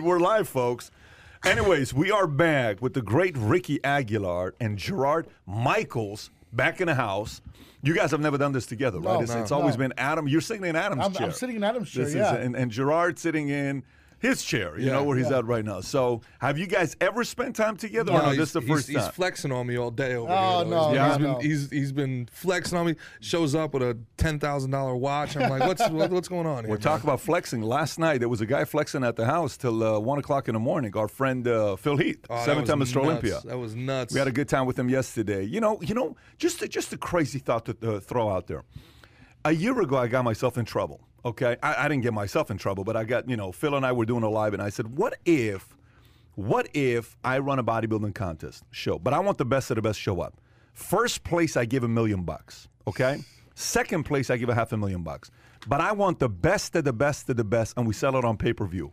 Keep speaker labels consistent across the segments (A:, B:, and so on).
A: We're live, folks. Anyways, we are back with the great Ricky Aguilar and Gerard Michaels back in the house. You guys have never done this together, right?
B: No,
A: it's,
B: no,
A: it's always
B: no.
A: been Adam. You're sitting in Adam's
B: I'm,
A: chair.
B: I'm sitting in Adam's chair.
A: This
B: yeah.
A: is, and, and Gerard sitting in his chair, you
C: Yeah.
A: know, where he's
B: Yeah.
A: at right now. So, have you guys ever spent time together?
C: No,
A: or no, this is the first
C: he's
A: time.
C: He's flexing on me all day over
B: Oh,
C: here. though.
B: no,
C: he's, he's been
B: no.
C: he's he's been flexing on me. Shows up with a ten thousand dollar watch. I'm like, what's what, what's going on here?
A: We're talking about flexing. Last night, there was a guy flexing at the house till uh, 1 o'clock in the morning. Our friend uh, Phil Heath,
C: Oh, that
A: seven-time Mr. Olympia.
C: That was nuts.
A: We had a good time with him yesterday. You know, you know, just a, just a crazy thought to uh, throw out there. A year ago, I got myself in trouble. Okay, I, I didn't get myself in trouble, but I got you know, Phil and I were doing a live, and I said, "What if, what if I run a bodybuilding contest show? But I want the best of the best show up. First place, I give a million bucks. Okay. Second place, I give a half a million bucks. But I want the best of the best of the best, and we sell it on pay per view.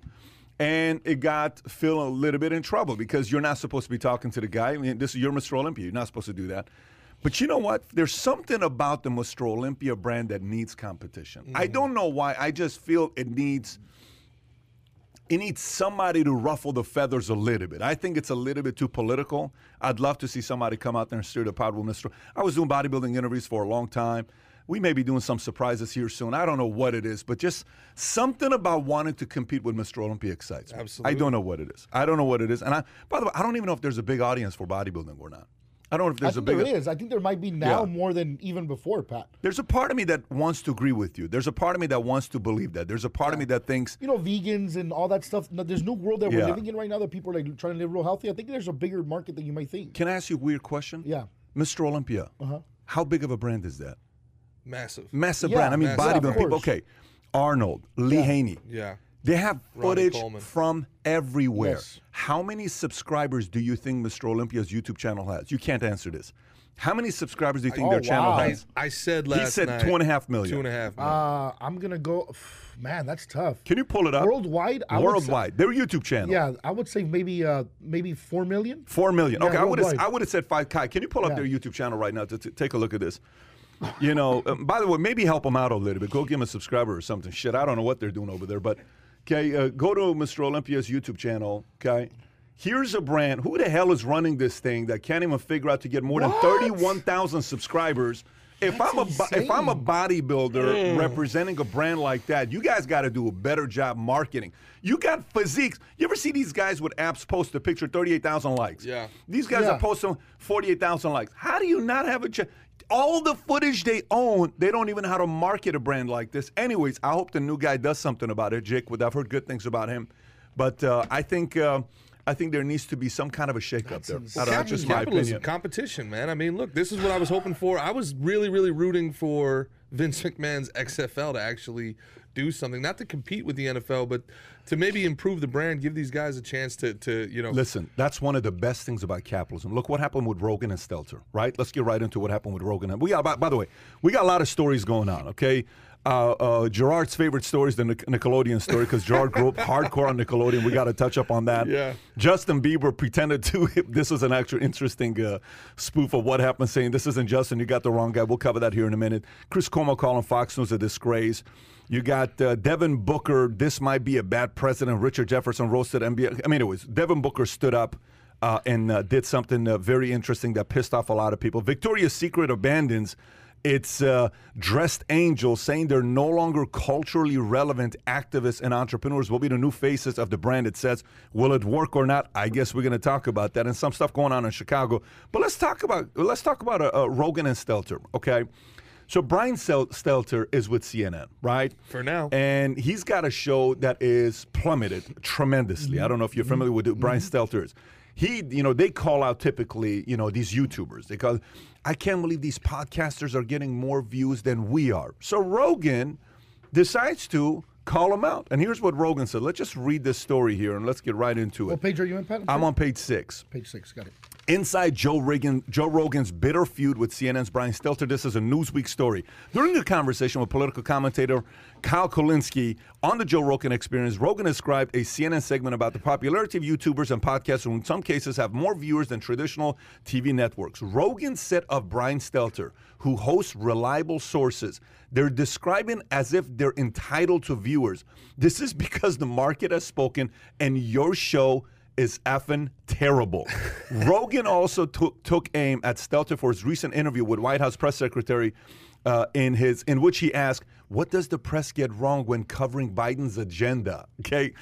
A: And it got Phil a little bit in trouble because you're not supposed to be talking to the guy. I mean, this is your Mr. Olympia. You're not supposed to do that. But you know what? There's something about the Mr. Olympia brand that needs competition. I mm-hmm. don't know why. I just feel it needs it needs somebody to ruffle the feathers a little bit. I think it's a little bit too political. I'd love to see somebody come out there and stir the pot with Mr. I was doing bodybuilding interviews for a long time. We may be doing some surprises here soon. I don't know what it is, but just something about wanting to compete with Mr. Olympia excites me. I don't know what it is. I don't know what it is. And I, by the way, I don't even know if there's a big audience for bodybuilding or not. I don't know if
B: I
A: there's a
B: think
A: big.
B: there is. I think there might be now
A: Yeah.
B: more than even before, Pat.
A: There's a part of me that wants to agree with you. There's a part of me that wants to believe that. There's a part of me that thinks
B: You know, vegans and all that stuff. There's new world that we're living in right now that people are like trying to live real healthy. I think there's a bigger market than you might think.
A: Can I ask you a weird question?
B: Yeah.
A: Mr. Olympia.
B: Uh-huh.
A: How big of a brand is that?
C: massive.
A: Massive
B: Yeah,
A: brand. I mean,
C: massive.
B: Yeah,
A: bodybuilding people. Okay. Arnold, Lee Haney.
C: Yeah.
A: They have
C: Ronnie
A: footage
C: Coleman.
A: from everywhere.
B: Yes.
A: How many subscribers do you think Mr. Olympia's YouTube channel has? You can't answer this. How many subscribers do you think
B: Oh,
A: their channel
B: wow.
C: I,
A: has?
C: I said last He
A: said
C: night.
A: two and a half million.
C: Two and a half million.
B: Uh, I'm gonna go. Man, that's tough.
A: Can you pull it up?
B: Worldwide, I would say-
A: Worldwide. Their YouTube channel.
B: Yeah, I would say maybe uh maybe four million.
A: Four million.
B: Yeah,
A: Okay, I would have
B: worldwide.
A: I would have said five. Kai, can you pull up
B: Yeah.
A: their YouTube channel right now to, to take a look at this? You know, um, by the way, maybe help them out a little bit. Go give them a subscriber or something. Shit, I don't know what they're doing over there, but okay, uh, go to Mr. Olympia's YouTube channel. Okay, here's a brand. Who the hell is running this thing that can't even figure out to get more than thirty-one thousand subscribers? If
B: That's
A: I'm a bo- if I'm a
B: insane.
A: bodybuilder representing a brand like that, you guys got to do a better job marketing. You got physiques. You ever see these guys with apps post a picture, thirty-eight thousand likes?
C: Yeah.
A: These guys
B: Yeah.
A: are posting 48,000 likes. How do you not have a ch- all the footage they own, they don't even know how to market a brand like this. Anyways, I hope the new guy does something about it, Jake. Wood. I've heard good things about him, but uh, I think uh, I think there needs to be some kind of a shakeup there.
B: insane.
A: I don't know, that's just my opinion.
C: competition, man. I mean, look, this is what I was hoping for. I was really, really rooting for Vince McMahon's XFL to actually do something, not to compete with the NFL, but to maybe improve the brand, give these guys a chance to, to you know,
A: Listen, that's one of the best things about capitalism. Look what happened with Rogan and Stelter, right? Let's get right into what happened with Rogan. We got, by, by the way, we got a lot of stories going on. Okay, uh, uh, Gerard's favorite story is the Nic- Nickelodeon story because Gerard grew up hardcore on Nickelodeon. We got to touch up on that.
C: Yeah.
A: Justin Bieber pretended to. This was an actual interesting uh, spoof of what happened, saying this isn't Justin. You got the wrong guy. We'll cover that here in a minute. Chris Cuomo calling Fox News a disgrace. You got uh, Devin Booker. This might be a bad president. Richard Jefferson roasted NBA. I mean, it was Devin Booker stood up uh, and uh, did something uh, very interesting that pissed off a lot of people. Victoria's Secret abandons its uh, dressed angels, saying they're no longer culturally relevant activists and entrepreneurs will be the new faces of the brand. It says, will it work or not? I guess we're going to talk about that and some stuff going on in Chicago. But let's talk about let's talk about uh, uh, Rogan and Stelter. Okay, so Brian Stel- Stelter is with CNN, right?
C: For now.
A: and he's got a show that is plummeted tremendously. I don't know if you're familiar with who Brian Stelter is. He, you know, they call out typically, you know, these YouTubers. They call, I can't believe these podcasters are getting more views than we are. So Rogan decides to call him out. And here's what Rogan said. Let's just read this story here and let's get right into
B: What
A: it.
B: page are you in, Pat?
A: I'm on page six.
B: page six. Got it.
A: Inside Joe, Rogan, Joe Rogan's bitter feud with CNN's Brian Stelter. This is a Newsweek story. During a conversation with political commentator Kyle Kulinski on the Joe Rogan experience, Rogan described a CNN segment about the popularity of YouTubers and podcasts who, in some cases, have more viewers than traditional TV networks. Rogan said of Brian Stelter, who hosts reliable sources, they're describing as if they're entitled to viewers. This is because the market has spoken and your show is effing terrible. Rogan also took, took aim at Stelter for his recent interview with White House press secretary, uh, in his in which he asked, "What does the press get wrong when covering Biden's agenda?" Okay,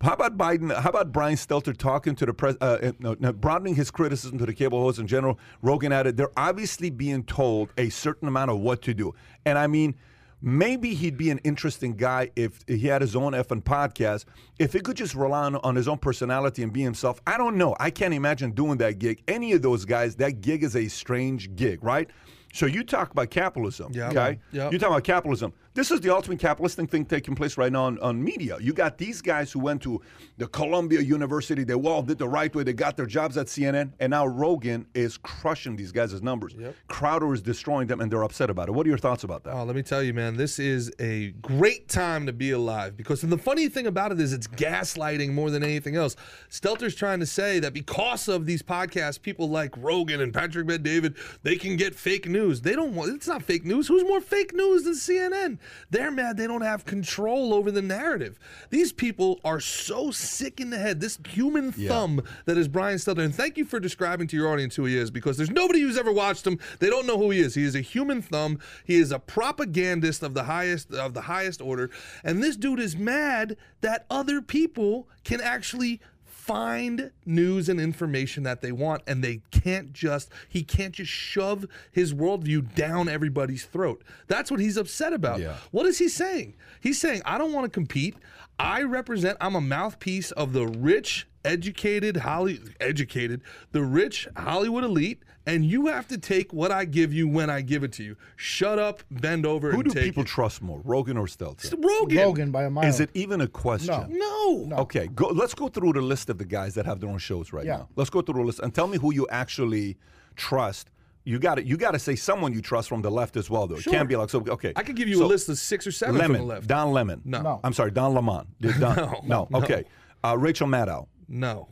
A: how about Biden? How about Brian Stelter talking to the press, uh, uh no, no, broadening his criticism to the cable hosts in general? Rogan added, "They're obviously being told a certain amount of what to do," and I mean maybe he'd be an interesting guy if he had his own effing podcast. If he could just rely on, on, his own personality and be himself, I don't know. I can't imagine doing that gig. Any of those guys, that gig is a strange gig, right? So you talk about capitalism,
C: Yeah.
A: okay?
C: Yeah.
A: You talk about capitalism. This is the ultimate capitalistic thing taking place right now on, on media. You got these guys who went to the Columbia University. They all did the right way. They got their jobs at CNN, and now Rogan is crushing these guys' numbers. Crowder is destroying them, and they're upset about it. What are your thoughts about that?
C: Oh, let me tell you, man, this is a great time to be alive because the funny thing about it is it's gaslighting more than anything else. Stelter's trying to say that because of these podcasts, people like Rogan and Patrick Bet David, they can get fake news. They don't want it's not fake news. Who's more fake news than CNN? They're mad they don't have control over the narrative. These people are so sick in the head. This human thumb that is Brian Stelter. And thank you for describing to your audience who he is because there's nobody who's ever watched him. They don't know who he is. He is a human thumb. He is a propagandist of the highest of the highest order. And this dude is mad that other people can actually find news and information that they want and they can't just he can't just shove his worldview down everybody's throat. That's what he's upset about.
A: Yeah.
C: what is he saying? He's saying i don't want to compete. I represent i'm a mouthpiece of the rich educated holly educated the rich hollywood elite and you have to take what i give you when i give it to you shut up bend over
A: Who
C: and
A: do
C: take
A: people
C: it.
A: trust more, Rogan or Stelter?
C: rogan
B: Rogan by a mile.
A: Is it even a question?
B: No.
C: no
A: Okay, go, let's go through the list of the guys that have their own shows right
B: Yeah.
A: now. Let's go through the list and tell me who you actually trust. You got to you got to say someone you trust from the left as well, though. It can't be like so. Okay,
C: i could give you
A: So,
C: a list of six or seven
A: Lemon,
C: from the left
A: Don Lemon.
C: No.
B: No.
A: I'm sorry, Don Lemon. Don,
C: No,
A: no,
C: no.
A: Okay, uh, Rachel Maddow.
C: No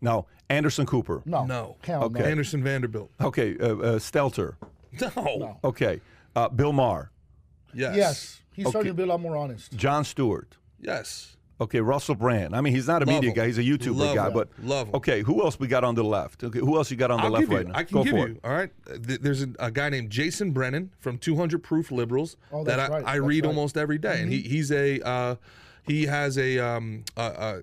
A: No, Anderson Cooper.
B: no.
C: No.
B: Hell
A: Okay.
B: no.
C: anderson vanderbilt
A: Okay, uh, uh, Stelter.
C: no,
A: Okay, uh, Bill Maher,
C: yes
B: Yes. He's
A: Okay.
B: starting to be a lot more honest.
A: Jon Stewart.
C: yes
A: Okay, Russell Brand. I mean, he's not a
C: Love
A: media
C: him.
A: guy; he's a YouTuber
C: Love
A: guy.
C: him.
A: But
C: Love him.
A: okay, who else we got on the left? Okay, who else you got on the
C: I'll
A: left
C: give you.
A: right now?
C: I can
A: Go
C: give
A: for
C: you.
A: it.
C: All right. There's a, a guy named Jason Brennan from 200 Proof Liberals
B: Oh,
C: that I,
B: right.
C: I
B: That's
C: read
B: right.
C: almost every day. and he he's a uh, he has a um uh, uh,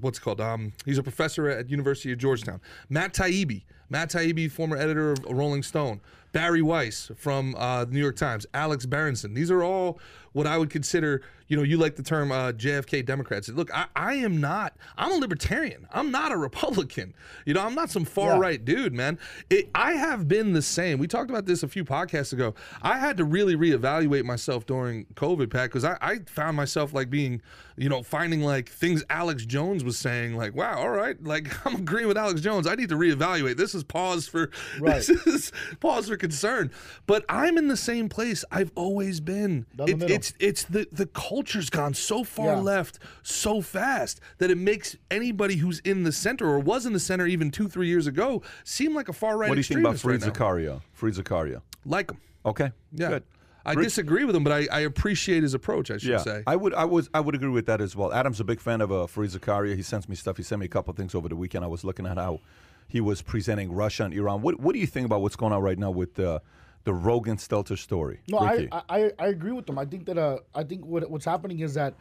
C: what's called um he's a professor at University of Georgetown. Matt Taibbi, Matt Taibbi, former editor of Rolling Stone. Bari Weiss from uh, the New York Times, Alex Berenson. These are all what I would consider, you know, you like the term uh, JFK Democrats. Look, I, I am not, I'm a libertarian. I'm not a Republican. You know, I'm not some far
B: Yeah.
C: right dude, man. It, I have been the same. We talked about this a few podcasts ago. I had to really reevaluate myself during COVID, Pat, because I, I found myself like being, you know, finding like things Alex Jones was saying, like, wow, all right, like I'm agreeing with Alex Jones. I need to reevaluate. This is pause for,
B: Right.
C: this is pause for concern. But I'm in the same place I've always been. It-
B: middle.
C: It's it's the the culture's gone so far
B: Yeah.
C: left so fast that it makes anybody who's in the center or was in the center even two three years ago seem like a far right.
A: What do you think about Fareed
C: right.
A: Zakaria? Fareed Zakaria.
C: Like him,
A: Okay.
C: yeah.
A: Good.
C: I
A: Rich-
C: disagree with him, but I, I appreciate his approach. I should
A: Yeah,
C: say.
A: I would, I was, I would agree with that as well. Adam's a big fan of uh, Fareed Zakaria. He sends me stuff. He sent me a couple of things over the weekend. I was looking at how he was presenting Russia and Iran. What, what do you think about what's going on right now with uh, the Rogan Stelter story?
B: No, I, I I agree with them. I think that uh I think what what's happening is that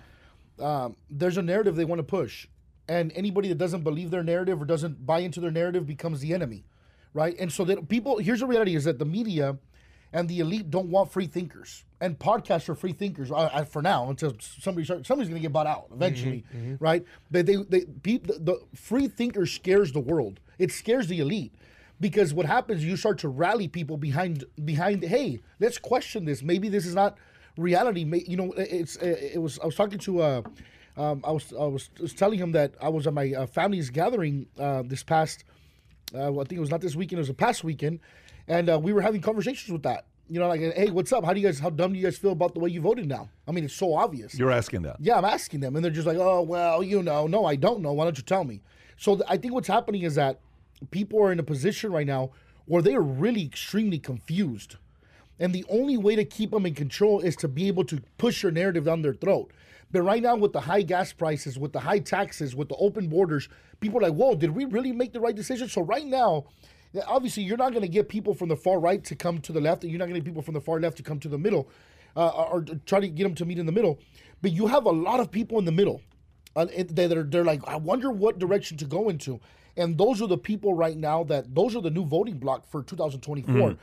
B: um, there's a narrative they want to push, and anybody that doesn't believe their narrative or doesn't buy into their narrative becomes the enemy, right? And so that people here's the reality is that the media and the elite don't want free thinkers, and podcasts are free thinkers uh, uh, for now until somebody somebody's going to get bought out eventually, right? They they, they peop, the, the free thinker scares the world. It scares the elite because what happens you start to rally people behind behind hey let's question this maybe this is not reality May- you know it's it was i was talking to uh um, I was I was, was telling him that I was at my uh, family's gathering uh, this past Uh, well, I think it was not this weekend; it was the past weekend, and uh, we were having conversations with that. You know, like, hey, what's up? How do you guys? How dumb do you guys feel about the way you voted now? I mean, it's so obvious.
A: You're asking that.
B: Yeah, I'm asking them, and they're just like, "Oh, well, you know, no, I don't know. Why don't you tell me?" So th- I think what's happening is that people are in a position right now where they are really extremely confused, and the only way to keep them in control is to be able to push your narrative down their throat. But right now, with the high gas prices, with the high taxes, with the open borders, people are like, "Whoa, did we really make the right decision?" So right now. Obviously, you're not going to get people from the far right to come to the left, and you're not going to get people from the far left to come to the middle, uh, or or try to get them to meet in the middle. But you have a lot of people in the middle uh, that are they're like, I wonder what direction to go into, and those are the people right now that those are the new voting block for 2024, mm.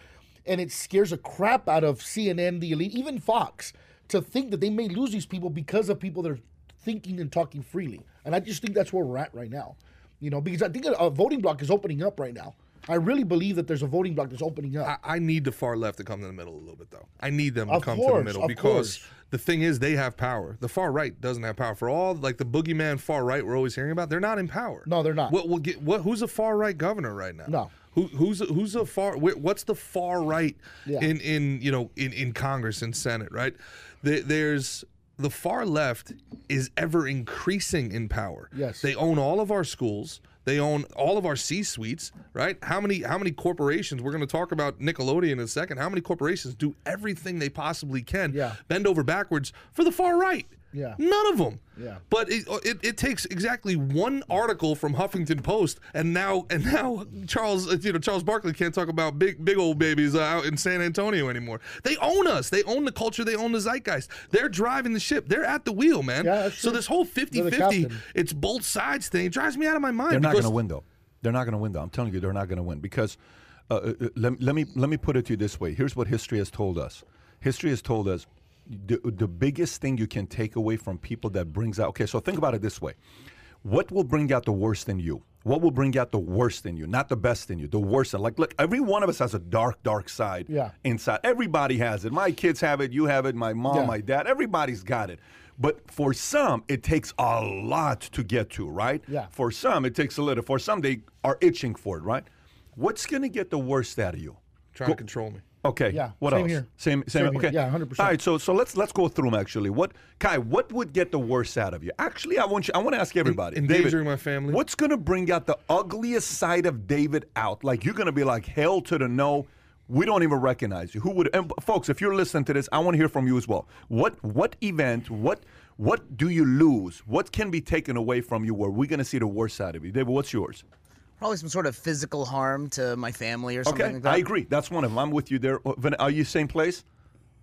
B: and it scares the crap out of CNN, the elite, even Fox, to think that they may lose these people because of people that are thinking and talking freely, and I just think that's where we're at right now, you know, because I think a, a voting block is opening up right now. I really believe that there's a voting block that's opening up.
C: I, I need the far left to come to the middle a little bit, though. I need them to
B: Of
C: come to the middle because
B: course.
C: the thing is, they have power. The far right doesn't have power. For all like the boogeyman far right we're always hearing about, they're not in power.
B: No, they're not.
C: What will get? What? Who's a far right governor right now?
B: No.
C: Who, who's who's a far? What's the far right
B: Yeah.
C: in in you know in in Congress and Senate? Right? There, there's the far left is ever increasing in power.
B: Yes.
C: They own all of our schools. They own all of our C suites, right? How many how many corporations? We're going to talk about Nickelodeon in a second. How many corporations do everything they possibly can,
B: Yeah.
C: bend over backwards for the far right?
B: Yeah.
C: None of them.
B: Yeah.
C: But it, it, it takes exactly one article from Huffington Post, and now and now Charles uh, you know Charles Barkley can't talk about big big old babies uh, out in San Antonio anymore. They own us. They own the culture. They own the zeitgeist. They're driving the ship. They're at the wheel, man.
B: Yeah,
C: so this whole
B: They're
C: 50-50,
B: the
C: it's both sides thing. It drives me out of my mind.
A: They're not going to win though. They're not going to win though. I'm telling you, they're not going to win because uh, uh, uh, let, let me let me put it to you this way. Here's what history has told us. History has told us the, the biggest thing you can take away from people that brings out. Okay, so think about it this way: What will bring out the worst in you? What will bring out the worst in you? Not the best in you, the worst. In, like, look, every one of us has a dark, dark side
B: Yeah.
A: inside. Everybody has it. My kids have it. You have it. My mom,
B: Yeah.
A: my dad. Everybody's got it. But for some, it takes a lot to get to, right?
B: Yeah.
A: For some, it takes a little. For some, they are itching for it, right? What's going to get the worst out of you?
C: trying to control me.
A: Okay.
B: Yeah,
A: What
B: same
A: else?
B: here.
A: Same. Same.
B: Same here.
A: okay.
B: Yeah, 100%.
A: All right. So so let's let's go through them actually. What Kai? What would get the worst out of you? Actually, I want you. I want to ask everybody.
C: endangering
A: David,
C: my family.
A: What's going to bring out the ugliest side of David out? Like you're going to be like hell to the no. We don't even recognize you. Who would? And folks, if you're listening to this, I want to hear from you as well. What what event? What what do you lose? What can be taken away from you? Where we're going to see the worst side of you, David? What's yours?
D: Probably some sort of physical harm to my family or something
A: Okay,
D: like that.
A: I agree. That's one of them. I'm with you there. Uh, Are you same place?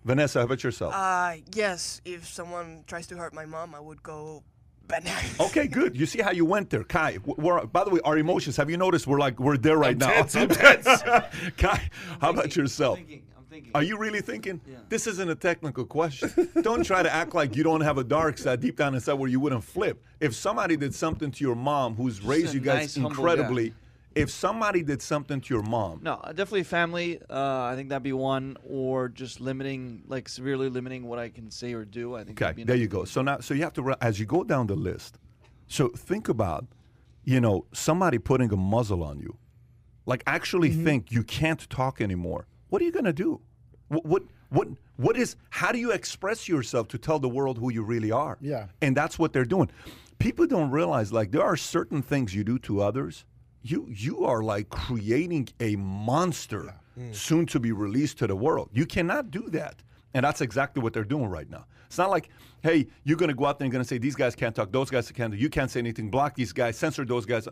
A: Vanessa, how about yourself?
E: Uh, yes. If someone tries to hurt my mom, I would go bananas.
A: Okay, good. You see how you went there, Kai. We're, by the way, our emotions. Have you noticed we're like we're there right now?
C: tense, I'm tense.
A: Kai, how about yourself?
F: I'm thinking. Thinking.
A: Are you really thinking? This isn't a technical question. don't try to act like you don't have a dark side deep down inside where you wouldn't flip. If somebody did something to your mom, who's raised you guys
F: nice,
A: incredibly, if somebody did something to your mom,
F: No, uh, definitely family. Uh, I think that'd be one, or just limiting, like severely limiting what I can say or do. I think.
A: Okay, there you go. So now, so you have to, as you go down the list, so think about, you know, somebody putting a muzzle on you. Like, actually
B: Mm-hmm.
A: think you can't talk anymore. What are you going to do? What, what, what, what is, how do you express yourself to tell the world who you really are?
B: Yeah.
A: And that's what they're doing. People don't realize, like, there are certain things you do to others. You, you are like creating a monster hmm. soon to be released to the world. You cannot do that. And that's exactly what they're doing right now. It's not like, hey, you're going to go out there and going to say, these guys can't talk, those guys can't, you can't say anything, block these guys, censor those guys.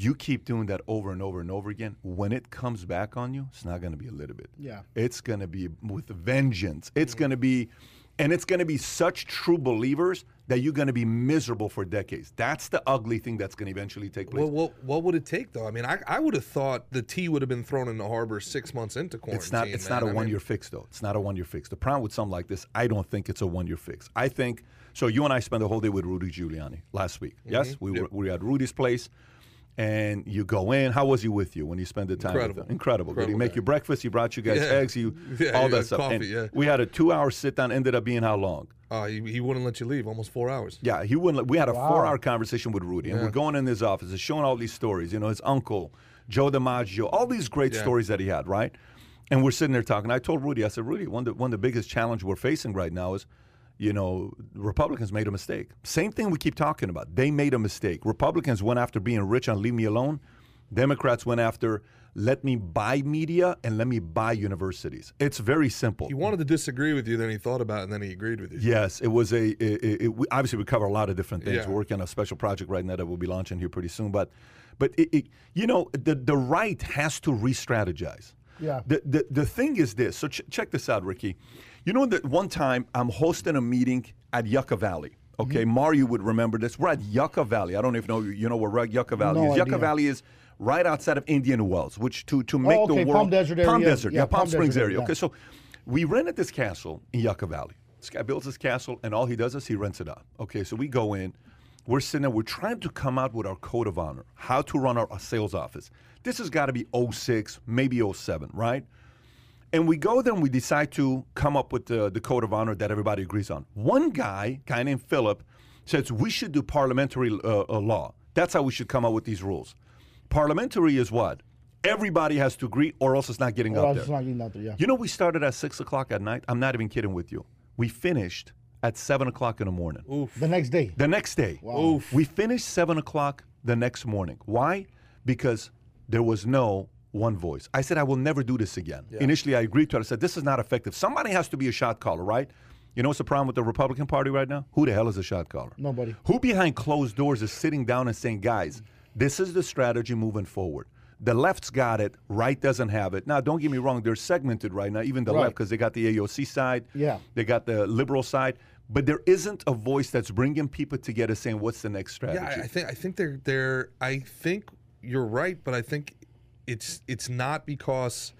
A: You keep doing that over and over and over again. When it comes back on you, it's not going to be a little bit.
B: Yeah.
A: It's going to be with vengeance. It's mm-hmm. going to be, and it's going to be such true believers that you're going to be miserable for decades. That's the ugly thing that's going to eventually take place.
C: Well, what what would it take though? I mean, I, I would have thought the tea would have been thrown in the harbor six months into quarantine.
A: It's not. It's not a.
C: I
A: one
C: mean,
A: year fix though. It's not a one year fix. The problem with something like this, I don't think it's a one year fix. I think so. You and I spent the whole day with Rudy Giuliani last week. Yes, mm-hmm. we were we were at Rudy's place, And you go in. How was he with you when you spent the time? with
C: Incredible.
A: him? Incredible. Did he make
C: guy.
A: you breakfast? He brought you guys
C: Yeah.
A: eggs. You
C: Yeah,
A: all
C: yeah,
A: that stuff.
C: coffee, yeah.
A: We had a two-hour sit-down. Ended up being how long?
C: Uh, he, he wouldn't let you leave. Almost four hours.
A: Yeah, he wouldn't. let- We had a
B: Wow.
A: four-hour conversation with Rudy, and we're going in his office, and showing all these stories. You know, his uncle, Joe DiMaggio, all these great
C: Yeah.
A: stories that he had, right? And we're sitting there talking. I told Rudy, I said, Rudy, one of the, one of the biggest challenge we're facing right now is, you know, Republicans made a mistake. Same thing we keep talking about. They made a mistake. Republicans went after being rich and leave me alone. Democrats went after let me buy media and let me buy universities. It's very simple.
C: He wanted to disagree with you, then he thought about it, and then he agreed with you.
A: Yes, it was a. It, it, it- obviously, we cover a lot of different things.
C: Yeah.
A: We're working on a special project right now that we'll be launching here pretty soon. But, but it, it, you know, the the right has to re-strategize.
B: Yeah.
A: The the, the thing is this. So ch- check this out, Ricky. You know that one time I'm hosting a meeting at Yucca Valley. Okay,
B: Mm-hmm.
A: Mario would remember this. We're at Yucca Valley. I don't know if you know you know where Yucca Valley
B: No
A: is. Yucca. Valley is right outside of Indian Wells, which to to make
B: okay,
A: the
B: Palm
A: world
B: Desert
A: Palm. Desert, yeah,
B: Yeah,
A: Palm,
B: Palm
A: Springs
B: Desert
A: area.
B: area,
A: Okay, so we rented this castle in Yucca Valley. This guy builds this castle, and all he does is he rents it out. Okay, so we go in, we're sitting there, we're trying to come out with our code of honor, how to run our, our sales office. This has got to be 06, maybe 07, right? And we go there and we decide to come up with the, the code of honor that everybody agrees on. One guy, guy named Philip, says we should do parliamentary uh, uh, law. That's how we should come up with these rules. Parliamentary is what? Everybody has to agree, or else it's not getting
B: Or
A: up
B: else
A: there.
B: it's not getting out there, yeah.
A: You know, we started at six o'clock at night. I'm not even kidding with you. We finished at seven o'clock in the morning.
B: The next day.
A: The next day,
C: Oof.
A: we finished seven o'clock the next morning. Why? Because there was no one voice. I said, I will never do this again. Initially, I agreed to it. I said, this is not effective. Somebody has to be a shot caller, right? You know what's the problem with the Republican Party right now? Who the hell is a shot caller?
B: Nobody.
A: Who behind closed doors is sitting down and saying, guys, this is the strategy moving forward? The left's got it, right doesn't have it. Now, don't get me wrong, they're segmented right now, even the
B: Right.
A: left, because they got the AOC side,
B: Yeah.
A: they got the liberal side, but there isn't a voice that's bringing people together saying, what's the next strategy?
C: Yeah, I, I think I think they're they're I think you're right, but I think it's it's not because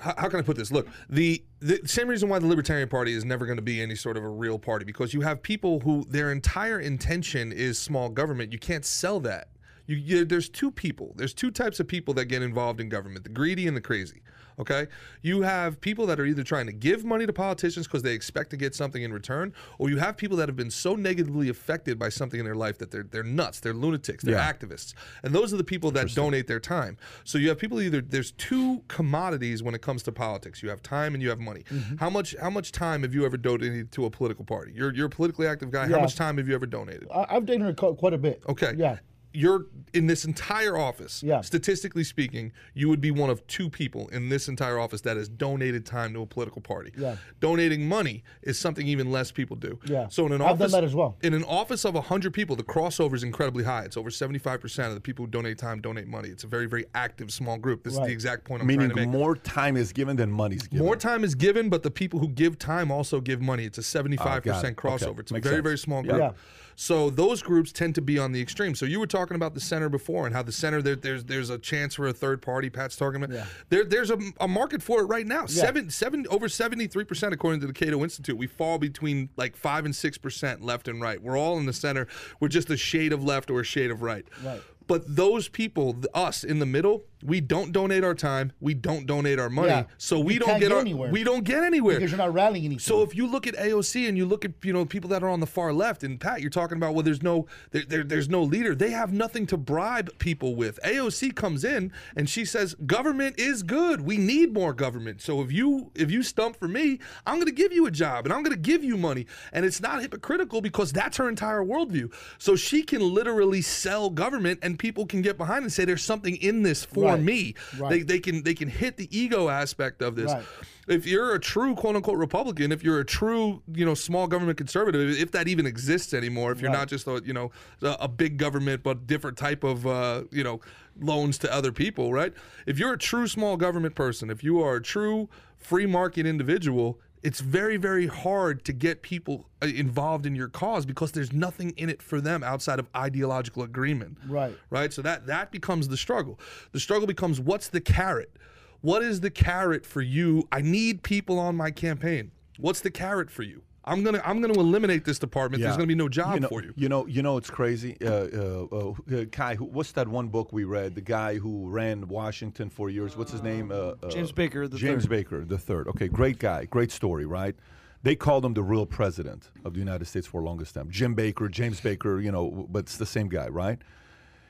C: how, can I put this? Look, the the same reason why the Libertarian Party is never going to be any sort of a real party because you have people who their entire intention is small government. You can't sell that. You, you, there's two people. There's two types of people that get involved in government: the greedy and the crazy. Okay, you have people that are either trying to give money to politicians because they expect to get something in return, or you have people that have been so negatively affected by something in their life that they're they're nuts, they're lunatics, they're
A: Yeah.
C: activists, and those are the people that donate their time. So you have people either there's two commodities when it comes to politics. You have time and you have money.
B: Mm-hmm.
C: How much how much time have you ever donated to a political party? You're you're a politically active guy. How much time have you ever donated?
B: I, I've donated quite a bit.
C: Okay.
B: Yeah.
C: You're in this entire office.
B: Yeah.
C: Statistically speaking, you would be one of two people in this entire office that has donated time to a political party.
B: Yeah.
C: Donating money is something even less people do.
B: Yeah.
C: So in an
B: I've done
C: office
B: that as well.
C: In an office of 100 people, the crossover is incredibly high. It's over 75% of the people who donate time donate money. It's a very very active small group. This is the exact point I'm
A: Meaning
C: trying to make.
A: more time is given than money's given.
C: More time is given, but the people who give time also give money. It's a 75%
A: Ah, it.
C: crossover.
A: Okay.
C: It's a
A: Makes
C: very,
A: sense.
C: very small group.
B: Yeah.
C: So those groups tend to be on the extreme. So you were talking about the center before and how the center there, there's there's a chance for a third party. Pat's talking about
B: Yeah.
C: there there's a, a market for it right now. Seven seven over 73 percent according to the Cato Institute. We fall between like five and six percent left and right. We're all in the center. We're just a shade of left or a shade of right.
B: Right.
C: But those people, us in the middle, we don't donate our time. We don't donate our money.
B: Yeah.
C: So we
B: You
C: don't get,
B: get
C: our,
B: anywhere.
C: we don't get anywhere.
B: Because you're not rallying anything.
C: So if you look at AOC and you look at you know people that are on the far left, and Pat, you're talking about well, there's no there, there, there's no leader. They have nothing to bribe people with. AOC comes in and she says government is good. We need more government. So if you if you stump for me, I'm going to give you a job and I'm going to give you money, and it's not hypocritical because that's her entire worldview. So she can literally sell government, and people can get behind and say there's something in this for
B: Right.
C: Me.
B: Right.
C: They they can they can hit the ego aspect of this
B: Right.
C: if you're a true quote unquote Republican, if you're a true you know small government conservative, if that even exists anymore, if you're
B: Right.
C: not just a you know a, a big government but different type of uh, you know loans to other people, right? If you're a true small government person, if you are a true free market individual. It's very, very hard to get people uh, involved in your cause because there's nothing in it for them outside of ideological agreement
B: Right.
C: right? So that that becomes the struggle. The struggle becomes what's the carrot? What is the carrot for you? I need people on my campaign. What's the carrot for you? I'm gonna I'm gonna eliminate this department. There's gonna be no job
A: you know,
C: for you.
A: You know, you know, it's crazy. Uh, uh, uh, Kai, who, what's that one book we read? The guy who ran Washington for years. What's his name? Uh, uh,
F: James Baker the
A: James
F: third.
A: Baker the third. Okay, great guy, great story, right? They called him the real president of the United States for the longest time. Jim Baker, James Baker, you know, but it's the same guy, right?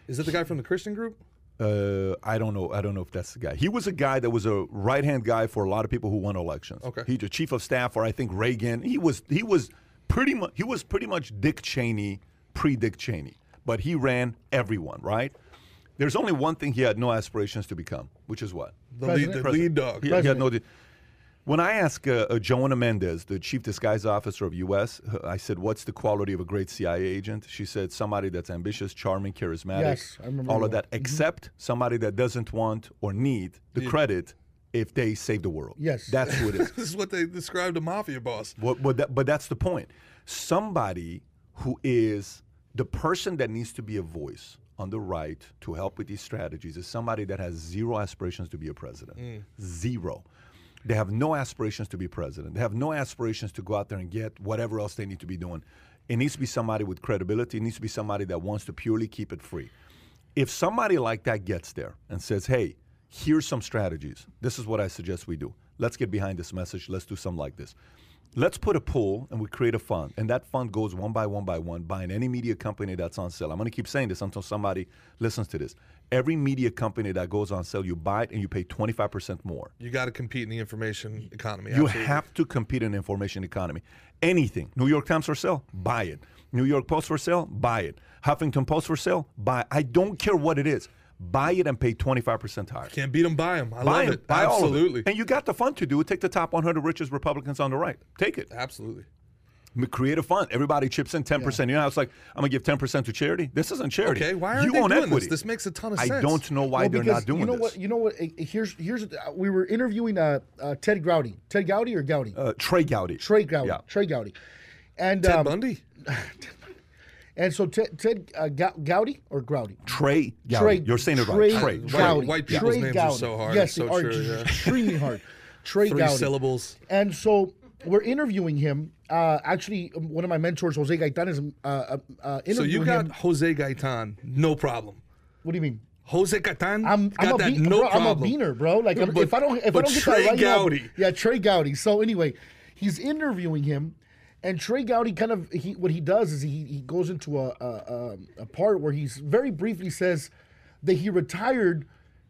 C: Is that the guy from the Christian group?
A: Uh, I don't know. I don't know if that's the guy. He was a guy that was a right hand guy for a lot of people who won elections.
C: Okay.
A: He's a chief of staff for I think Reagan. He was he was pretty much he was pretty much Dick Cheney pre Dick Cheney, but he ran everyone right. There's only one thing he had no aspirations to become, which is what
C: The lead, the lead dog.
A: he, he had no. When I asked uh, uh, Jonna Mendez, the chief disguise officer of U.S., uh, I said, "What's the quality of a great CIA agent?" She said, "Somebody that's ambitious, charming, charismatic,
B: Yes, I remember
A: all
B: that.
A: of that, except somebody that doesn't want or need the credit if they save the world."
B: Yes.
A: that's who it is.
C: This is what they described a mafia boss.
A: But, but, that, but that's the point. Somebody who is the person that needs to be a voice on the right to help with these strategies is somebody that has zero aspirations to be a president. Zero. They have no aspirations to be president. They have no aspirations to go out there and get whatever else they need to be doing. It needs to be somebody with credibility. It needs to be somebody that wants to purely keep it free. If somebody like that gets there and says, hey, here's some strategies, this is what I suggest we do. Let's get behind this message. Let's do something like this. Let's put a pool and we create a fund, and that fund goes one by one by one, buying any media company that's on sale. I'm going to keep saying this until somebody listens to this. Every media company that goes on sale, you buy it and you pay 25% more.
C: You got to compete in the information economy.
A: You
C: absolutely.
A: have to compete in the information economy. Anything. New York Times for sale, buy it. New York Post for sale, buy it. Huffington Post for sale, buy. it. I don't care what it is. Buy it and pay 25% higher.
C: Can't beat them, buy them. I
A: buy
C: love
A: it.
C: it.
A: Buy all of it.
C: absolutely.
A: And you got the fund to do it. Take the top 100 richest Republicans on the right. Take it.
C: Absolutely.
A: Create a fund. Everybody chips in 10%. You know how it's like, I'm going to give 10% to charity? This isn't charity.
C: Okay, why aren't
A: you
C: they
A: own
C: doing
A: equity.
C: this? This makes a ton of sense.
A: I don't know why
B: Well,
A: they're not doing
B: you know
A: this.
B: what? You know what? eh, Here's here's uh, we were interviewing uh, uh Ted Gowdy, Ted Gowdy or Gowdy,
A: Uh, Trey Gowdy.
B: Trey Gowdy,
A: Yeah.
B: Trey Gowdy, and
C: Ted
B: um,
C: Bundy.
B: and so Ted Ted uh, Gowdy or Groudy.
A: Trey Gowdy.
B: Trey,
A: You're saying it right. Trey.
B: Gowdy.
C: White people's
B: Trey
C: names are so hard.
B: Yes,
C: It's so
B: they are
C: true, yeah.
B: extremely hard. Trey
C: Three
B: Gowdy.
C: syllables.
B: And so we're interviewing him. Uh, actually, um, one of my mentors, Jose Gaitan, is uh, uh, uh, interviewing
C: So you got
B: him.
C: Jose Gaitan, no problem.
B: What do you mean?
C: Jose Gaitan
B: I'm,
C: got
B: I'm, a,
C: that
B: be-
C: no
B: bro, I'm a beaner, bro. Like I'm-
C: But-
B: if I don't, if I don't get
C: Trey
B: that right,
C: Gowdy.
B: yeah, Trey Gowdy. So anyway, he's interviewing him, and Trey Gowdy kind of he what he does is he he goes into a a, a, a part where he's very briefly says that he retired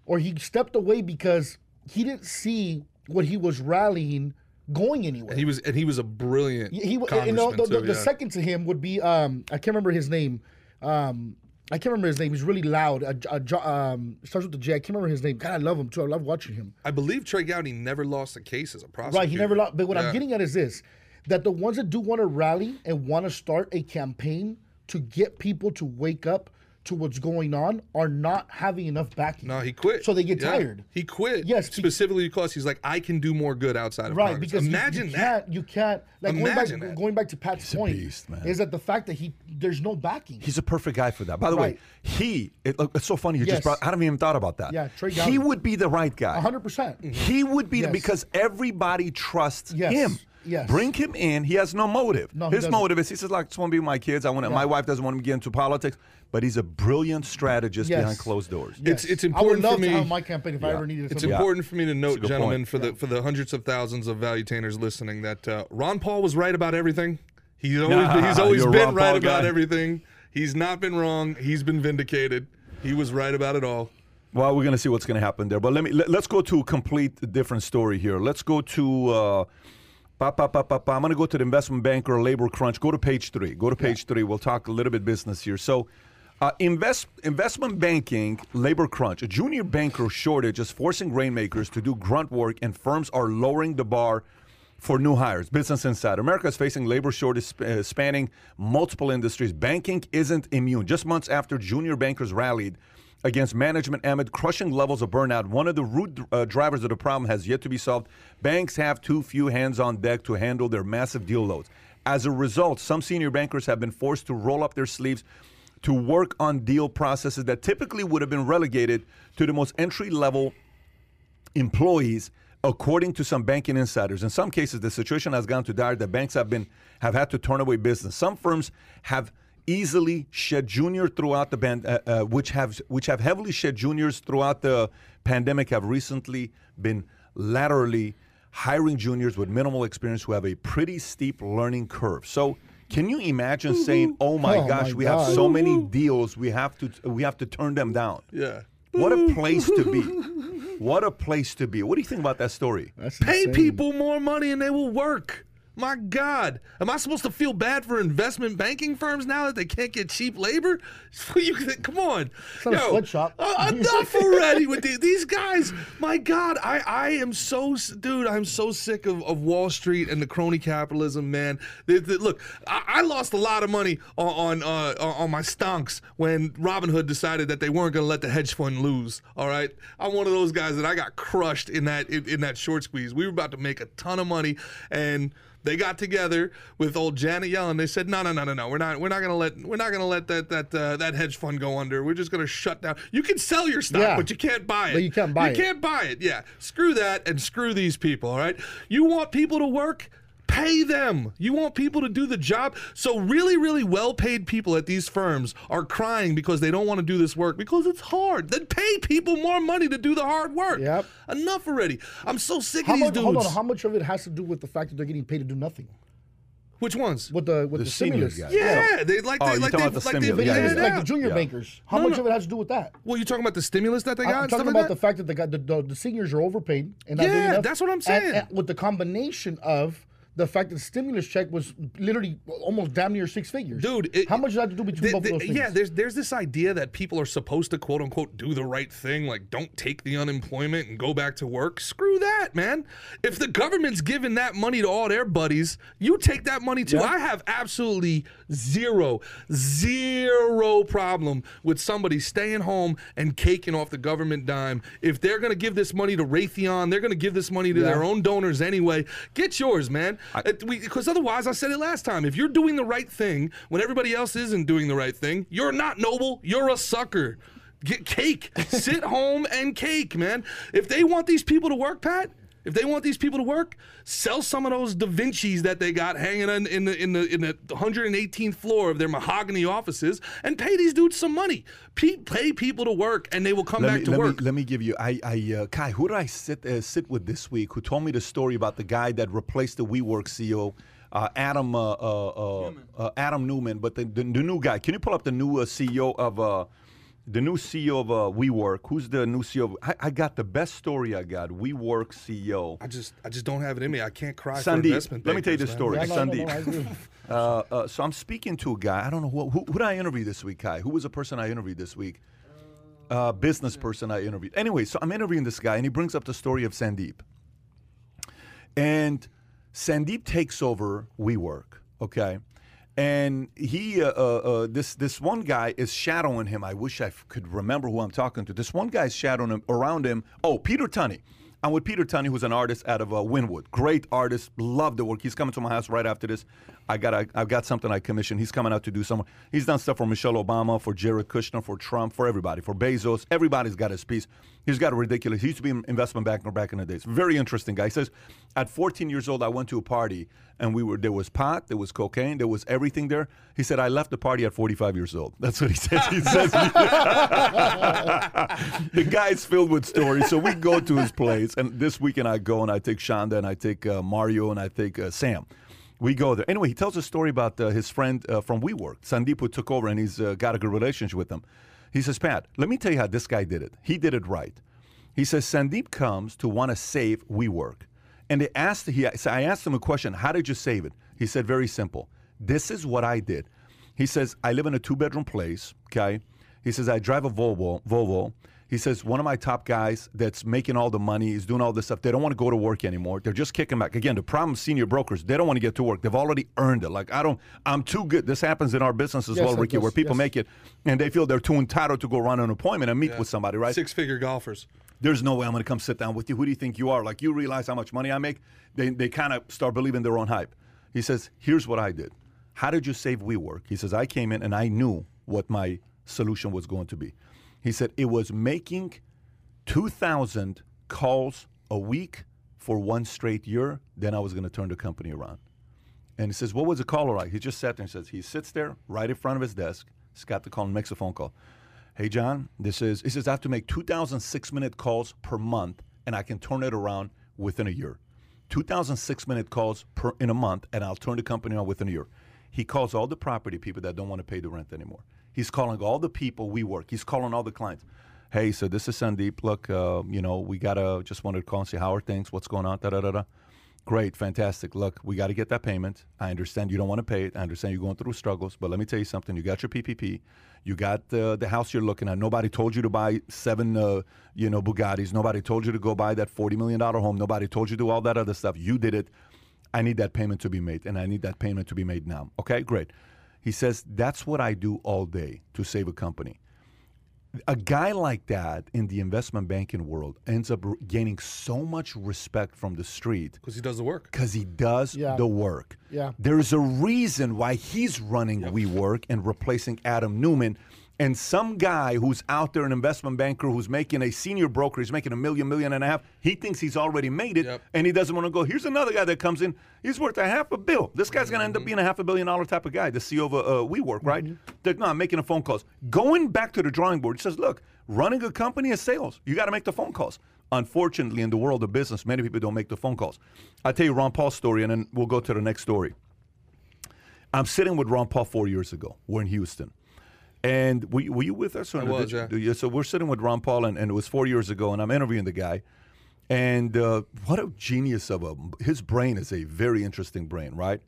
B: or he stepped away because he didn't see what he was rallying going anywhere.
C: He was and he was a brilliant.
B: He, you know, the, the,
C: too,
B: the
C: yeah.
B: second to him would be um, I can't remember his name. Um, I can't remember his name. He's really loud. Uh, uh, um, starts with the J. I can't remember his name. God, I love him too. I love watching him.
C: I believe Trey Gowdy never lost a case as a prosecutor.
B: Right, he never lost. But what
C: Yeah.
B: I'm getting at is this: that the ones that do want to rally and want to start a campaign to get people to wake up to what's going on are not having enough backing.
C: No, he quit.
B: So they get
C: Yeah.
B: tired.
C: He quit.
B: Yes, be-
C: specifically because he's like, I can do more good outside of
B: Right,
C: Congress.
B: because
C: imagine
B: you,
C: that.
B: can't, you can't like going
C: Imagine
B: back,
C: that.
B: going back to Pat's point
A: beast, man.
B: is that the fact that he there's no backing.
A: He's a perfect guy for that. By the way, he, it, look, it's so funny you
B: Yes.
A: just brought, I haven't even thought about that.
B: Yeah, Trey
A: He would be the right guy.
B: hundred percent. Mm-hmm.
A: He would be the, because everybody trusts
B: Yes,
A: him.
B: yes.
A: Bring him in. He has no motive.
B: No,
A: His
B: doesn't.
A: motive is he says like, I just want to be with my kids. I want to, my wife doesn't want me to get into politics, but he's a brilliant strategist
B: Yes.
A: behind closed doors.
C: It's- it's
B: I would
C: important for me-
B: to have my campaign if I ever needed
C: It's
B: something.
C: important for me to note, gentlemen,
A: point.
C: for the for the hundreds of thousands of valuetainers listening, that uh, Ron Paul was right about everything. He's always
A: Nah,
C: he's always been right
A: Paul
C: about
A: guy.
C: everything. He's not been wrong. He's been vindicated. He was right about it all.
A: Well, we're going to see what's going to happen there. But let me let, us go to a complete different story here. Let's go to. Uh, pa, pa, pa, pa, pa. I'm going to go to the investment banker labor crunch. Go to page three. Go to page three. We'll talk a little bit business here. So, uh, invest investment banking labor crunch. A junior banker shortage is forcing rainmakers to do grunt work, and firms are lowering the bar for new hires. Business Insider. America is facing labor shortage uh, spanning multiple industries. Banking isn't immune. Just months after junior bankers rallied against management amid crushing levels of burnout, one of the root uh, drivers of the problem has yet to be solved. Banks have too few hands on deck to handle their massive deal loads. As a result, some senior bankers have been forced to roll up their sleeves to work on deal processes that typically would have been relegated to the most entry level employees According to some banking insiders, in some cases the situation has gone to dire that banks have been have had to turn away business. Some firms have easily shed junior throughout the band, uh, uh, which have which have heavily shed juniors throughout the pandemic, have recently been laterally hiring juniors with minimal experience who have a pretty steep learning curve. So. Can you imagine mm-hmm. saying, "Oh my
B: Oh
A: gosh,
B: my
A: we have
B: God.
A: so many mm-hmm. deals, we have to we have to turn them down."
C: Yeah.
A: What a mm-hmm. place to be! What a place to be! What do you think about that story?
B: That's
C: Pay
B: insane.
C: people more money and they will work. My God, am I supposed to feel bad for investment banking firms now that they can't get cheap labor? You, come on,
B: not a sweatshop.
C: uh, enough already with the, these guys. My God, I, I am so dude. I'm so sick of, of Wall Street and the crony capitalism, man. The- the- look, I, I lost a lot of money on on, uh, on my stonks when Robinhood decided that they weren't going to let the hedge fund lose. All right, I'm one of those guys that I got crushed in that in, in that short squeeze. We were about to make a ton of money and they got together with old Janet Yellen. They said, "No, no, no, no, no. We're not. We're not gonna let. We're not gonna let that that uh, that hedge fund go under. We're just gonna shut down. You can sell your stock,
B: Yeah.
C: but you can't buy it.
B: But you can't buy
C: you
B: it.
C: can't buy it. Yeah. Screw that and screw these people. All right. You want people to work." Pay them. You want people to do the job. So, really, really well paid people at these firms are crying because they don't want to do this work because it's hard. Then pay people more money to do the hard work.
B: Yep.
C: Enough already. I'm so sick
B: How
C: of these
B: much,
C: dudes.
B: hold on, how much of it has to do with the fact that they're getting paid to do nothing?
C: Which ones?
B: With the with
A: The
B: the, stimulus.
A: guys.
C: Yeah, they like
A: Oh,
C: they
A: you're
C: like they
A: the
C: like they
A: Yeah, yeah, yeah.
B: like the junior
A: Yeah.
B: bankers. How
C: No,
B: much
C: no.
B: of it has to do with that?
C: Well, you're talking about the stimulus that they got.
B: I'm talking
C: stuff
B: about
C: like
B: the fact that the, guy- the, the the seniors are overpaid and not doing
C: Yeah,
B: enough.
C: that's what I'm
B: And-
C: saying.
B: and with the combination of the fact that the stimulus check was literally almost damn near six figures,
C: Dude, it-
B: how much does that have to do between
C: Th-
B: both
C: th-
B: of those things?
C: yeah, there's there's this idea that people are supposed to quote unquote do the right thing, like don't take the unemployment and go back to work. Screw that, man. If the government's giving that money to all their buddies, you take that money too. I have absolutely zero, zero problem with somebody staying home and caking off the government dime. If they're gonna give this money to Raytheon, they're gonna give this money to their own donors anyway. Get yours, man. Because otherwise, I said it last time. If you're doing the right thing when everybody else isn't doing the right thing, you're not noble. You're a sucker. Get cake. Sit home and cake, man. If they want these people to work, Pat. If they want these people to work, sell some of those Da Vinci's that they got hanging in, in the in the in the 118th floor of their mahogany offices, and pay these dudes some money. Pe- pay people to work, and they will come
A: Let
C: back
A: me,
C: to
A: let
C: work.
A: Me, let me give you, I, I, uh, Kai, who did I sit uh, sit with this week? Who told me the story about the guy that replaced the WeWork CEO, uh, Adam uh, uh, uh, uh, Adam Neumann, but the, the, the new guy. Can you pull up the new uh, CEO of uh, the new CEO of uh, WeWork? Who's the new CEO? Of, I, I got the best story. I got WeWork CEO.
C: I just I just don't have it in me. I can't cry for
A: Sandeep,
C: investment.
A: let me tell you
C: bankers,
A: this story.
B: Yeah, no, no,
A: Sandeep.
B: no, I.
A: Uh, uh, so I'm speaking to a guy. I don't know who, who, who did I interview this week, Kai? Who was the person I interviewed this week? Uh, business person I interviewed. Anyway, so I'm interviewing this guy, and he brings up the story of Sandeep. And Sandeep takes over WeWork, okay? And he, uh, uh, uh, this this one guy is shadowing him. I wish I f- could remember who I'm talking to. This one guy's shadowing him around him. Oh, Peter Tunney. I'm with Peter Tunney, who's an artist out of uh, Wynwood. Great artist, love the work. He's coming to my house right after this. I got I, I've got something I commissioned. He's coming out to do some. He's done stuff for Michelle Obama, for Jared Kushner, for Trump, for everybody, for Bezos. Everybody's got his piece. He's got a ridiculous. He used to be an investment banker back in the days. Very interesting guy. He says, at 14 years old, I went to a party and we were there was pot, there was cocaine, there was everything there. He said, I left the party at 45 years old. That's what he says. He says the guy's filled with stories. So we go to his place, and this weekend I go and I take Shonda and I take uh, Mario and I take uh, Sam. We go there. Anyway, he tells a story about uh, his friend uh, from WeWork, Sandeep, who took over and he's uh, got a good relationship with him. He says, Pat, let me tell you how this guy did it. He did it right. He says, Sandeep comes to want to save WeWork. And they asked, he, so I asked him a question, how did you save it? He said, very simple. This is what I did. He says, I live in a two bedroom place, okay? He says, I drive a Volvo. Volvo. He says, one of my top guys that's making all the money, is doing all this stuff. They don't want to go to work anymore. They're just kicking back. Again, the problem is senior brokers, they don't want to get to work. They've already earned it. Like, I don't, I'm too good. This happens in our business as
B: Yes,
A: well, Ricky,
B: does.
A: where people
B: Yes.
A: make it and they feel they're too entitled to go run an appointment and meet with somebody, right?
C: Six figure golfers.
A: there's no way I'm going to come sit down with you. Who do you think you are? Like, you realize how much money I make? They, they kind of start believing their own hype. He says, Here's what I did. How did you save WeWork? He says, I came in and I knew what my solution was going to be. He said, It was making 2,000 calls a week for one straight year, then I was going to turn the company around. And he says, What was the caller like? He just sat there and says, He sits there right in front of his desk. He's got the call and makes a phone call. Hey, John, this is, he says, I have to make 2,006 minute calls per month and I can turn it around within a year. 2,006 minute calls per, in a month and I'll turn the company around within a year. He calls all the property people that don't want to pay the rent anymore. He's calling all the people we work. He's calling all the clients. Hey, so this is Sandeep. Look, uh, you know, we gotta just wanted to call and see how are things, what's going on, da da da da. Great, fantastic. Look, we got to get that payment. I understand you don't want to pay it. I understand you're going through struggles, but let me tell you something. You got your PPP. You got uh, the house you're looking at. Nobody told you to buy seven, uh, you know, Bugattis. Nobody told you to go buy that forty million dollar home. Nobody told you to do all that other stuff. You did it. I need that payment to be made, and I need that payment to be made now. Okay, great. He says that's what I do all day to save a company a guy like that in the investment banking world ends up gaining so much respect from the street
C: because he does the work.
A: because he does
B: Yeah.
A: the work.
B: Yeah.
A: There's a reason why he's running WeWork and replacing Adam Neumann. And some guy who's out there, an investment banker who's making a senior broker, he's making a million, million and a half. He thinks he's already made it,
C: Yep.
A: and he doesn't want to go. Here's another guy that comes in. He's worth a half a bill. This guy's going to end
C: Mm-hmm.
A: up being a half a billion dollar type of guy, the CEO of uh, WeWork, right? They're not making the phone calls. Going back to the drawing board, he says, look, running a company is sales. You got to make the phone calls. Unfortunately, in the world of business, many people don't make the phone calls. I'll tell you Ron Paul's story, and then we'll go to the next story. I'm sitting with Ron Paul four years ago. We're in Houston. And were you, were you with us? Or
C: I was,
A: you-
C: yeah.
A: you- So we're sitting with Ron Paul, and, and it was four years ago, and I'm interviewing the guy. And uh, what a genius of a his brain is a very interesting brain, right?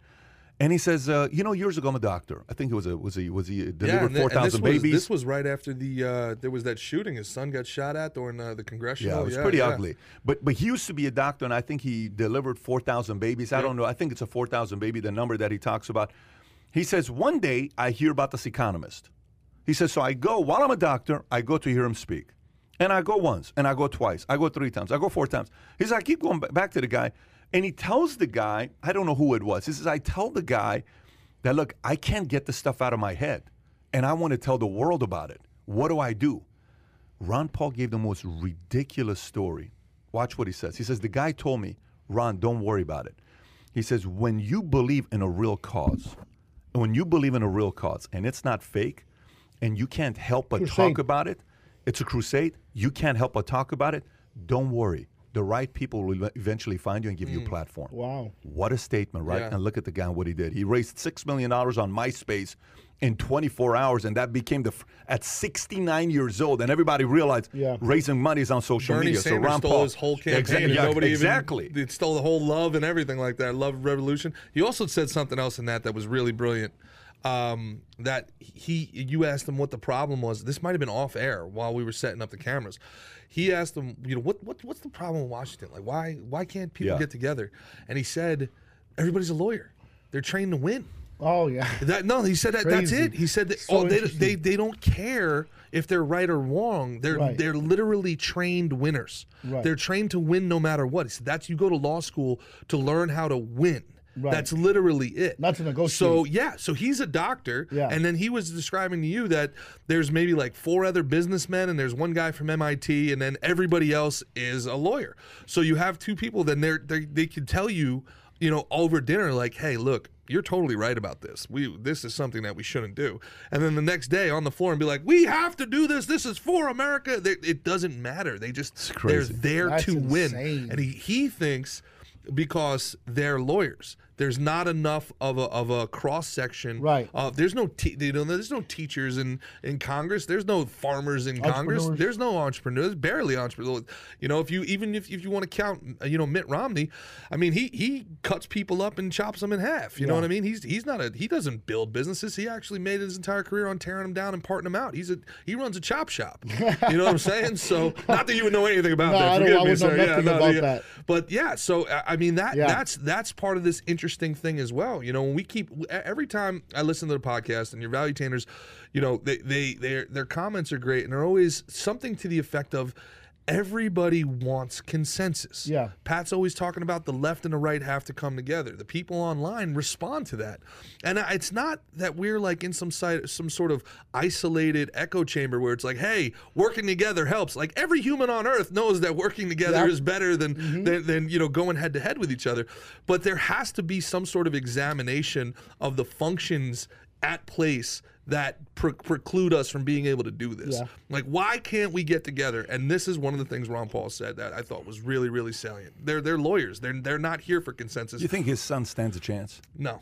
A: And he says, uh, you know, years ago I'm a doctor. I think it was a was he was he delivered
C: thi-
A: four thousand
C: was,
A: babies.
C: this was right after the uh, there was that shooting. His son got shot at during uh, the congressional.
A: Yeah, it was pretty
C: yeah.
A: ugly. But but he used to be a doctor, and I think he delivered four thousand babies. I don't know. I think it's a four thousand baby, the number that he talks about. He says one day I hear about this economist. He says so. I go while I'm a doctor. I go to hear him speak, and I go once, and I go twice, I go three times, I go four times. He says I keep going back to the guy, and he tells the guy I don't know who it was. He says I tell the guy that look I can't get this stuff out of my head, and I want to tell the world about it. What do I do? Ron Paul gave the most ridiculous story. Watch what he says. He says, The guy told me, Ron, don't worry about it. He says, When you believe in a real cause, when you believe in a real cause and it's not fake and you can't help but talk about it, it's a crusade, you can't help but talk about it, don't worry. The right people will eventually find you and give you a platform.
B: Wow.
A: What a statement, right?
C: Yeah.
A: And look at the guy what he did. He raised six million dollars on MySpace in 24 hours, and that became the at 69 years old, and everybody realized
B: Yeah.
A: raising money is on social
C: Bernie
A: media.
C: Sanders
A: so Ron
C: stole
A: Paul,
C: his whole campaign,
A: Exa-
C: and
A: yeah,
C: nobody
A: exactly.
C: even it stole the whole love and everything like that. Love revolution. He also said something else in that that was really brilliant. Um, that he, you asked him what the problem was. This might have been off air while we were setting up the cameras. He asked him, you know, what, what what's the problem in Washington? Like, why why can't people
A: Yeah.
C: get together? And he said, everybody's a lawyer. They're trained to win.
B: Oh yeah.
C: That no, he said that. That's it. He said that.
B: So
C: oh, they, they they don't care if they're right or wrong. They're
B: Right.
C: they're literally trained winners.
B: Right.
C: They're trained to win no matter what. He said that's you go to law school to learn how to win.
B: Right.
C: That's literally it.
B: Not to negotiate.
C: So yeah, so he's a doctor,
B: Yeah.
C: and then he was describing to you that there's maybe like four other businessmen, and there's one guy from MIT, and then everybody else is a lawyer. So you have two people. Then they're, they they can tell you, you know, over dinner, like, hey, look, you're totally right about this. We this is something that we shouldn't do. And then the next day on the floor and be like, we have to do this. This is for America. They, it doesn't matter. They just they're there
B: That's
C: to win. And he he thinks because they're lawyers. There's not enough of a of a cross section.
B: Right.
C: Uh, there's no te- you know, there's no teachers in in Congress. There's no farmers in Congress. There's no entrepreneurs. Barely entrepreneurs. You know, if you even if, if you want to count, you know, Mitt Romney, I mean, he he cuts people up and chops them in half. You know what I mean? He's he's not a he doesn't build businesses. He actually made his entire career on tearing them down and parting them out. He's a he runs a chop shop. You know what I'm saying? So not that you would know anything about
B: No,
C: that.
B: I
C: Forgive
B: I
C: me,
B: would know
C: sir. Yeah,
B: nothing
C: no,
B: about
C: yeah.
B: that.
C: But yeah, so I I mean that
B: Yeah.
C: that's that's part of this interesting thing as well. You know, when we keep every time I listen to the podcast and your value tainers, you know, they they their their comments are great and they're always something to the effect of everybody wants consensus.
B: Yeah.
C: Pat's always talking about the left and the right have to come together. The people online respond to that. And it's not that we're like in some side some sort of isolated echo chamber where it's like, hey, working together helps. Like every human on earth knows that working together is better than, mm-hmm. than than you know going head to head with each other. But there has to be some sort of examination of the functions at place that pre- preclude us from being able to do this.
B: Yeah.
C: Like, why can't we get together? And this is one of the things Ron Paul said that I thought was really, really salient. They're they're lawyers. They're they're not here for consensus.
A: You think his son stands a chance?
C: no,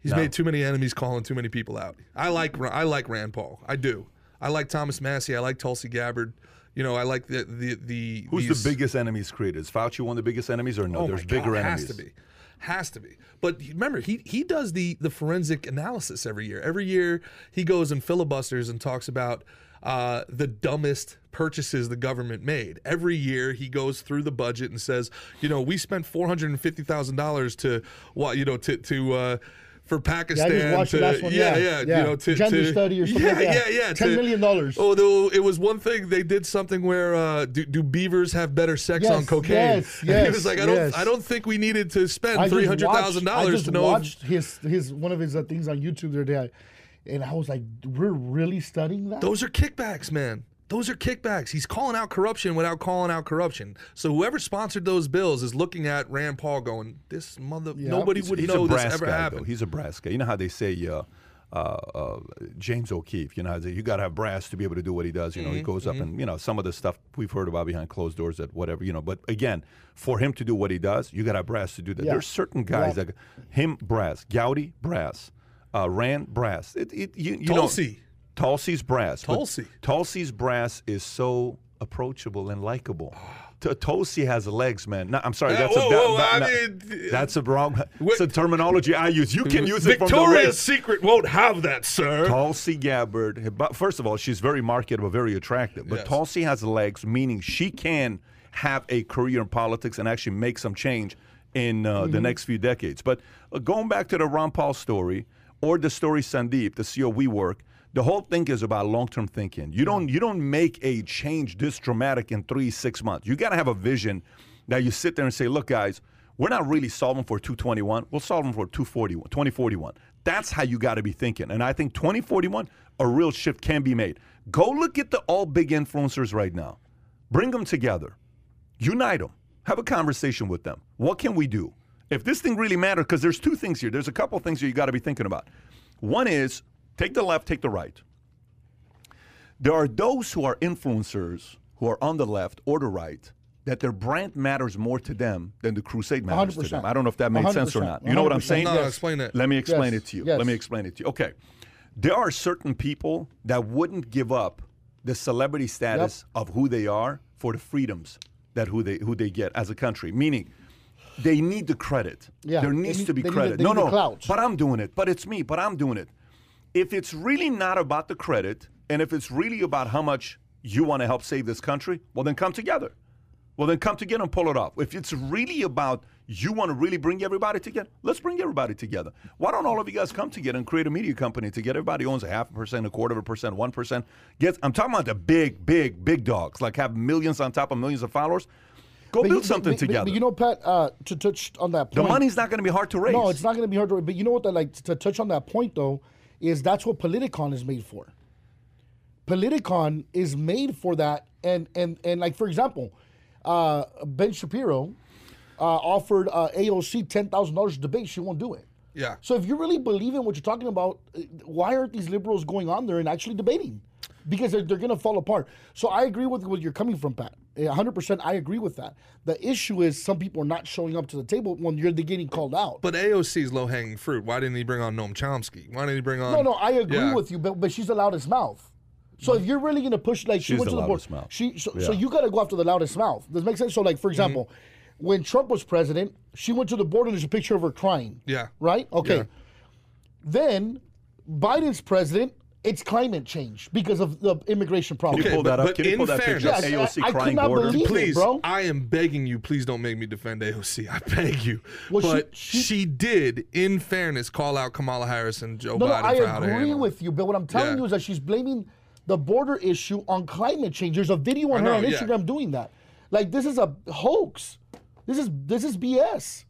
C: he's
A: No.
C: made too many enemies, calling too many people out. I like I like Rand Paul. I do. I like Thomas Massie. I like Tulsi Gabbard. You know, I like the the the.
A: Who's
C: these-
A: the biggest enemies created? Is Fauci one of the biggest enemies, or no?
C: Oh
A: There's
C: my
A: bigger
C: God,
A: enemies.
C: Has to be. Has to be. But remember, he he does the the forensic analysis every year. Every year he goes and filibusters and talks about uh, the dumbest purchases the government made. Every year he goes through the budget and says, you know, we spent four hundred and fifty thousand dollars to what you know to to. Uh, for Pakistan,
B: watched
C: to,
B: one,
C: yeah,
B: yeah,
C: yeah,
B: yeah.
C: you know, to,
B: Gender
C: to-
B: study or something
C: yeah,
B: like
C: yeah, yeah,
B: 10
C: to-
B: million dollars.
C: Oh, there, it was one thing they did something where uh, do, do beavers have better sex
B: Yes,
C: on cocaine?
B: yes,
C: And he was like, I don't,
B: yes.
C: I don't think we needed to spend three hundred thousand
B: I
C: dollars to know. if-
B: watched his his one of his uh, things on YouTube the other day, and I was like, "We're really studying that."
C: Those are kickbacks, man. Those are kickbacks. He's calling out corruption without calling out corruption. So whoever sponsored those bills is looking at Rand Paul, going, "This mother, nobody
A: He's-
C: would
A: he's
C: know this ever
A: guy,
C: happened."
A: Though. He's a brass guy. You know how they say uh, uh, uh, James O'Keefe. You know, how they- you got to have brass to be able to do what he does. You know, he
C: Mm-hmm,
A: goes up and you know some of the stuff we've heard about behind closed doors that whatever. You know, but again, for him to do what he does, you got to have brass to do that.
B: Yeah.
A: There's certain guys
B: Yeah.
A: that him brass, Gowdy brass, uh, Rand brass. It, it, you, you
C: Tulsi.
A: Know, Tulsi's brass.
C: Tulsi.
A: Tulsi's brass is so approachable and likable. T- Tulsi has legs, man. No, I'm sorry.
C: Uh,
A: That's
C: whoa,
A: a that-
C: whoa,
A: that-
C: I mean,
A: that's a wrong. It's a terminology I use. You can use it
C: Victoria's. Secret won't have that, sir.
A: Tulsi Gabbard. But first of all, she's very marketable, very attractive. But
C: Yes.
A: Tulsi has legs, meaning she can have a career in politics and actually make some change in uh,
C: Mm-hmm.
A: the next few decades. But uh, going back to the Ron Paul story or the story Sandeep, the CEO WeWork, the whole thing is about long-term thinking. You don't you don't make a change this dramatic in three six months. You got to have a vision that you sit there and say, look, guys. We're not really solving for 221. We'll solve them for 241, 2041. That's how you got to be thinking. And I think 2041, a real shift can be made. Go look at the all big influencers right now. Bring them together. Unite them. Have a conversation with them. What can we do? If this thing really matters, because there's two things here. There's a couple things here you got to be thinking about. One is take the left, take the right. There are those who are influencers who are on the left or the right that their brand matters more to them than the crusade matters to
B: 100%.
A: them. I don't know if that made sense or
B: 100%.
A: not. You know what I'm saying?
C: No, no, explain it.
A: Let me explain
B: Yes.
A: it to you.
B: Yes.
A: Let me explain it to you. Okay. There are certain people that wouldn't give up the celebrity status of who they are for the freedoms that who they who they get as a country. Meaning they need the credit.
B: Yeah,
A: there needs
B: need-
A: to be
B: they need
A: credit.
B: they
A: no, no. But I'm doing it. But it's me. But I'm doing it. If it's really not about the credit, and if it's really about how much you want to help save this country, well then come together. Well, then come together and pull it off. If it's really about you want to really bring everybody together, let's bring everybody together. Why don't all of you guys come together and create a media company together? Everybody owns a half a percent, a quarter of a percent, one percent. Get, I'm talking about the big, big, big dogs, like have millions on top of millions of followers. Go
B: But
A: build
B: you-
A: something
B: but-
A: together.
B: But you know, Pat, uh, to touch on that point.
A: the money's not going to be hard to raise.
B: No, it's not going to be hard to. Raise. But you know what? That like to touch on that point though, is that's what Politicon is made for. Politicon is made for that, and and and like for example, uh, Ben Shapiro uh, offered uh, AOC ten thousand dollars to debate. She won't do it.
C: Yeah.
B: So if you really believe in what you're talking about, uh, why aren't these liberals going on there and actually debating? Because they're, they're going to fall apart. So I agree with where you're coming from, Pat. A 100% I agree with that. The issue is some people are not showing up to the table when you're getting called out.
C: But AOC's low hanging fruit. Why didn't he bring on Noam Chomsky? Why didn't he bring on?
B: No, no, I agree
C: Yeah.
B: with you, but but she's the loudest mouth. So if you're really gonna push, like she
A: She's
B: went
A: the
B: to the board,
A: loudest mouth.
B: she so, so you got to go after the loudest mouth. Does that make sense? So like for example,
C: Mm-hmm.
B: when Trump was president, she went to the board and there's a picture of her crying.
C: Yeah.
B: Right. Okay.
C: Yeah.
B: Then Biden's president. It's climate change because of the immigration problem.
A: Can you
C: Okay,
A: that
C: but-
A: up?
C: but
A: Can you
C: in
A: pull that picture?
C: fairness-
A: of AOC
B: I- I
A: crying
B: could not
A: border.
B: believe it.
C: Please,
B: bro.
C: I am begging you. Please don't make me defend AOC. I beg you.
B: Well, she-
C: but
B: she-
C: she, did, in fairness, call out Kamala Harris and Joe
B: No, no,
C: Biden
B: I
C: for how to
B: agree
C: handle it.
B: with you, but what I'm telling
C: Yeah.
B: you is that she's blaming the border issue on climate change. There's a video on
C: I
B: her
C: know,
B: on
C: yeah.
B: Instagram doing that. Like this is a hoax. This is this is BS.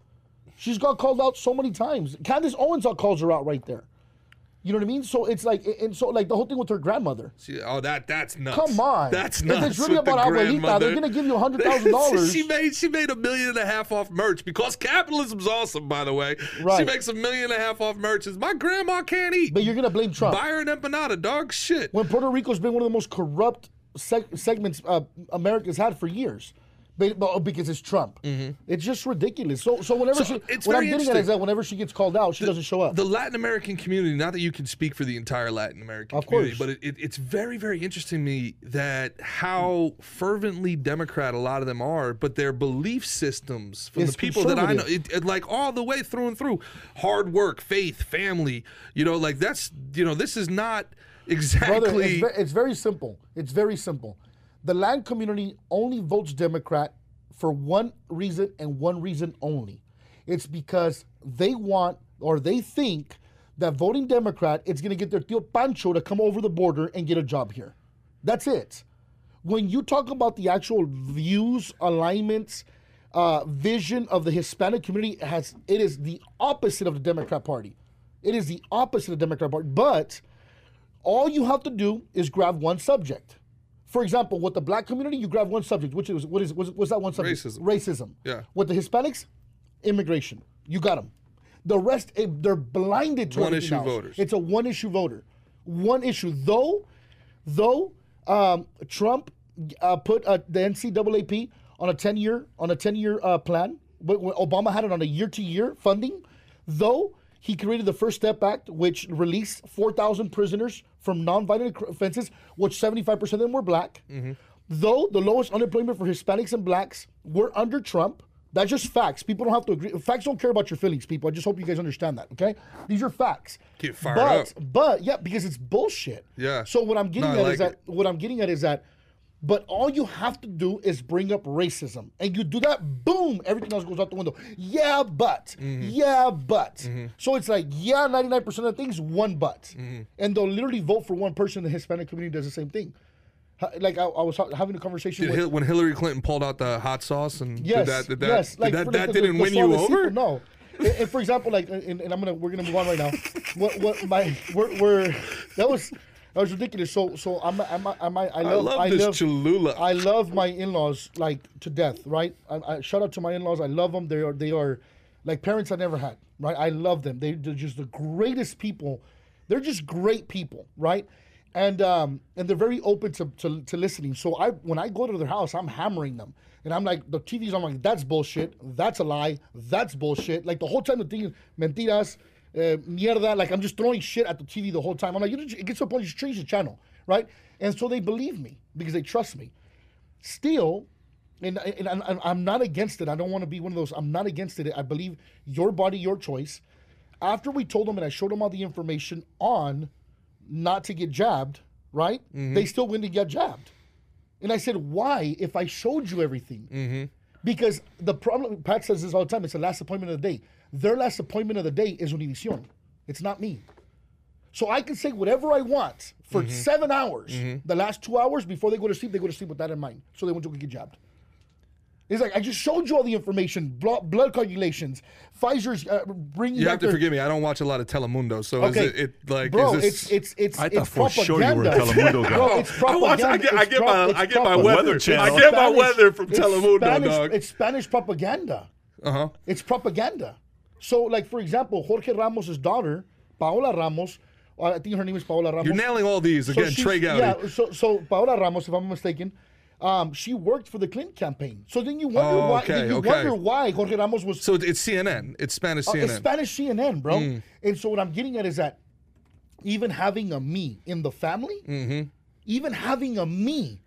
B: She's got called out so many times. Candace Owens calls her out right there. You know what I mean? So it's like, and so like the whole thing with her grandmother.
C: She- oh, that that's nuts.
B: Come on.
C: that's
B: If
C: nuts.
B: it's really
C: with the
B: about abuelita, they're gonna give you $100,000.
C: she made she made a million and a half off merch because capitalism's awesome. By the way,
B: right.
C: she makes a million and a half off merch. Is my grandma can't eat.
B: But you're gonna blame Trump.
C: Buy her an empanada, dog. Shit.
B: when Puerto Rico's been one of the most corrupt seg- segments uh, America's had for years. But- Because it's Trump, it's just ridiculous. So, so whenever
C: Mm-hmm. So,
B: she, what I'm getting at is that whenever she gets called out, she doesn't show up.
C: the Latin American community, not that you can speak for the entire Latin American
B: Of
C: community,
B: course.
C: but it, it, it's very, very interesting to me that how fervently Democrat a lot of them are, but their belief systems from
B: It's
C: the people that I know, it, it, like all the way through and through, hard work, faith, family, you know, like that's, you know, this is not exactly.
B: Brother, it's, ve- it's very simple. It's very simple. The land community only votes Democrat for one reason and one reason only. It's because they want or they think that voting Democrat is going to get their tío Pancho to come over the border and get a job here. That's it. When you talk about the actual views, alignments, uh, vision of the Hispanic community, it has it is the opposite of the Democrat Party. It is the opposite of the Democrat Party. But all you have to do is grab one subject. For example, with the black community, you grab one subject, which is what is what's, what's that one subject?
C: Racism.
B: Racism.
C: Yeah.
B: With the Hispanics, immigration. You got them. The rest, eh, they're blinded to
C: One issue
B: else.
C: voters.
B: It's a one issue voter. One issue. Though, though um, Trump uh, put uh, the NCAAP on a ten year on a ten year uh, plan, but Obama had it on a year to year funding. Though he created the First Step Act, which released four thousand prisoners from nonviolent offenses, which seventy five percent of them were black. Mm-hmm. Though the lowest unemployment for Hispanics and blacks were under Trump. That's just facts. People don't have to agree. Facts don't care about your feelings, people. I just hope you guys understand that. Okay, these are facts.
C: Get fired
B: but,
C: up.
B: But yeah, because it's bullshit.
C: Yeah.
B: So what I'm getting
C: No,
B: at
C: like
B: is that
C: it.
B: what I'm getting at is that, but all you have to do is bring up racism, and you do that, boom, everything else goes out the window. Yeah, but,
C: Mm-hmm.
B: yeah, but. So it's like yeah, 99% of things, one but,
C: Mm-hmm.
B: and they'll literally vote for one person. The Hispanic community does the same thing. Like I, I was having a conversation with
C: Hil- when Hillary Clinton pulled out the hot sauce and
B: Yes,
C: did that, did that,
B: yes.
C: did
B: Like
C: that, that
B: the-
C: didn't
B: the
C: win you
B: suavecito,
C: over?
B: No. And, and for example, like, and, and I'm gonna we're gonna move on right now. What what my we're, we're that was that was ridiculous. So so I'm I'm I'm I, I love
C: love
B: I
C: this
B: love
C: Cholula.
B: I love my in-laws like to death. Right. I, I shout out to my in-laws. I love them. They are they are like parents I never had. Right. I love them. They, they're just the greatest people. They're just great people. Right. And um and they're very open to, to, to listening. So I when I go to their house, I'm hammering them. And I'm like, the TV's I'm like, that's bullshit. That's a lie. That's bullshit. Like the whole time the thing is mentiras, uh, mierda. Like I'm just throwing shit at the TV the whole time. I'm like, you just, it gets to a point you just change the channel, right? And so they believe me because they trust me. Still, and, and, and I'm- I'm not against it. I don't want to be one of those. I'm not against it. I believe your body, your choice. After we told them and I showed them all the information on not to get jabbed, right? They still went to get jabbed. And I said, why if I showed you everything? Because the problem, Pat says this all the time, it's the last appointment of the day. Their last appointment of the day is Univision. It's not me. So I can say whatever I want for seven hours. The last two hours before they go to sleep, they go to sleep with that in mind. So they went to go get jabbed. It's like I just showed you all the information, blood, blood coagulations, Pfizer's uh, bringing.
C: You
B: back
C: have to
B: their-
C: forgive me. I don't watch a lot of Telemundo, so
B: Okay,
C: is it, it like
B: bro,
C: is this?
B: it's it's it's
A: I thought
B: it's
A: for sure you were a
B: propaganda.
A: Telemundo guy.
B: Bro, it's
C: I watch. I get. I get
B: pro-
C: my. I get my weather.
A: Weather channel.
C: I get my weather from
B: it's
C: Telemundo,
B: Spanish,
C: dog.
B: It's Spanish propaganda.
C: Uh huh.
B: It's propaganda. So, like for example, Jorge Ramos' daughter, Paola Ramos, uh, I think her name is Paola Ramos.
C: You're nailing all these again.
B: she's-
C: Trey Gowdy.
B: Yeah, so so Paola Ramos, if I'm mistaken, um, she worked for the Clinton campaign. So then you wonder
C: Oh,
B: why
C: okay,
B: then you
C: okay.
B: wonder why Jorge Ramos was
C: So it's CNN. It's Spanish
B: uh,
C: CNN.
B: it's Spanish CNN, bro.
C: Mm.
B: And so what I'm getting at is that even having a me in the family,
C: Mm-hmm.
B: even having a me,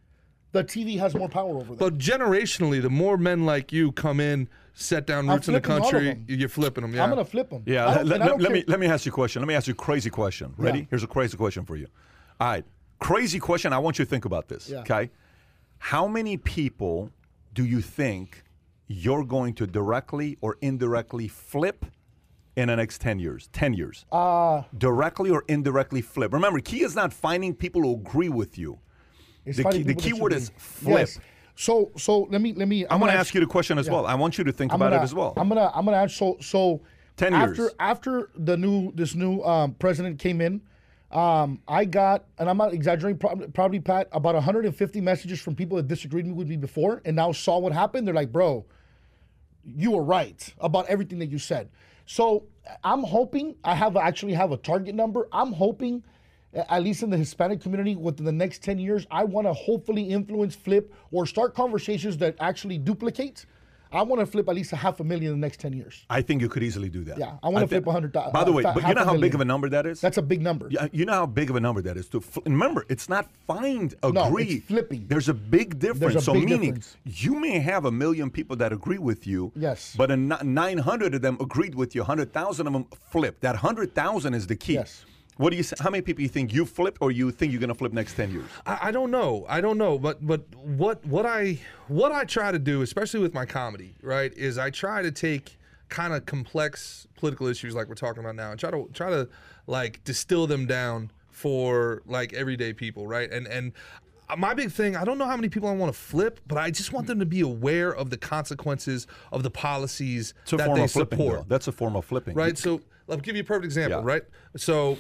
B: the TV has more power over them.
C: but generationally, the more men like you come in, set down roots in the
B: flipping all of
C: country, you're flipping them. Yeah.
B: I'm gonna flip them.
A: Yeah, let, let- let me let me ask you a question. Let me ask you a crazy question. Ready?
B: Yeah.
A: Here's a crazy question for you. All right, crazy question. I want you to think about this.
B: Yeah.
A: Okay, how many people do you think you're going to directly or indirectly flip in the next 10 years? 10 years.
B: Uh,
A: Directly or indirectly flip. Remember, key is not finding people who agree with you.
B: it's
A: The key- the key word is flip.
B: Yes. So so let me let me.
A: I want to ask you the question as well. I want you to think
B: I'm
A: about
B: gonna,
A: it as well.
B: I'm gonna I'm gonna ask so so
A: 10
B: after
A: years.
B: after the new this new um, president came in, um, I got and I'm not exaggerating probably, probably Pat about 150 messages from people that disagreed with me before and now saw what happened. They're like, bro, you were right about everything that you said. So I'm hoping I have actually have a target number. I'm hoping at least in the Hispanic community within the next 10 years, I want to hopefully influence, flip, or start conversations that actually duplicate. I want to flip at least a half a million in the next 10 years.
A: I think you could easily do that.
B: Yeah, I wanna
A: thi-
B: flip 100,000
A: By the
B: uh,
A: way,
B: fa-
A: but you know how big of a number that is?
B: That's a big number.
A: Yeah, you know how big of a number that is. To fl- remember, it's not find, agree.
B: No, it's flipping.
A: There's a big difference.
B: a
A: so
B: big
A: meaning,
B: difference.
A: you may have a million people that agree with you.
B: Yes.
A: But a ni- 900 of them agreed with you. 100,000 of them flipped. That 100,000 is the key.
B: Yes.
A: What do you? say? How many people you think you flip, or you think you're going to flip next 10 years?
C: I, I don't know. I don't know. But but what what I what I try to do, especially with my comedy, right, is I try to take kind of complex political issues like we're talking about now and try to try to like distill them down for like everyday people, right? And and uh, my big thing, I don't know how many people I want to flip, but I just want them to be aware of the consequences of the policies that they
A: flipping.
C: support.
A: That's a form of flipping.
C: right? So I'll give you a perfect example,
A: Yeah.
C: right? So,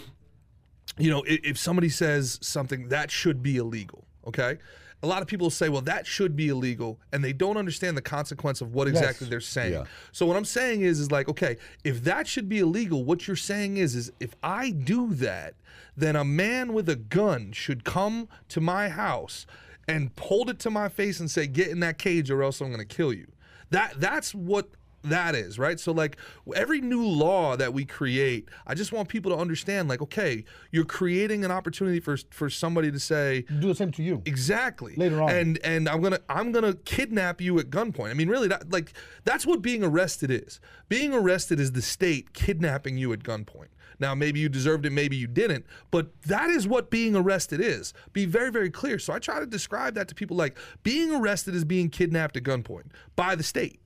C: you know, if, if somebody says something that should be illegal, okay? A lot of people say, well, that should be illegal, and they don't understand the consequence of what exactly
B: Yes.
C: they're saying.
A: Yeah.
C: So what I'm saying is, is like, okay, if that should be illegal, what you're saying is, is if I do that, then a man with a gun should come to my house and hold it to my face and say, get in that cage or else I'm going to kill you. That that's what that is, right? So like every new law that we create, I just want people to understand like okay, you're creating an opportunity for for somebody to say
B: Do the same to you.
C: Exactly.
B: Later on.
C: And and I'm gonna I'm gonna kidnap you at gunpoint. I mean, really, that like that's what being arrested is. Being arrested is the state kidnapping you at gunpoint. Now, maybe you deserved it, maybe you didn't, but that is what being arrested is. Be very, very clear. So I try to describe that to people like being arrested is being kidnapped at gunpoint by the state.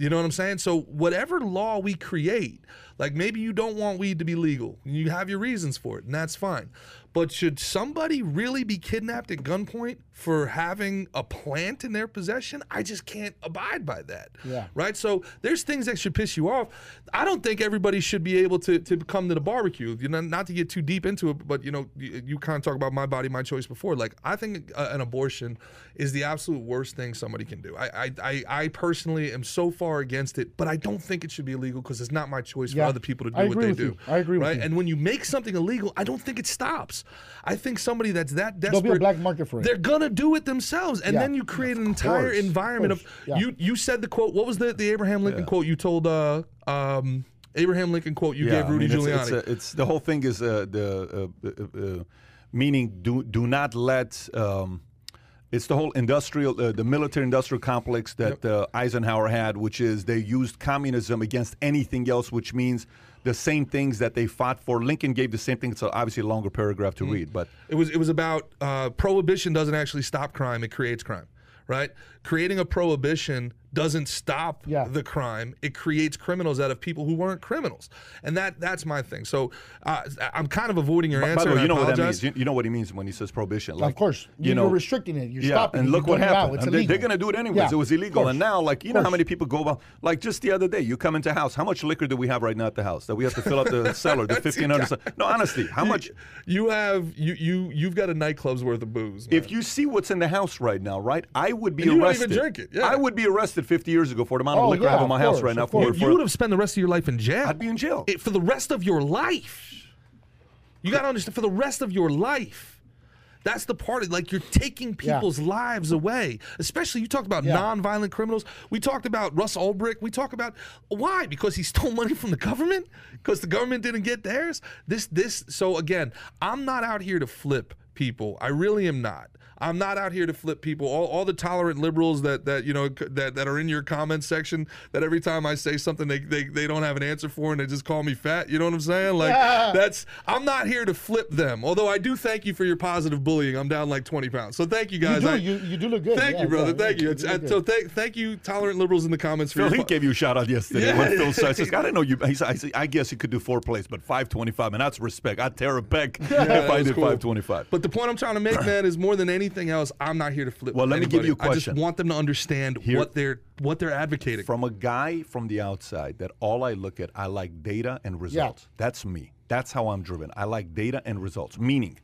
C: You know what I'm saying? So whatever law we create, like maybe you don't want weed to be legal. You have your reasons for it, and that's fine. But should somebody really be kidnapped at gunpoint for having a plant in their possession? I just can't abide by that.
B: Yeah.
C: Right? So there's things that should piss you off. I don't think everybody should be able to, to come to the barbecue. You know, not to get too deep into it, but you know, you, you kind of talk about my body, my choice before. Like I think uh, an abortion is the absolute worst thing somebody can do. I I, I, I personally am so far against it, but I don't think it should be illegal because it's not my choice
B: Yeah.
C: for other people to do
B: I
C: what they do.
B: you. I agree with
C: right?
B: you.
C: And when you make something illegal, I don't think it stops. I think somebody that's that
B: There'll
C: desperate,
B: be a black market for it.
C: they're gonna do it themselves, and
B: Yeah.
C: then you create an entire
A: course.
C: environment of,
B: Of. Yeah.
C: you. You said the quote. What was the the Abraham Lincoln quote you told? Uh, um, Abraham Lincoln quote you gave
A: I
C: Rudy
A: mean, it's,
C: Giuliani.
A: It's, uh, it's the whole thing is uh, the uh, uh, uh, meaning do do not let. Um, it's the whole industrial, uh, the military-industrial complex that uh, Eisenhower had, which is they used communism against anything else, which means the same things that they fought for. Lincoln gave the same thing. It's obviously a longer paragraph to read, but
C: It was it was about uh, prohibition doesn't actually stop crime; it creates crime, right? Creating a prohibition doesn't stop
B: Yeah.
C: the crime; it creates criminals out of people who weren't criminals, and that that's my thing. So uh, I'm kind of avoiding your
A: by, by
C: answer.
A: the way, you
C: I
A: know what that means. You, you know what he means when he says prohibition. Like,
B: of course,
A: you
B: you
A: know,
B: are restricting it. You're
A: yeah,
B: stopping.
A: and
B: it.
A: look
B: You're
A: what
B: going it
A: happened.
B: It's
A: And they,
B: illegal.
A: are going to do it anyways.
B: Yeah,
A: it was illegal, and now, like, you know how many people go about, like, just the other day, you come into house. How much liquor do we have right now at the house that we have to fill up the cellar? The fifteen hundred. No, honestly, how much?
C: You have you you you've got a nightclub's worth of booze. man.
A: If you see what's in the house right now, right? I would be
C: And you don't even drink it, yeah.
A: I would be arrested 50 years ago for the amount of
B: Oh,
A: liquor I have in my
B: of
A: house right now.
B: of
A: For,
B: course.
C: you
A: for-
C: would have spent the rest of your life in jail.
A: I'd be in jail.
C: It- for the rest of your life. You got to understand for the rest of your life. That's the part of like you're taking
B: Yeah.
C: people's lives away. Especially you talked about
B: Yeah.
C: non-violent criminals. We talked about Ross Ulbricht. We talk about why? Because he stole money from the government? Because the government didn't get theirs? This this so again, I'm not out here to flip people. I really am not. I'm not out here to flip people. All, all the tolerant liberals that that you know that, that are in your comment section that every time I say something they, they they don't have an answer for and they just call me fat. You know what I'm saying? Like that's I'm not here to flip them. Although I do thank you for your positive bullying. I'm down like 20 pounds. So thank you
B: You
C: guys.
B: do,
C: I-
B: you, you do look good.
C: Thank
B: Yeah,
C: you, brother.
B: yeah,
C: thank
B: yeah,
C: you. It's,
B: look
C: uh, so thank thank you, tolerant liberals in the comments for
A: Phil,
C: your
A: he
C: fu-
A: gave you a shout out yesterday
C: Yeah.
A: when Phil said, "I didn't know you." He said, I, said, "I guess you could do four plays, but 525, and that's respect. I'd tear a peg if I did
C: cool.
A: 525."
C: But the point I'm trying to make, man, is more than anything else, I'm not here to flip.
A: Well, let me give you a
C: I
A: question.
C: I just want them to understand
A: Here-
C: what they're what they're advocating.
A: from a guy from the outside that all I look at, I like data and results. That's me. That's how I'm driven. I like data and results. Meaning,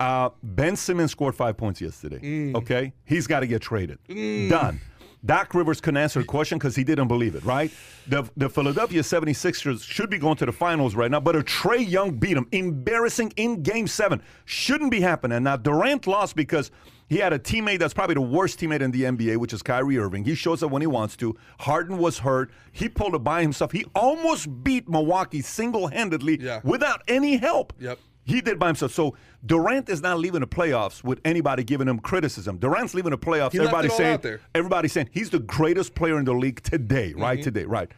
A: uh, Ben Simmons scored five points yesterday. Okay, he's got to get traded. Done. Doc Rivers couldn't answer the question because he didn't believe it, right? The, the Philadelphia 76ers should be going to the finals right now, but a Trae Young beat him. Embarrassing in game seven. Shouldn't be happening. And now, Durant lost because he had a teammate that's probably the worst teammate in the NBA, which is Kyrie Irving. He shows up when he wants to. Harden was hurt. He pulled it by himself. He almost beat Milwaukee single handedly
C: Yeah.
A: without any help.
C: Yep.
A: He did by himself. So Durant is not leaving the playoffs with anybody giving him criticism. Durant's leaving the playoffs. Everybody's saying everybody's saying he's the greatest player in the league today, right?
C: Mm-hmm.
A: Today, right.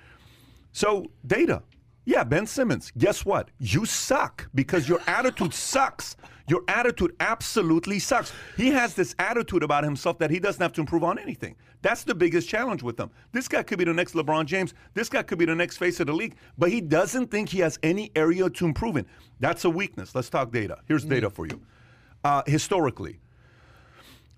A: So data. Yeah, Ben Simmons. Guess what? You suck because your attitude sucks. Your attitude absolutely sucks. He has this attitude about himself that he doesn't have to improve on anything. That's the biggest challenge with him. This guy could be the next LeBron James. This guy could be the next face of the league, but he doesn't think he has any area to improve in. That's a weakness. Let's talk data. Here's data for you. Uh, historically,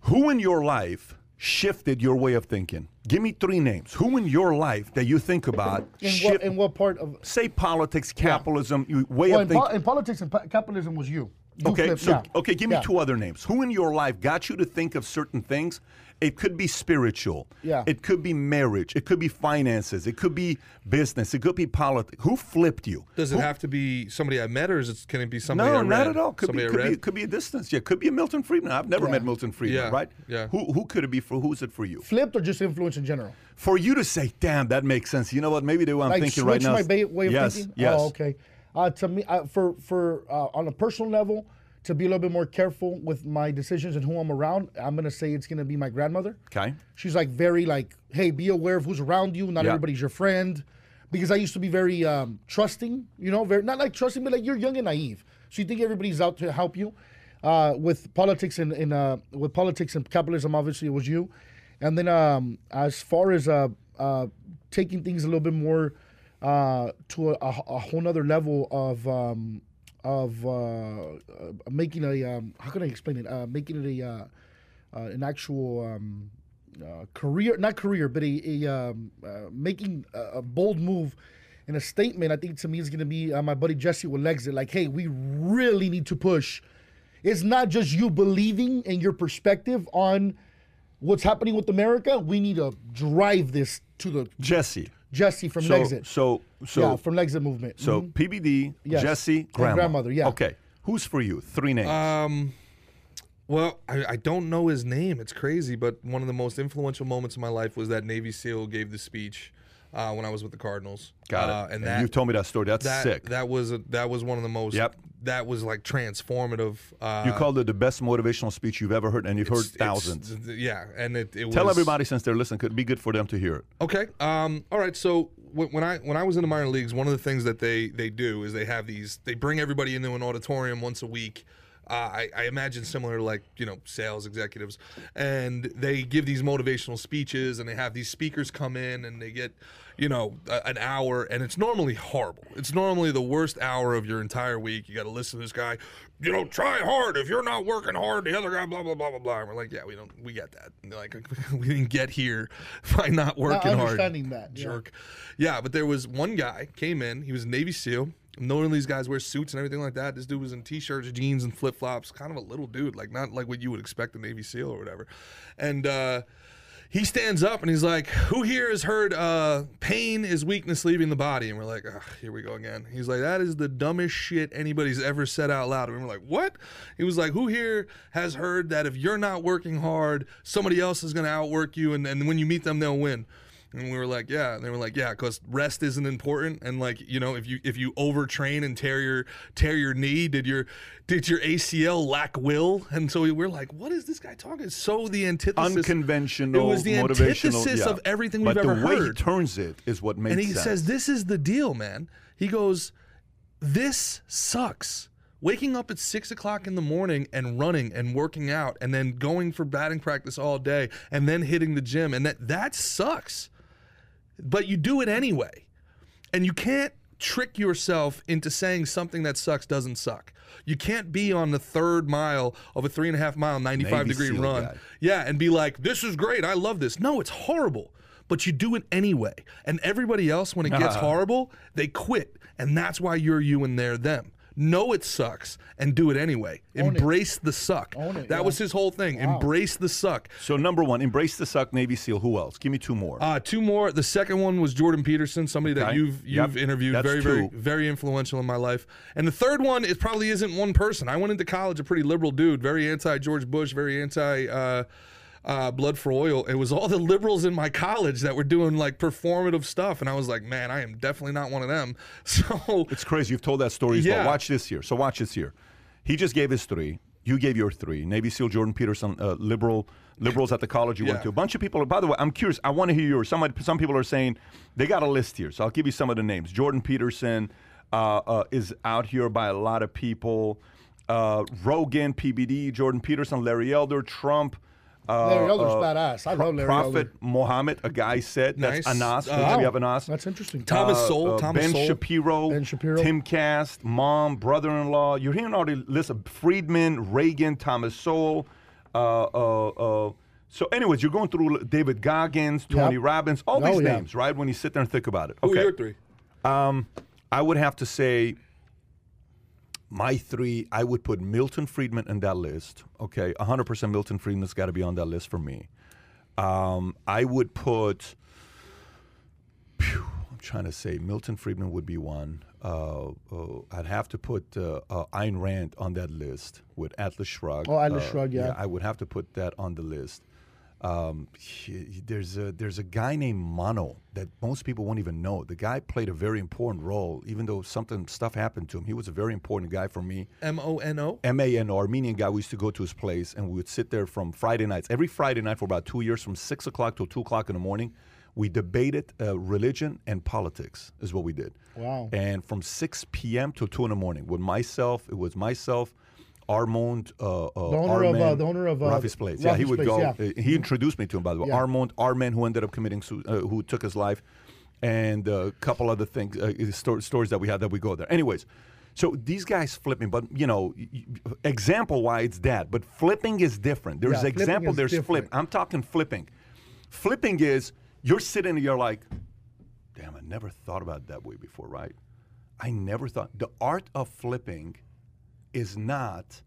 A: who in your life shifted your way of thinking? Give me three names. Who in your life that you think about
B: In
A: shift,
B: what, in what part of
A: say politics, capitalism, you way
B: well,
A: of
B: in, po-
A: thinking?
B: in politics and po- capitalism was you. You
A: Okay, so
B: yeah.
A: okay, give me
B: Yeah.
A: two other names. Who in your life got you to think of certain things? It could be spiritual.
B: Yeah.
A: It could be marriage. It could be finances. It could be business. It could be politics. Who flipped you?
C: Does it
A: Who-
C: have to be somebody I met, or is it, can it be somebody
A: No,
C: I
A: not
C: read?
A: at all. Could be, could be,
C: read?
A: could be a distance. Yeah, could be a Milton Friedman. I've never
B: Yeah.
A: met Milton Friedman,
C: Yeah,
A: right?
C: yeah.
A: Who who could it be for? Who's it for you?
B: Flipped or just influence in general?
A: For you to say, "Damn, that makes sense." You know what? Maybe the way I'm
B: like
A: thinking right now.
B: Switch my
A: is-
B: ba- way of
A: yes,
B: thinking.
A: Yes.
B: Oh, okay. Uh, to me, uh, for for uh, on a personal level, to be a little bit more careful with my decisions and who I'm around, I'm gonna say it's gonna be my grandmother.
A: Okay.
B: She's like very like, hey, be aware of who's around you. Not
A: Yeah.
B: everybody's your friend. Because I used to be very um, trusting, you know, very not like trusting, but like you're young and naive, so you think everybody's out to help you. Uh, with politics and, and uh, with politics and capitalism, obviously it was you. And then um, as far as uh, uh, taking things a little bit more uh, to a, a, a whole nother level of um, of uh, uh, making a um, how can I explain it? Uh, making it a uh, an actual um, career, not career, but a, a um, making a, a bold move and a statement. I think to me is going to be my buddy Jesse with Lexit. Like, hey, we really need to push. It's not just you believing and your perspective on what's happening with America. We need to drive this to the
A: Jesse.
B: Jesse from
A: So
B: Lexit.
A: so so
B: yeah, from Lexit movement.
A: so
B: Mhm.
A: PBD,
B: Yes.
A: Jesse,
B: And
A: grandma.
B: grandmother, yeah.
A: Okay. Who's for you? Three names.
C: Um, well, I, I don't know his name. It's crazy, but one of the most influential moments of my life was that Navy SEAL gave the speech uh, when I was with the Cardinals.
A: Got
C: uh,
A: it.
C: And
A: And you told me that story. That's
C: that
A: sick.
C: that was a, that was one of the most.
A: Yep.
C: That was like transformative. Uh,
A: you called it the best motivational speech you've ever heard, and you've heard thousands.
C: yeah, and it, it
A: Tell
C: was,
A: everybody since they're listening, could be good for them to hear it.
C: Okay. Um, all right. So when, when I when I was in the minor leagues, one of the things that they they do is they have these. They bring everybody into an auditorium once a week. Uh, I, I imagine similar to like you know sales executives, and they give these motivational speeches, and they have these speakers come in, and they get you know a, an hour, and it's normally horrible. It's normally the worst hour of your entire week. You got to listen to this guy. You know, try hard. If you're not working hard, the other guy, blah blah blah blah blah. And we're like, yeah, we don't, we get that. And they're like, we didn't get here by not working hard.
B: understanding that, yeah.
C: jerk. Yeah, but there was one guy came in. He was a Navy SEAL. Normally these guys wear suits and everything like that. This dude was in t-shirts, jeans, and flip flops. Kind of a little dude, like not like what you would expect a Navy SEAL or whatever. And uh, he stands up and he's like, "Who here has heard uh, pain is weakness leaving the body?" And we're like, "Here we go again." He's like, "That is the dumbest shit anybody's ever said out loud." And we're like, "What?" He was like, "Who here has heard that if you're not working hard, somebody else is going to outwork you, and, and when you meet them, they'll win?" And we were like, yeah. And they were like, yeah, because rest isn't important. And like, you know, if you if you overtrain and tear your tear your knee, did your did your ACL lack will? And so we were like, what is this guy talking? So the antithesis.
A: Unconventional,
C: It was the antithesis
A: yeah.
C: of everything we've ever heard.
A: But the way he turns it is what makes
C: and he
A: sense.
C: says, This is the deal, man. He goes, This sucks. Waking up at six o'clock in the morning and running and working out and then going for batting practice all day and then hitting the gym and that that sucks. But you do it anyway. And you can't trick yourself into saying something that sucks doesn't suck. You can't be on the third mile of a three and a half mile, 95
A: Navy
C: degree
A: SEAL
C: run.
A: guy.
C: Yeah, and be like, this is great. I love this. No, it's horrible. But you do it anyway. And everybody else, when it gets horrible, they quit. And that's why you're you and they're them. Know it sucks and do it anyway.
B: Own it.
C: Embrace the suck.
B: Own it,
C: that
B: yeah.
C: was his whole thing. Embrace the suck.
A: so number one, embrace the suck, Navy SEAL. Who else? Give me two more.
C: Uh, two more. The second one was Jordan Peterson, somebody that you've you've interviewed,
A: That's
C: very very
A: two.
C: very influential in my life. And the third one, it probably isn't one person. I went into college a pretty liberal dude, very anti George Bush, very anti uh, uh, blood for oil. It was all the liberals in my college that were doing like performative stuff, and I was like, man, I am definitely not one of them. So
A: It's crazy. You've told that story as well. Watch this here. So watch this here. He just gave his three. You gave your three. Navy SEAL Jordan Peterson, uh, liberal liberals at the college you went to. A bunch of people. By the way, I'm curious. I want to hear yours. Somebody, some people are saying they got a list here. So I'll give you some of the names. Jordan Peterson uh, uh, is out here by a lot of people. Uh, Rogan, PBD, Jordan Peterson, Larry Elder, Trump. Uh,
B: Larry Elder's
A: uh,
B: badass. I
A: Pro-
B: love Larry
A: Prophet
B: Elder.
A: Mohammed, a guy said that's
C: Nice.
A: Anas.
C: Uh,
A: Wow.
B: Wow.
A: We have Anas.
B: That's interesting.
C: Thomas
A: Uh,
C: Sowell,
A: uh,
C: Thomas
A: Ben
C: Sowell.
A: Shapiro,
B: Ben Shapiro.
A: Tim Cast, mom, brother-in-law. You're hearing all the list of Friedman, Reagan, Thomas Sowell. Uh, uh, uh, so, anyways, you're going through David Goggins, Tony
B: Yep.
A: Robbins, all
B: Oh,
A: these
B: yeah.
A: names, right? When you sit there and think about it.
C: who
A: Okay.
C: are your three?
A: Um, I would have to say my three, I would put Milton Friedman in that list. Okay, 100% Milton Friedman's got to be on that list for me. Um, I would put, phew, I'm trying to say, Milton Friedman would be one. Uh, uh, I'd have to put uh, uh, Ayn Rand on that list with Atlas Shrugged.
B: Oh, Atlas
A: Uh,
B: Shrugged, yeah.
A: I would have to put that on the list. Um, he- there's a there's a guy named Mono that most people won't even know. The guy played a very important role, even though something stuff happened to him. He was a very important guy for me.
C: M O N O.
A: M A N O, Armenian guy. We used to go to his place and we would sit there from Friday nights, every Friday night for about two years, from six o'clock till two o'clock in the morning. We debated uh, religion and politics, is what we did.
B: Wow.
A: And from 6 p.m. till 2 in the morning, with myself, it was myself, Armand, uh, uh,
B: The owner of, uh, the owner of, uh,
A: Rafi's place. Yeah, he would
B: Place,
A: go.
B: yeah.
A: uh, He introduced me to him, by the way.
B: Yeah.
A: Armand, Armand, who ended up committing, su- uh, who took his life, and a couple other things, uh, sto- stories that we had that we go there. Anyways, so these guys flipping, but you know, example why it's that, but flipping is different. There's
B: Yeah,
A: example, there's
B: different.
A: flip. I'm talking flipping. Flipping is you're sitting and you're like, damn, I never thought about it that way before, right? I never thought the art of flipping is not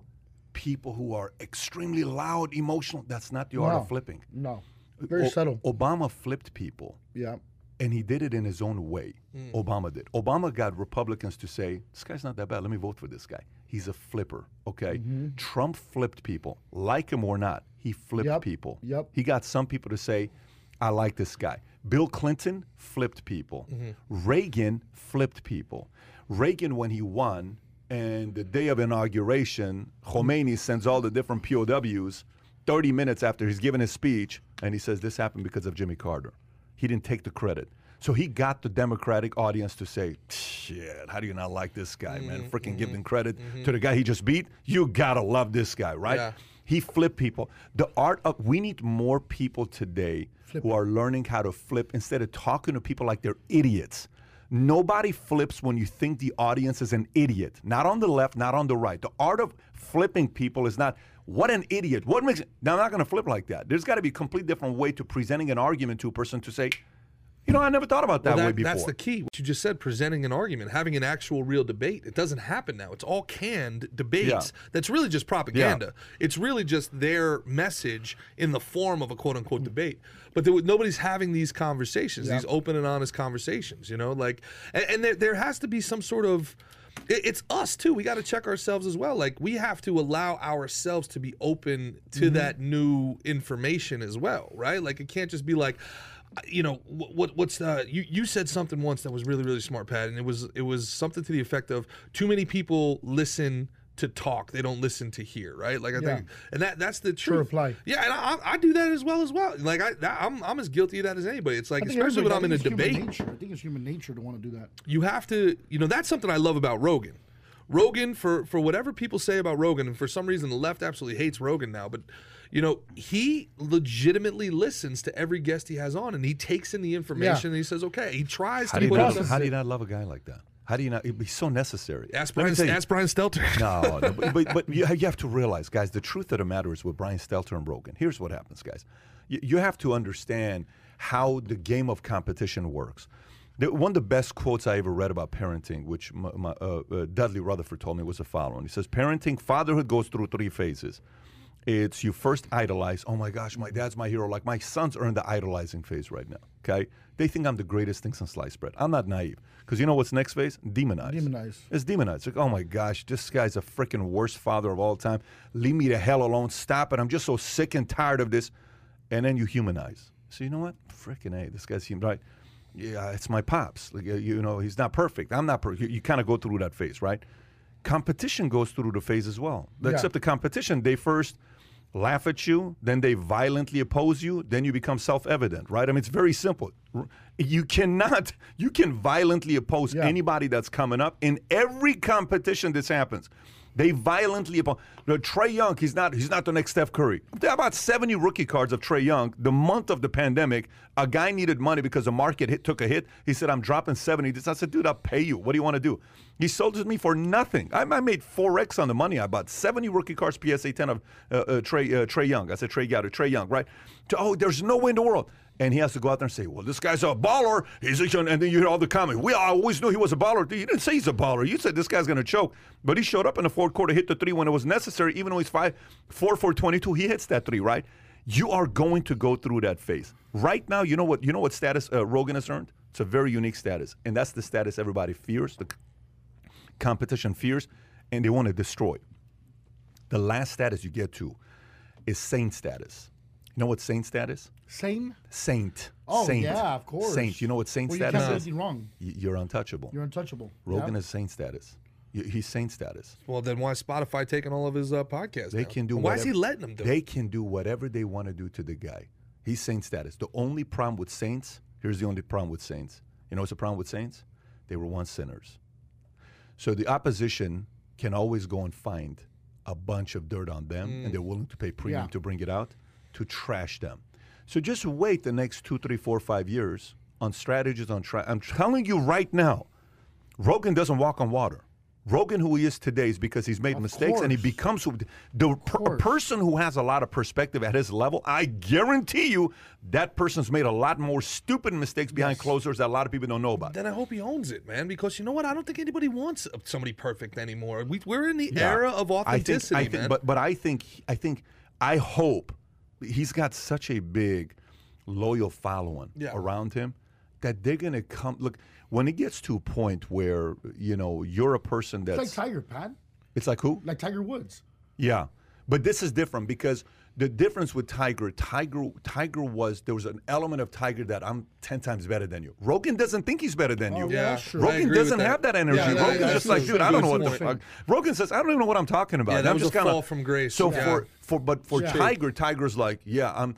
A: people who are extremely loud, emotional. That's not the art
B: No.
A: of flipping.
B: No. Very
A: O-
B: subtle.
A: Obama flipped people
B: Yeah.
A: and he did it in his own way. Hmm. Obama did. Obama got Republicans to say, "This guy's not that bad. Let me vote for this guy. He's a flipper." Okay. Mm-hmm. Trump flipped people, like him or not. He flipped
B: Yep.
A: people.
B: Yep.
A: He got some people to say, "I like this guy." Bill Clinton flipped people. Mm-hmm. Reagan flipped people. Reagan, when he won, and the day of inauguration, Khomeini sends all the different POWs 30 minutes after he's given his speech, and he says, This happened because of Jimmy Carter. He didn't take the credit. So he got the Democratic audience to say, shit, how do you not like this guy, man? Mm-hmm, Freaking give mm-hmm, him credit mm-hmm. to the guy he just beat. You gotta love this guy, right?
C: Yeah.
A: He flipped people. The art of, we need more people today who are learning how to flip instead of talking to people like they're idiots. Nobody flips when you think the audience is an idiot. Not on the left, not on the right. The art of flipping people is not, what an idiot. What makes? Now, I'm not going to flip like that. There's got to be a complete different way to presenting an argument to a person to say, you know, I never thought about that,
C: Well,
A: way before.
C: That's the key. What you just said, presenting an argument, having an actual real debate. It doesn't happen now. It's all canned debates.
A: Yeah.
C: That's really just propaganda. It's really just their message in the form of a quote unquote debate. But there, nobody's having these conversations, these open and honest conversations. You know, like, and, and there, there has to be some sort of it's us too. We got to check ourselves as well. Like we have to allow ourselves to be open to
A: Mm-hmm.
C: that new information as well, right? Like it can't just be like, you know what, what what's uh, you you said something once that was really really smart, Pat, and it was it was something to the effect of too many people listen to talk, they don't listen to hear, right? Like I
B: Yeah.
C: think, and that that's the truth.
B: reply.
C: Yeah, and I, I do that as well as well. Like I that, I'm I'm as guilty of that as anybody. It's like especially when I'm in a
B: everybody- I think
C: debate
B: nature. I think it's human nature to want to do that.
C: you have to you know that's something i love about rogan rogan for for whatever people say about rogan and for some reason the left absolutely hates rogan now but you know he legitimately listens to every guest he has on and he takes in the information and he says okay he tries
A: How
C: to
A: do you not? How do you not love a guy like that? How do you not? It'd be so necessary.
C: ask brian,
A: tell
C: ask brian stelter
A: No, no but, but, but you, you have to realize, guys, the truth of the matter is with Brian Stelter and Rogan. Here's what happens, guys. You, you have to understand how the game of competition works. The, one of the best quotes I ever read about parenting, which my, my, uh, uh, Dudley Rutherford told me, was the following. He says, Parenting, fatherhood goes through three phases. It's you first idolize, oh my gosh, my dad's my hero. Like my sons are in the idolizing phase right now. Okay? They think I'm the greatest thing since sliced bread. I'm not naive. Because you know what's next phase? Demonize.
B: Demonize.
A: It's demonized. It's like, oh my gosh, this guy's a freaking worst father of all time. Leave me the hell alone. Stop it. I'm just so sick and tired of this. And then you humanize. So you know what? Freaking hey, this guy's human, right? Yeah, it's my pops. Like you know, he's not perfect. I'm not perfect. You, you kind of go through that phase, right? Competition goes through the phase as well.
B: Yeah.
A: Except the competition, they first laugh at you, then they violently oppose you, then you become self-evident, right? I mean, it's very simple. You cannot, you can violently oppose
B: Yeah.
A: anybody that's coming up in every competition. This happens. They violently oppose. Trae Young, he's not, he's not the next Steph Curry. There are about 70 rookie cards of Trae Young. The month of the pandemic, a guy needed money because the market hit, took a hit. He said, "I'm dropping 70." I said, "Dude, I'll pay you. What do you want to do?" He sold it to me for nothing. I, I made 4x on the money. I bought 70 rookie cards, PSA 10 of uh, uh, Trae uh, Trae Young. I said Trey Gowder, Trae Young, right? To- oh, there's no way in the world. And he has to go out there and say, "Well, this guy's a baller." He's a, and then you hear all the comments. We I always knew he was a baller. You didn't say he's a baller. You said this guy's going to choke, but he showed up in the fourth quarter, hit the three when it was necessary. Even though he's five, four for 22, he hits that three, right? You are going to go through that phase. Right now, you know what? You know what status uh, Rogan has earned? It's a very unique status, and that's the status everybody fears. The competition fears, and they want to destroy. The last status you get to is saint status. You know what saint status?
B: Same.
A: Saint.
B: Oh
A: saint.
B: yeah, of course.
A: Saint. You know what saint
B: Well, you
A: status
B: can't
A: is?
B: wrong.
A: You're untouchable.
B: You're untouchable.
A: Rogan
B: yeah.
A: is saint status. He's saint status.
C: well then why is spotify taking all of his uh, podcasts
A: They
C: now?
A: can do.
C: why is he letting them do
A: They
C: it?
A: can do whatever they want to do to the guy. He's saint status. The only problem with saints. Here's the only problem with saints. You know what's the problem with saints? They were once sinners. So the opposition can always go and find a bunch of dirt on them, and they're mm. willing to pay premium
B: Yeah.
A: to bring it out to trash them. So just wait the next two, three, four, five years on strategies on. Tra- I'm telling you right now, Rogan doesn't walk on water. Rogan, who he is today, is because he's made mistakes and he becomes who, the per, a person who has a lot of perspective at his level. I guarantee you that person's made a lot more stupid mistakes behind closed doors that a lot of people don't know about.
C: then I hope he owns it, man. Because you know what? I don't think anybody wants somebody perfect anymore. We, we're in the
A: Yeah.
C: era of authenticity,
A: I think, I think,
C: man.
A: But but I think I think I hope he's got such a big loyal following
C: Yeah.
A: around him that they're gonna come. Look, when it gets to a point where you know you're a person
B: It's
A: that's
B: like Tiger, Pat.
A: it's like who?
B: Like Tiger Woods.
A: Yeah, but this is different because the difference with Tiger, Tiger, Tiger was there was an element of Tiger that I'm ten times better than you. Rogan doesn't think he's better than oh, you.
B: Oh,
C: Yeah,
B: that's true.
C: I
A: Rogan doesn't
C: that.
A: have that energy.
C: Yeah,
A: Rogan's
C: that's
A: just like, dude, I don't know what the
C: point.
A: fuck. Rogan says, I don't even know what I'm talking about.
C: Yeah,
A: And
C: that
A: I'm
C: was
A: just
C: a
A: kinda,
C: fall from grace.
A: So
C: Yeah.
A: for for but for
B: Yeah.
A: Tiger, Tiger's like, yeah, I'm.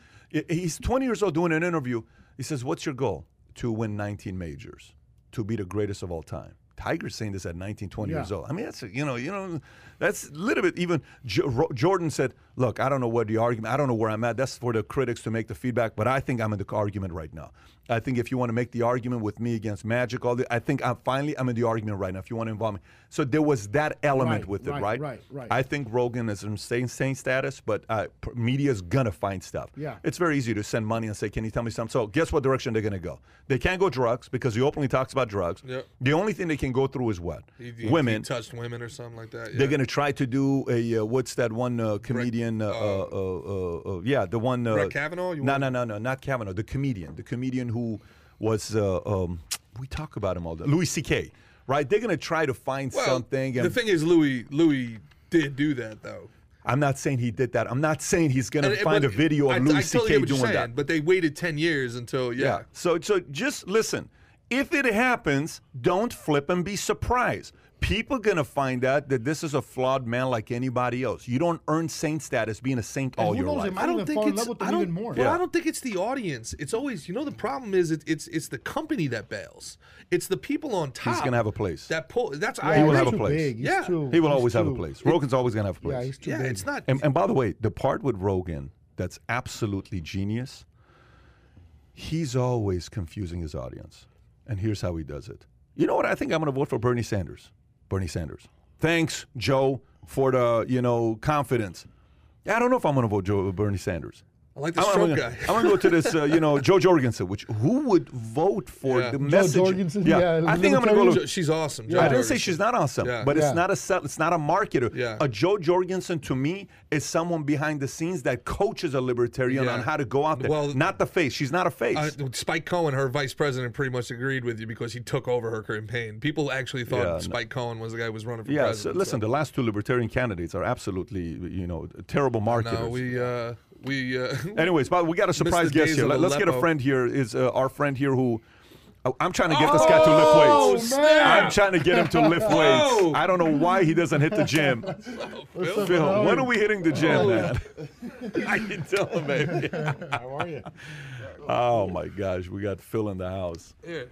A: He's 20 years old doing an interview. He says, "What's your goal? To win 19 majors, to be the greatest of all time." Tiger's saying this at 19, 20 years old. I mean, that's you know, you know, that's a little bit. Even Jo- Jordan said, "Look, I don't know what the argument. I don't know where I'm at. That's for the critics to make the feedback. But I think I'm in the argument right now. I think if you want to make the argument with me against Magic, all the, I think I'm finally I'm in the argument right now. If you want to involve me, so there was that element
B: Right,
A: with it,
B: right,
A: right?
B: right, right.
A: I think Rogan is in same same status, but uh, p- media's gonna find stuff.
B: Yeah.
A: it's very easy to send money and say, "Can you tell me something?" So guess what direction they're gonna go? They can't go drugs because he openly talks about drugs.
C: Yep.
A: The only thing they can go through is what
C: He- he-
A: women.
C: he touched women or something like that.
A: They're gonna try to do a uh, what's that one uh, comedian? Uh, uh, uh, uh, uh, yeah, the one. Uh,
C: Brett Kavanaugh?
A: No, no, no, no, not Kavanaugh. The comedian, the comedian who was. Uh, um, we talk about him all the time Louis C.K. Right? They're gonna try to find
C: Well,
A: something.
C: The thing is, Louis Louis did do that though.
A: I'm not saying he did that. I'm not saying he's going to find a video of
C: I,
A: Louis C.K. doing
C: saying,
A: that.
C: But they waited ten years until yeah.
A: Yeah. So so just listen. If it happens, don't flip and be surprised. People gonna find out that this is a flawed man like anybody else. You don't earn saint status being a saint all your
B: knows,
A: life.
C: I don't think it's. I don't,
B: more.
C: Well,
A: Yeah.
C: I don't think it's the audience. It's always, you know, the problem is it, it's it's the company that bails. It's the people on top.
A: He's gonna have a place.
C: That pull. That's
B: Yeah,
C: I
A: He will have a place.
B: big.
C: Yeah.
B: too-
A: He will
B: he's
A: always have a place. Rogan's always gonna have a place.
B: Yeah, he's too
C: Yeah,
B: big.
C: it's not.
A: And, and by the way, the part with Rogan that's absolutely genius, he's always confusing his audience. And here's how he does it. You know what? I think I'm going to vote for Bernie Sanders. Bernie Sanders. Thanks, Joe, for the, you know, confidence. I don't know if I'm going to vote Joe, Bernie Sanders.
C: I like the
A: I'm,
C: stroke
A: I'm
C: guy.
A: gonna, I'm gonna go to this, uh, you know, Jo Jorgensen. Which who would vote for
C: Yeah.
A: the
C: Joe
A: message?
B: Jorgensen, yeah,
A: I think I'm gonna go.
B: libertarian.
A: To,
C: Jo- She's awesome.
B: Yeah.
A: I didn't say she's not awesome,
C: Yeah.
A: but it's not a sell, it's not a marketer.
C: Yeah.
A: A Jo Jorgensen to me is someone behind the scenes that coaches a libertarian
C: Yeah.
A: on how to go out there.
C: Well-
A: not the face. She's not a face.
C: Uh, Spike Cohen, her vice president, pretty much agreed with you because he took over her campaign. People actually thought
A: Yeah, no.
C: Spike Cohen was the guy who was running for
A: yeah. So
C: president.
A: listen, the last two libertarian candidates are absolutely, you know, terrible marketers.
C: no, we uh, we uh,
A: Anyways, but we got a surprise guest here.
C: of
A: Let, us get a friend here. Is uh, our friend here who? oh, I'm trying to get this guy to lift
B: Oh,
A: weights.
B: man.
A: I'm trying to get him to lift weights.
C: Whoa.
A: I don't know why he doesn't hit the gym.
B: What's up,
A: Phil, when are we hitting the gym, man? How you doing, baby?
B: How are you?
A: Oh my gosh, we got Phil in the house.
C: Here.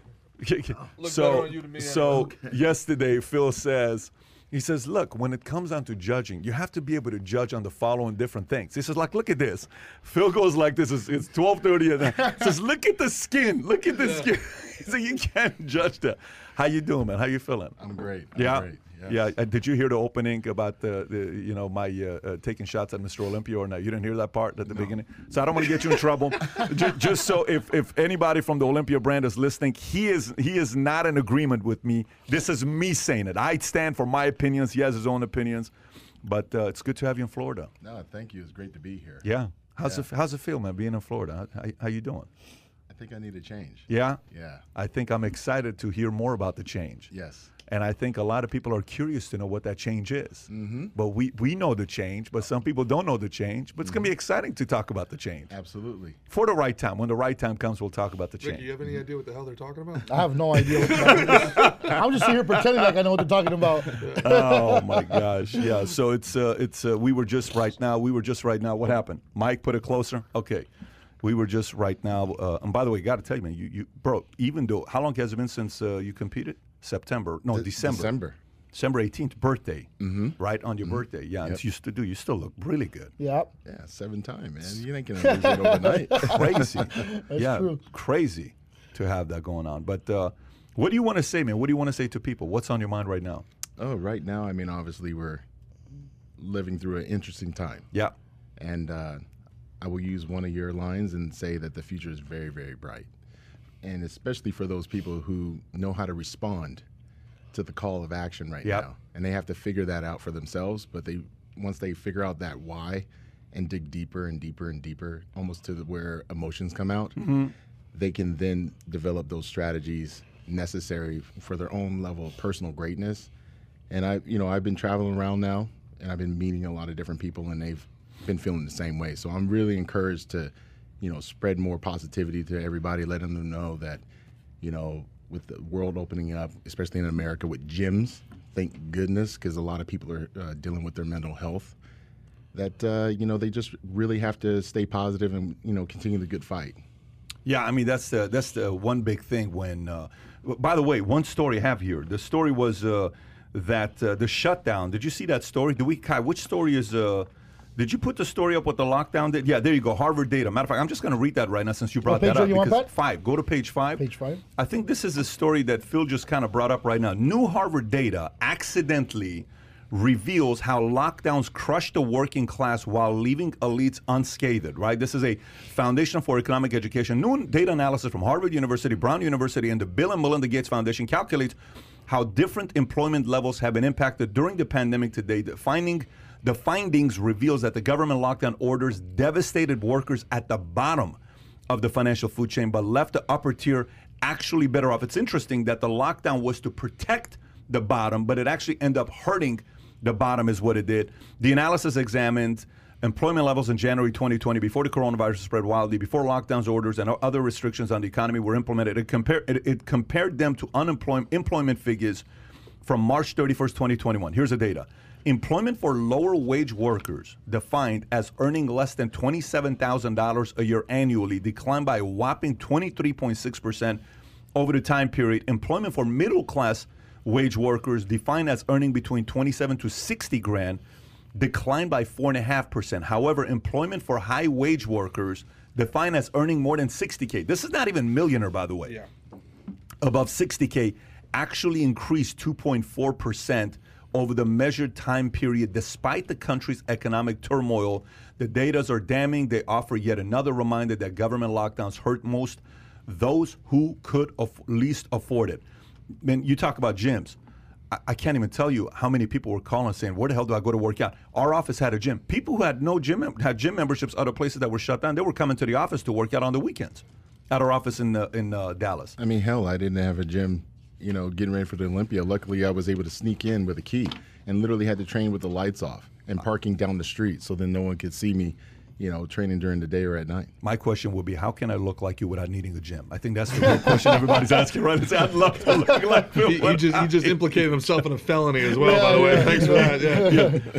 A: so
C: on you than me
A: so yesterday Phil says he says look when it comes down to judging you have to be able to judge on the following different things. He says like look at this. Phil goes like this. It's, it's 12:30 and then says look at the skin. Look at the skin. He said you can't judge that. How you doing man? How you feeling?
G: I'm great. I'm
A: yeah?
G: Great. Yes.
A: yeah uh, did you hear the opening about the, the you know my uh, uh, taking shots at Mr. Olympia or not you didn't hear that part at the beginning so I don't want to get you in trouble just, just so if, if anybody from the Olympia brand is listening he is he is not in agreement with me this is me saying it I stand for my opinions he has his own opinions but uh, it's good to have you in Florida
G: No, thank you. It's great to be here.
A: yeah how's it how's it feel man being in Florida how, how, how you doing
G: I think I need a change.
A: yeah
G: Yeah.
A: I think I'm excited to hear more about the change
G: Yes.
A: And I think a lot of people are curious to know what that change is. Mm-hmm. But we, we know the change, but some people don't know the change. But it's going to be exciting to talk about the change.
G: Absolutely.
A: For the right time. When the right time comes, we'll talk about the change.
C: Ricky,
A: change.
C: you have any idea what the hell they're talking about?
B: I have no idea what you're talking about. I'm just here pretending like I know what they're talking about.
A: oh my gosh. Yeah. So it's uh, it's uh, we were just right now. We were just right now. What happened? Mike, put it closer. Okay. We were just right now. Uh, and by the way, got to tell you, man, you, you bro. Even though how long has it been since uh, you competed? September? No,
G: De-
A: December.
G: December.
A: December 18th, birthday. Mm-hmm. Right on your birthday. Yeah. And you still do. You still look really good.
B: Yep.
G: Yeah, seven time, man. You ain't gonna lose it overnight.
A: crazy. yeah,
B: true.
A: crazy to have that going on. But uh, what do you want to say, man? What do you want to say to people? What's on your mind right now?
G: oh, right now, I mean, obviously, we're living through an interesting time,
A: Yeah.
G: and uh, I will use one of your lines and say that the future is very, very bright, and especially for those people who know how to respond to the call of action right
A: Yep.
G: now, and they have to figure that out for themselves. But they once they figure out that why and dig deeper and deeper and deeper, almost to the, where emotions come out, mm-hmm. they can then develop those strategies necessary for their own level of personal greatness. And I, you know, I've been traveling around now, and I've been meeting a lot of different people, and they've been feeling the same way. So I'm really encouraged to, you know, spread more positivity to everybody, letting them know that, you know, with the world opening up, especially in America with gyms, thank goodness, because a lot of people are uh, dealing with their mental health. That uh, you know, they just really have to stay positive and you know continue the good fight.
A: Yeah, I mean that's the that's the one big thing. When, uh, by the way, one story I have here. The story was uh, that uh, the shutdown. Did you see that story? Do we, Kai? Which story is? Did you put the story up with the lockdown? Did, yeah, there you go. Harvard data. Matter of fact, I'm just going to read that right now since you brought
B: page
A: that up.
B: you
A: because five. Go to page five.
B: Page five.
A: I think this is a story that Phil just kind of brought up right now. New Harvard data accidentally reveals how lockdowns crushed the working class while leaving elites unscathed, right? This is a Foundation for Economic Education. New data analysis from Harvard University, Brown University, and the Bill and Melinda Gates Foundation calculates how different employment levels have been impacted during the pandemic to date. The finding the findings reveals that the government lockdown orders devastated workers at the bottom of the financial food chain, but left the upper tier actually better off. It's interesting that the lockdown was to protect the bottom, but it actually ended up hurting The bottom is what it did. The analysis examined employment levels in January 2020 before the coronavirus spread wildly, before lockdowns orders and other restrictions on the economy were implemented. It, compare, it, it compared them to unemployment employment figures from March 31st, 2021. Here's the data. Employment for lower wage workers, defined as earning less than $27,000 a year annually, declined by a whopping 23.6% over the time period. Employment for middle class wage workers, defined as earning between 27 to 60 grand, declined by 4.5%. However, employment for high wage workers, defined as earning more than 60K, this is not even millionaire, by the way,
C: Yeah.
A: above 60K, actually increased 2.4% over the measured time period, despite the country's economic turmoil. The datas are damning. They offer yet another reminder that government lockdowns hurt most those who could aff- least afford it. Man, you talk about gyms. I, I can't even tell you how many people were calling saying, "Where the hell do I go to work out?" Our office had a gym. People who had no gym mem- had gym memberships other places that were shut down. They were coming to the office to work out on the weekends. At our office in uh, in uh, Dallas.
G: I mean, hell, I didn't have a gym, you know, getting ready for the Olympia. Luckily, I was able to sneak in with a key and literally had to train with the lights off and parking down the street so then no one could see me, you know, training during the day or at night.
A: My question would be, how can I look like you without needing a gym? I think that's the real question everybody's asking, right? It's, I'd love to look like Phil.
C: He, he
A: but
C: just he
A: I-
C: just implicated himself in a felony as well. by the way,
B: yeah,
C: thanks for that.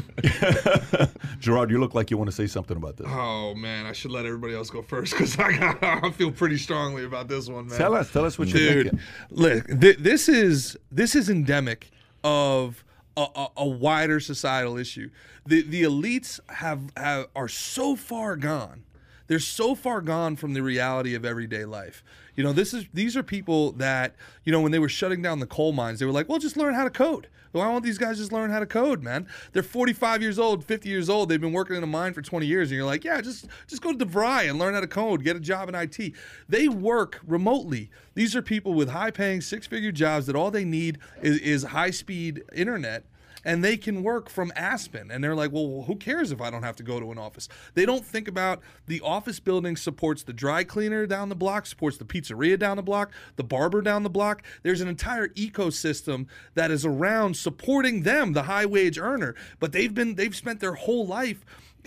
C: Yeah.
A: Gerard, you look like you want to say something about this.
C: Oh man, I should let everybody else go first because I got, I feel pretty strongly about this one, man.
A: Tell us, tell us what you're
C: dude.
A: thinking.
C: Look, th- this is this is endemic of a, a, wider societal issue. The the elites have, have are so far gone. They're so far gone from the reality of everyday life. You know, this is these are people that you know when they were shutting down the coal mines, they were like, "Well, just learn how to code." Why won't these guys just learn how to code, man? They're 45 years old, 50 years old. They've been working in a mine for 20 years, and you're like, yeah, just just go to DeVry and learn how to code, get a job in IT. They work remotely. These are people with high-paying, six-figure jobs that all they need is, is high-speed internet and they can work from Aspen. And they're like, well, who cares if I don't have to go to an office? They don't think about the office building supports the dry cleaner down the block, supports the pizzeria down the block, the barber down the block. There's an entire ecosystem that is around supporting them, the high wage earner. But they've been they've spent their whole life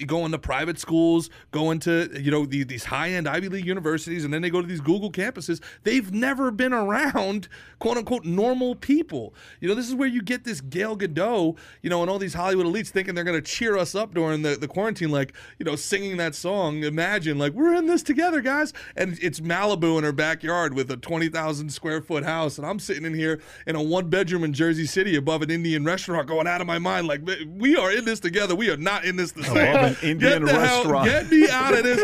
C: going to private schools, going to you know the, these high-end Ivy League universities, and then they go to these Google campuses. They've never been around quote unquote normal people. You know, this is where you get this Gal Gadot, you know, and all these Hollywood elites thinking they're going to cheer us up during the, the quarantine, like you know, singing that song. Imagine like we're in this together, guys, and it's Malibu in her backyard with a twenty thousand square foot house, and I'm sitting in here in a one bedroom in Jersey City above an Indian restaurant, going out of my mind like we are in this together. We are not in this the same.
A: An Indian
C: Get the
A: restaurant.
C: Hell, get me out of this.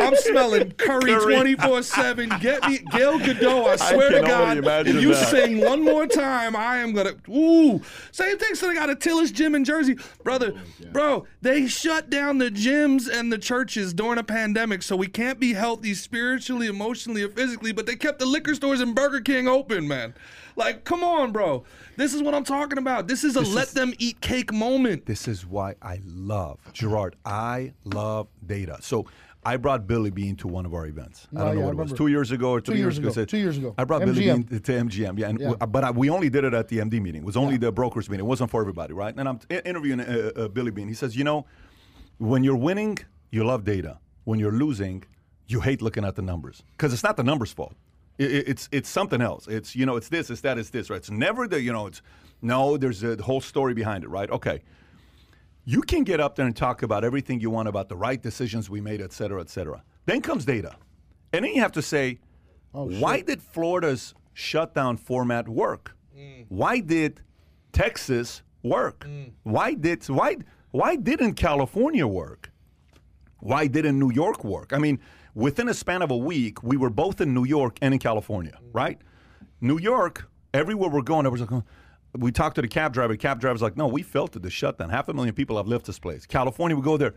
C: I'm smelling curry
A: Curry.
C: 24 7. Get me, Gal Gadot. I swear to
A: can
C: God,
A: only imagine
C: if you
A: that.
C: sing one more time, I am going to. Ooh. Same thing. So they got a Tillis gym in Jersey. Brother, oh, bro, they shut down the gyms and the churches during a pandemic so we can't be healthy spiritually, emotionally, or physically, but they kept the liquor stores and Burger King open, man. Like, come on, bro. This is what I'm talking about. This is a let them eat cake moment.
A: This is why I love Gerard. I love data. So I brought Billy Beane to one of our events. I
B: Oh,
A: don't know
B: yeah,
A: what it was, two years ago or three
B: years
A: ago.
B: ago.
A: Said-
B: Two years ago.
A: I brought Billy Beane to MGM. Yeah, and
B: Yeah.
A: w- but I, we only did it at the MD meeting. It was only the brokers meeting. It wasn't for everybody, right? And I'm i- interviewing uh, uh, Billy Beane. He says, you know, when you're winning, you love data. When you're losing, you hate looking at the numbers because it's not the numbers' fault. I- I- it's it's something else. It's you know, it's this, it's that, it's this, right? It's never the you know, it's no. There's a whole story behind it, right? Okay. You can get up there and talk about everything you want about the right decisions we made, et cetera, et cetera. Then comes data. And then you have to say, oh, why did Florida's shutdown format work? Mm. Why did Texas work? Mm. Why did why why didn't California work? Why didn't New York work? I mean, within a span of a week, we were both in New York and in California, right? New York, everywhere we're going, everyone's like, "Oh." we talked to the cab driver. The cab driver's like, no, we felt it, the shutdown. Half a million people have left this place. California, we go there.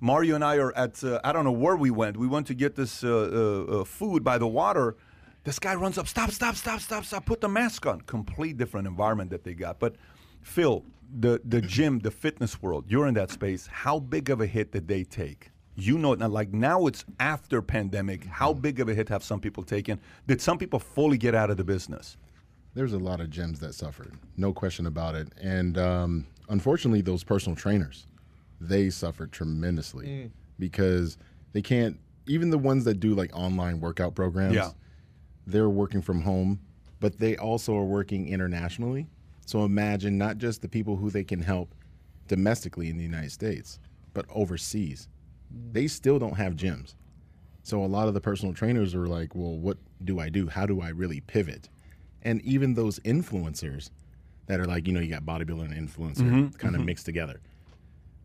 A: Mario and I are at, uh, I don't know where we went. We went to get this uh, uh, uh, food by the water. This guy runs up, stop, stop, stop, stop, stop, put the mask on. Complete different environment that they got. But Phil, the, the gym, the fitness world, you're in that space. How big of a hit did they take? You know, now, like now it's after pandemic. How big of a hit have some people taken? Did some people fully get out of the business?
G: there's a lot of gyms that suffered, no question about it. And um, unfortunately, those personal trainers, they suffered tremendously because they can't. Even the ones that do like online workout programs,
A: Yeah.
G: they're working from home, but they also are working internationally. So imagine not just the people who they can help domestically in the United States, but overseas. They still don't have gyms. So a lot of the personal trainers are like, well, what do I do? How do I really pivot? And even those influencers that are like, you know, you got bodybuilder and influencer mm-hmm. kind of mm-hmm. mixed together.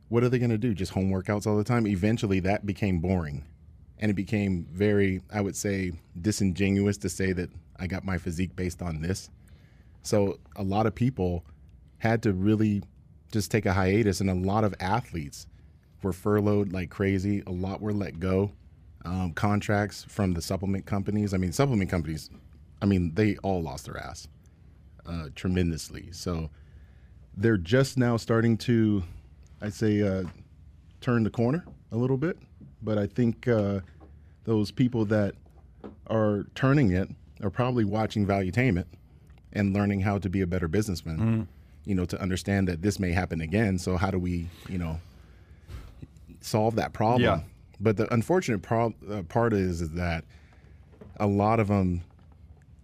G: What are they going to do? Just home workouts all the time? Eventually that became boring. And it became very, I would say, disingenuous to say that I got my physique based on this. So a lot of people had to really just take a hiatus, and a lot of athletes were furloughed like crazy. A lot were let go. Um, contracts from the supplement companies. I mean, supplement companies. I mean, they all lost their ass uh, tremendously. So they're just now starting to, I'd say, uh, turn the corner a little bit. But I think uh, those people that are turning it are probably watching Valuetainment and learning how to be a better businessman. You know, to understand that this may happen again. So how do we, you know, solve that problem?
A: Yeah.
G: But the unfortunate pro- uh, part is, is that a lot of them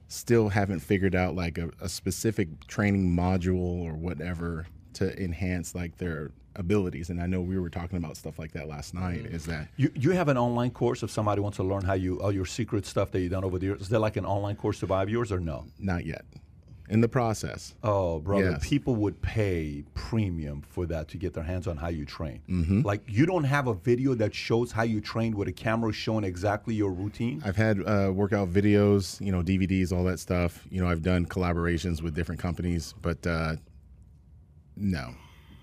G: still haven't figured out like a, a specific training module or whatever to enhance like their abilities. And I know we were talking about stuff like that last night. Is that
A: You, you have an online course if somebody wants to learn how you all your secret stuff that you've done over the years. Is there like an online course to buy of yours or no?
G: not yet in the process?
A: Oh, brother,
G: Yes.
A: people would pay premium for that to get their hands on how you train. Mm-hmm. Like you don't have a video that shows how you trained with a camera showing exactly your routine.
G: I've had uh, workout videos, you know, DVDs, all that stuff. You know, I've done collaborations with different companies, but uh, no,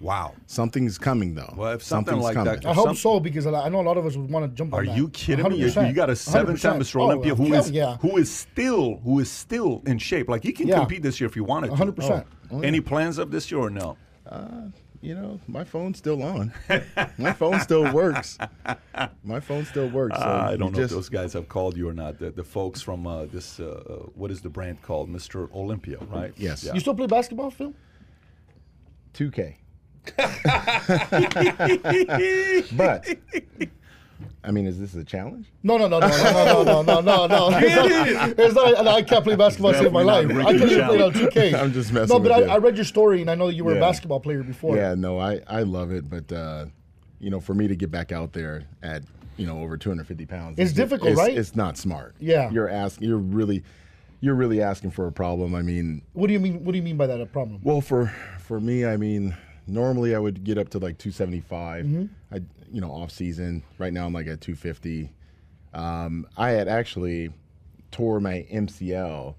A: Wow.
G: something's coming though.
A: Well, if something
G: Something's
A: like
G: coming.
A: that-
B: I hope so because I know a lot of us would want to jump
A: Are
B: on that.
A: Are you kidding me? You,
B: 100%.
A: you got a seven-time
B: 100%.
A: Mr.
B: Oh,
A: Olympia who
B: hell
A: is
B: yeah.
A: who is still who is still in shape. Like he can
B: Yeah.
A: compete this year if you wanted
B: 100%.
A: Any plans of this year or no?
G: you know, my phone's still on. my phone still works. My phone still works. So
A: I don't know
G: just,
A: if those guys have called you or not. The, the folks from uh, this, uh, uh, what is the brand called? Mr. Olympia, right?
G: Yes.
A: Yeah.
B: You still play basketball, Phil?
G: 2K. but I mean, is this a challenge?
B: No, no, no, no, no, no, no, no, no, no. It's not, I can't play basketball to save my life. I can't even play on 2K.
G: I'm just messing
B: No, but I. I read your story and I know you were a basketball player before.
G: Yeah, no, I I love it, but uh, you know, for me to get back out there at you know over 250 pounds,
B: It's
G: ju-
B: difficult, right?
G: It's not smart.
B: Yeah.
G: you're asking, you're really, you're really asking for a problem. I mean,
B: What do you mean? What do you mean by that? A problem?
G: Well, for for me, I mean, normally I would get up to like 275.
B: Mm-hmm.
G: I you know off season. Right now I'm like at 250. Um, I had actually tore my MCL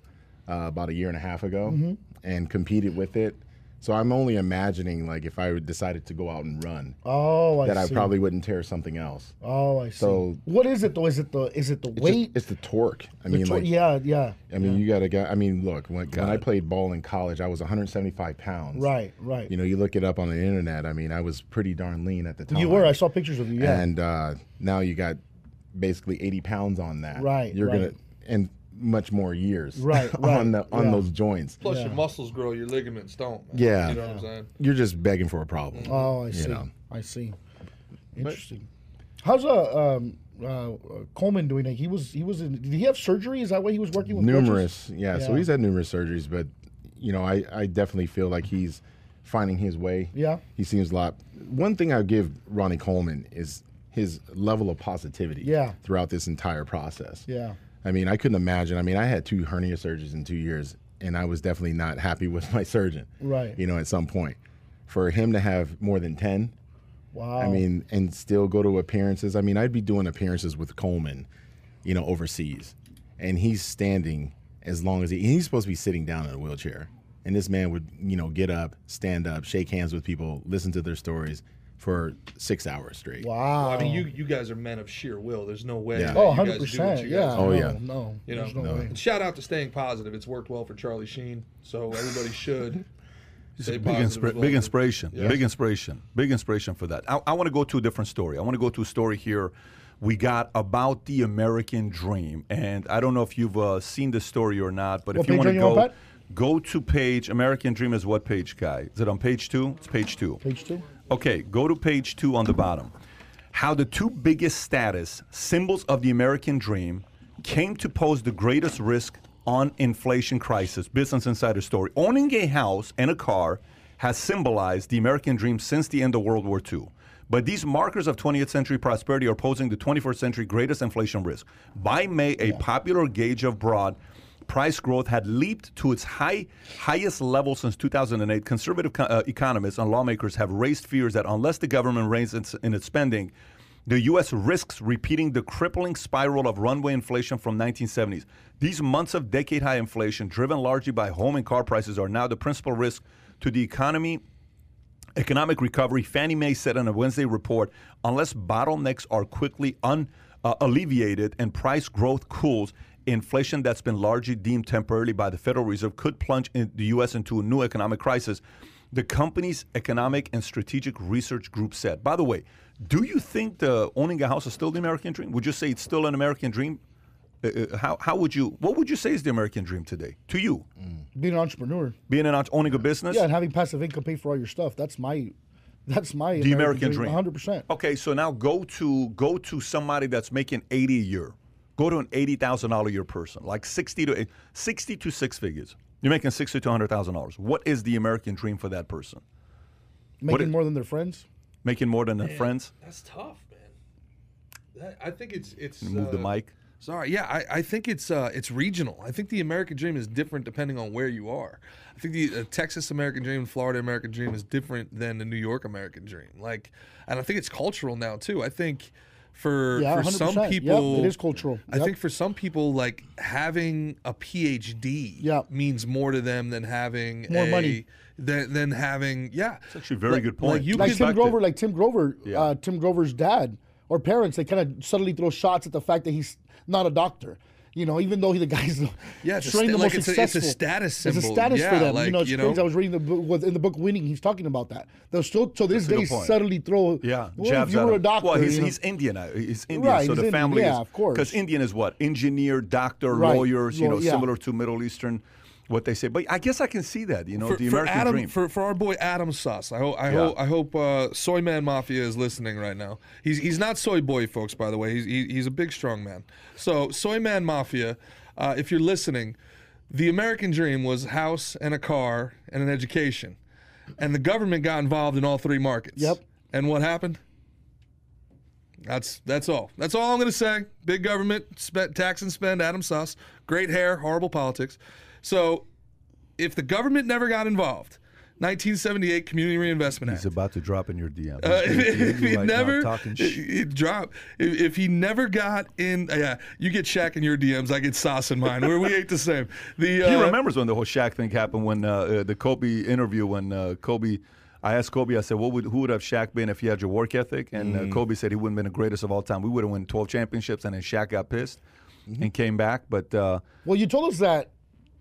G: uh, about a year and a half ago
B: Mm-hmm.
G: and competed with it. So I'm only imagining like if I decided to go out and run,
B: Oh, I
G: that I probably wouldn't tear something else.
B: Oh, I see.
G: So-
B: what is it though? Is it the is it the
G: It's,
B: weight?
G: just, it's the torque. I
B: The
G: mean,
B: tor-
G: like
B: yeah, yeah.
G: I mean, you got to go. I mean, look, when, when I played ball in college, I was 175 pounds.
B: Right, right.
G: You know, you look it up on the internet. I mean, I was pretty darn lean at the time.
B: You were. I saw pictures of you. Yeah.
G: And uh, now you got basically 80 pounds on that.
B: Right,
G: You're
B: right.
G: gonna and much more years.
B: Right, right,
G: on the on
B: yeah.
G: those joints.
C: Plus,
B: Yeah.
C: your muscles grow, your ligaments don't. man.
G: Yeah.
C: You know what I'm saying?
G: You're just begging for a problem.
B: oh, I see.
G: know.
B: I see. Interesting. How's uh um uh Coleman doing? It? He was he was in. Did he have surgery? Is that why he was working with
G: numerous. Yeah, So he's had numerous surgeries, but you know, I I definitely feel like he's finding his way.
B: Yeah.
G: He seems a lot. One thing I give Ronnie Coleman is his level of positivity.
B: Yeah.
G: Throughout this entire process.
B: Yeah.
G: I mean, I couldn't imagine. I mean, I had two hernia surgeries in two years, and I was definitely not happy with my surgeon.
B: Right.
G: You know, at some point, for him to have more than ten,
B: Wow.
G: I mean, and still go to appearances. I mean, I'd be doing appearances with Coleman, you know, overseas, and he's standing as long as he. He's supposed to be sitting down in a wheelchair, and this man would, you know, get up, stand up, shake hands with people, listen to their stories for six hours straight.
B: wow.
C: I mean, you you guys are men of sheer will. There's no way.
G: Yeah.
C: that
B: Oh,
C: you
B: 100
C: guys do what
B: percent.
C: you
B: Yeah.
C: guys
G: Oh, yeah.
B: No.
C: You know,
B: no,
G: No.
B: way.
C: And shout out to staying positive. It's worked well for Charlie Sheen, so everybody should.
A: It's a big,
C: positive
A: inspira-
C: well.
A: big inspiration.
C: Yeah.
A: Big inspiration. Big inspiration for that. I, I want to go to a different story. I want to go to a story here we got about the American dream. And I don't know if you've uh, seen the story or not, but
B: What
A: if you want to go Go to page American Dream is what page, guy? Is it on page two? It's page two.
B: Page two.
A: Okay, go to page two on the bottom. How the two biggest status symbols of the American dream came to pose the greatest risk on inflation crisis. Business Insider story. Owning a house and a car has symbolized the American dream since the end of World War II. But these markers of 20th century prosperity are posing the 21st century greatest inflation risk. By May, a popular gauge of broad price growth had leaped to its high, highest level since 2008. Conservative co- uh, economists and lawmakers have raised fears that unless the government reins its, in its spending, the U.S. risks repeating the crippling spiral of runaway inflation from 1970s. These months of decade-high inflation, driven largely by home and car prices, are now the principal risk to the economy economic recovery, Fannie Mae said in a Wednesday report, unless bottlenecks are quickly un, uh, alleviated and price growth cools, inflation that's been largely deemed temporarily by the Federal Reserve could plunge in the U.S. into a new economic crisis. The company's economic and strategic research group said. By the way, do you think the owning a house is still the American dream? Would you say it's still an American dream? Uh, uh, how, how would you? What would you say is the American dream today to you?
B: Being an entrepreneur.
A: Being an owning a business.
B: Yeah, and having passive income pay for all your stuff. That's my, that's my
A: the American dream.
B: 100. percent
A: Okay, so now go to go to somebody that's making eighty a year. Go to an eighty thousand dollar a year person, like sixty to sixty to six figures. You're making sixty to hundred thousand dollars. What is the American dream for that person?
B: Making
A: it-
B: more than their friends.
A: Making more than their friends.
C: That's tough, man. That, I think it's it's
A: Move the
C: uh,
A: mic.
C: Sorry, yeah, I, I think it's uh, it's regional. I think the American dream is different depending on where you are. I think the uh, Texas American dream Florida American dream is different than the New York American dream. Like, and I think it's cultural now too. I think for
B: Yeah,
C: for some
B: 100%. Yep,
C: people,
B: it is cultural.
C: I think for some people, like having a PhD
B: Yep.
C: means more to them than having
B: More
C: a,
B: money.
C: Than, than having yeah.
A: It's actually a very
C: Like-
A: good point.
C: Like you
B: like
C: could,
B: Tim Grover,
A: it.
B: like Tim Grover,
A: Yeah.
B: uh, Tim Grover's dad or parents, they kind of subtly throw shots at the fact that he's not a doctor. You know, even though he, the guy's
C: Yeah, it's
B: trained
C: sta-
B: the
C: like
B: most
C: it's a- it's a
B: successful.
C: status
B: It's a
C: symbol.
B: status for
C: Yeah,
B: them. you know, it's
C: you
B: crazy.
C: know-
B: I was reading the book with, in the book Winning. He's talking about that. They'll still to this
A: a
B: day
A: good
B: subtly throw.
A: Yeah,
B: well,
A: jabs
B: if you
A: at
B: were a
A: him.
B: doctor,
A: Well, he's,
B: you know,
A: he's Indian. uh, He's Indian,
B: Right,
A: so
B: he's
A: the
B: Indian,
A: family
B: yeah,
A: is
B: of course.
A: because Indian is what engineer, doctor,
B: Right.
A: lawyers. You
B: Well,
A: know,
B: yeah.
A: similar to Middle Eastern, what they say. But I guess I can see that. You know,
C: for,
A: the
C: for
A: American
C: Adam,
A: dream.
C: For, for our boy Adam Suss, I hope I
A: Yeah.
C: hope I hope uh, Soy Man Mafia is listening right now. He's he's not Soy Boy, folks. By the way, he's he, he's a big strong man. So Soy Man Mafia, uh, if you're listening, the American dream was house and a car and an education, and the government got involved in all three markets.
B: Yep.
C: And what happened? That's that's all. That's all I'm gonna say. Big government, spend, tax and spend. Adam Suss, great hair, horrible politics. So, if the government never got involved, 1978 Community Reinvestment Act.
A: He's about to drop in your DM.
C: Uh,
A: He's
C: if, if he
A: right
C: never
A: talking
C: it, it drop, if, if he never got in, uh, yeah, you get Shaq in your DMs, I get Sauce in mine. Where we ain't the same. The uh,
A: He remembers when the whole Shaq thing happened when uh, uh, the Kobe interview when uh, Kobe. I asked Kobe. I said, "What would who would have Shaq been if he had your work ethic?" And
C: Mm.
A: uh, Kobe said he wouldn't have been the greatest of all time. We would have won 12 championships, and then Shaq got pissed and came back. But uh,
B: Well, you told us that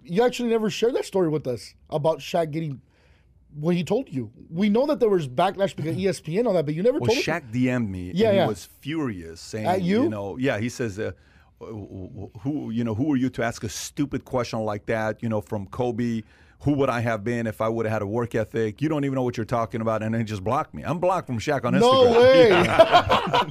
B: you actually never shared that story with us about Shaq getting what he told you. We know that there was backlash because ESPN and all that, but you never
A: well,
B: told us.
A: Shaq DM'd me,
B: Yeah,
A: and
B: yeah.
A: he was furious, saying,
B: At you?
A: know, yeah." He says, uh, "Who, you know, who are you to ask a stupid question like that? You know, from Kobe." Who would I have been if I would have had a work ethic? You don't even know what you're talking about, and then just block me. I'm blocked from Shaq on Instagram.
B: No way.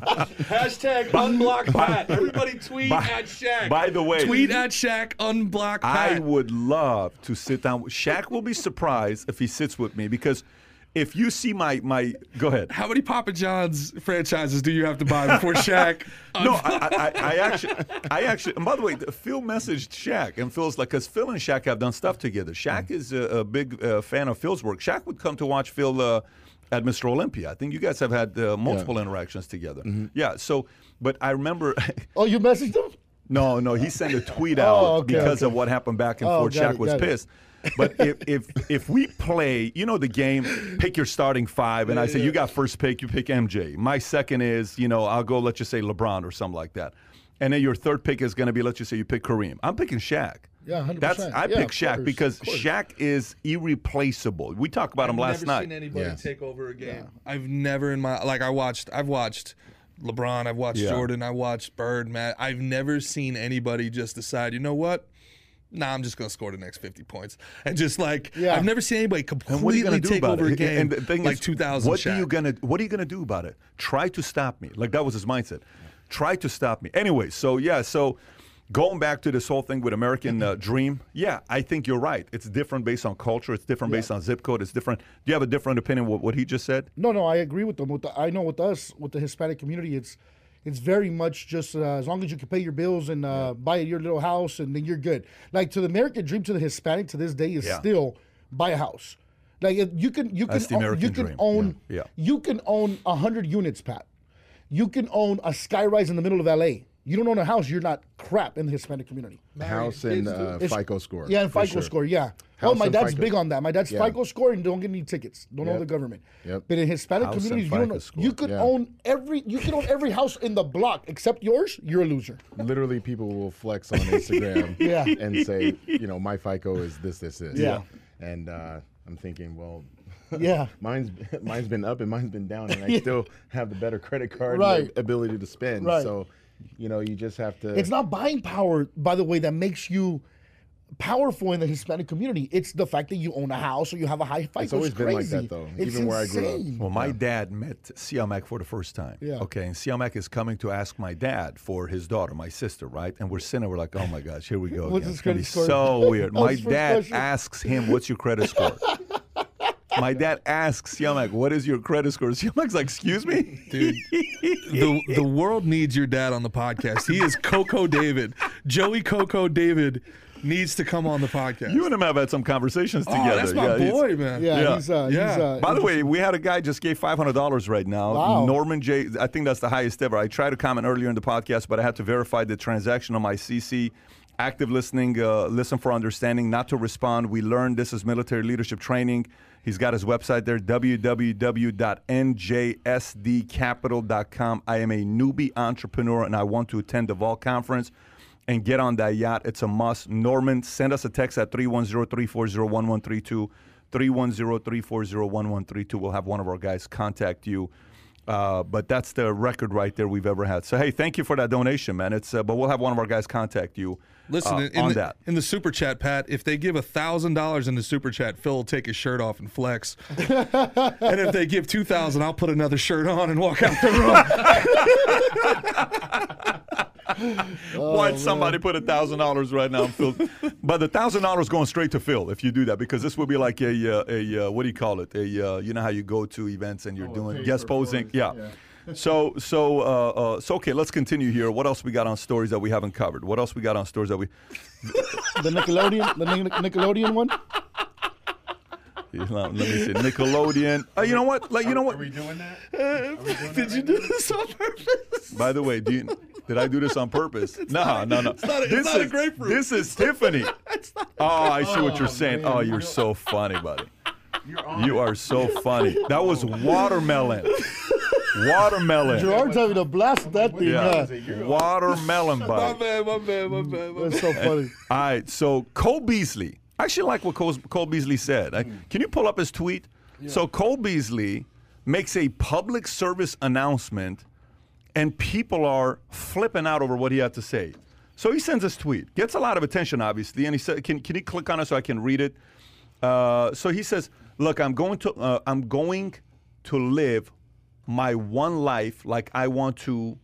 C: hashtag unblock Pat. Everybody tweet
A: by-
C: at Shaq.
A: by the way-
C: tweet at Shaq unblock Pat.
A: I would love to sit down. with Shaq will be surprised if he sits with me because if you see my my go ahead.
C: How many Papa John's franchises do you have to buy before Shaq?
A: No, I, I, I actually, I actually, and by the way, Phil messaged Shaq, and Phil's like, because Phil and Shaq have done stuff together. Shaq is a, a big uh, fan of Phil's work. Shaq would come to watch Phil uh, at Mr. Olympia. I think you guys have had uh, multiple interactions together. Yeah. So, but I remember,
B: oh, you messaged him?
A: no, no, he sent a tweet out
B: Oh, okay,
A: because
B: okay.
A: of what happened back and
B: Oh,
A: forth. Shaq
B: it,
A: was
B: pissed. it.
A: Pissed. But if, if if we play, you know the game, pick your starting five, and I say you got first pick, you pick MJ. My second is, you know, I'll go let you say LeBron or something like that, and then your third pick is going to be let's just say you pick Kareem. I'm picking Shaq.
B: Yeah, 100%.
A: That's I
B: Yeah,
A: pick
B: of
A: Shaq
B: course,
A: because
B: of.
A: Shaq is irreplaceable. We talked about him last
C: I've
A: night.
C: never seen anybody
G: Yeah.
C: take over a game. I've never in my like I watched. I've watched LeBron. I've watched
A: Yeah.
C: Jordan. I watched Bird. Matt. I've never seen anybody just decide. You know what? Nah, I'm just gonna score the next 50 points, and just like
B: Yeah.
C: I've never seen anybody
A: And what are you
C: completely
A: do
C: take
A: about
C: over a game
A: And the thing
C: like
A: is,
C: 2000.
A: What are you gonna What are you gonna do about it? Try to stop me. Like that was his mindset. Try to stop me. Anyway, so yeah, so going back to this whole thing with American uh, Dream, yeah, I think you're right. It's different based on culture. It's different based on zip code. It's different. Do you have a different opinion what what he just said?
B: No, no, I agree with them. With the, I know with us, with the Hispanic community, it's it's very much just uh, as long as you can pay your bills and uh, buy your little house, and then you're good. Like to the American dream, to the Hispanic, to this day is
A: Yeah.
B: still buy a house. Like if you can, you can,
A: That's the
B: own, you can
A: dream.
B: own,
A: Yeah. Yeah.
B: you can own a hundred units, Pat. You can own a skyrise in the middle of LA. You don't own a house, you're not crap in the Hispanic community.
G: House and uh, FICO score.
B: Yeah, and
G: for
B: FICO
G: sure.
B: score. Yeah. oh, my dad's
G: FICO.
B: big on that. My dad's
G: Yeah.
B: FICO score and don't get any tickets. Don't owe
G: Yep.
B: the government.
G: Yep.
B: But in Hispanic
A: House
B: communities, you don't know.
A: score.
B: You could
G: Yeah.
B: own every. You can own every house in the block except yours. You're a loser.
G: Literally, people will flex on Instagram
B: Yeah.
G: and say, you know, my FICO is this, this, this.
B: Yeah.
G: And uh, I'm thinking, well,
B: Yeah.
G: mine's mine's been up and mine's been down, and I still have the better credit card and
B: Right.
G: ability to spend.
B: Right.
G: So, you know, you just have to.
B: It's not buying power, by the way, that makes you powerful in the Hispanic community. It's the fact that you own a house or you have a high FICO.
G: It's always been like that, though,
B: It's
G: even where I grew up.
B: insane.
A: Well, my dad met Siamak for the first time.
B: Yeah.
A: Okay, and Siamak is coming to ask my dad for his daughter, my sister, right? And we're sitting we're like, oh my gosh, here we go.
B: What's
A: again.
B: his
A: It's gonna be
B: credit score?
A: so weird.
B: Oh,
A: my dad
B: question.
A: asks him, what's your credit score? my dad asks Siamak, what is your credit score? Siamak's like, excuse me?
C: Dude, the the world needs your dad on the podcast. He is Coco David. Joey Coco David needs to come on the podcast.
A: You and him have had some conversations
C: oh,
A: together.
C: that's my
A: Yeah,
C: boy, man.
B: Yeah,
A: Yeah.
B: he's uh,
C: Yeah.
B: he's uh,
A: By the way, we had a guy just gave five hundred dollars right now.
B: Wow.
A: Norman J. I think that's the highest ever. I tried to comment earlier in the podcast, but I had to verify the transaction on my CC. Active listening, uh, listen for understanding, not to respond. We learned this is military leadership training. He's got his website there, www.njsdcapital.com. I am a newbie entrepreneur and I want to attend the Vault Conference and get on that yacht. It's a must. Norman, send us a text at 310-340-1132. 310-340-1132. We'll have one of our guys contact you. Uh, but that's the record right there we've ever had. So hey, thank you for that donation, man. It's uh, but we'll have one of our guys contact you.
C: Listen,
A: uh,
C: in,
A: on
C: the,
A: that.
C: in the super chat, Pat, if they give a thousand dollars in the super chat, Phil will take his shirt off and flex. and if they give two thousand, I'll put another shirt on and walk out the room.
A: Why'd somebody put a thousand dollars right now, Phil? but the thousand dollars going straight to Phil if you do that because this will be like a uh, a uh, what do you call it? A uh, you know how you go to events and you're doing guest posing, yeah. So so uh, uh, so okay, let's continue here. What else we got on stories that we haven't covered? What else we got on stories that we?
B: the Nickelodeon, the Nic- Nickelodeon one.
A: You know, let me see. Nickelodeon. Uh, you know what? Like you know what?
G: Are we doing that?
C: Did you do this on purpose?
A: By the way, do you, did I do this on purpose? no, no, no.
C: not a- it's
A: this
C: not a
A: is
C: grapefruit.
A: this is Tiffany. oh, I see what you're saying.
G: man.
A: Oh, you're so funny, buddy. You are so funny. That was watermelon. Watermelon.
B: Gerard's having a blast that thing.
A: Yeah.
B: Yeah.
A: Watermelon,
C: My
A: buddy.
C: my bad, my bad. My bad.
B: That's so funny.
A: All right, so Cole Beasley. I actually like what Cole, Cole Beasley said. I- can you pull up his tweet? So Cole Beasley makes a public service announcement, and people are flipping out over what he had to say. So he sends this tweet, gets a lot of attention, obviously, and he said, "Can can you click on it so I can read it?" Uh, so he says, "Look, I'm going to uh, I'm going to live my one life like I want to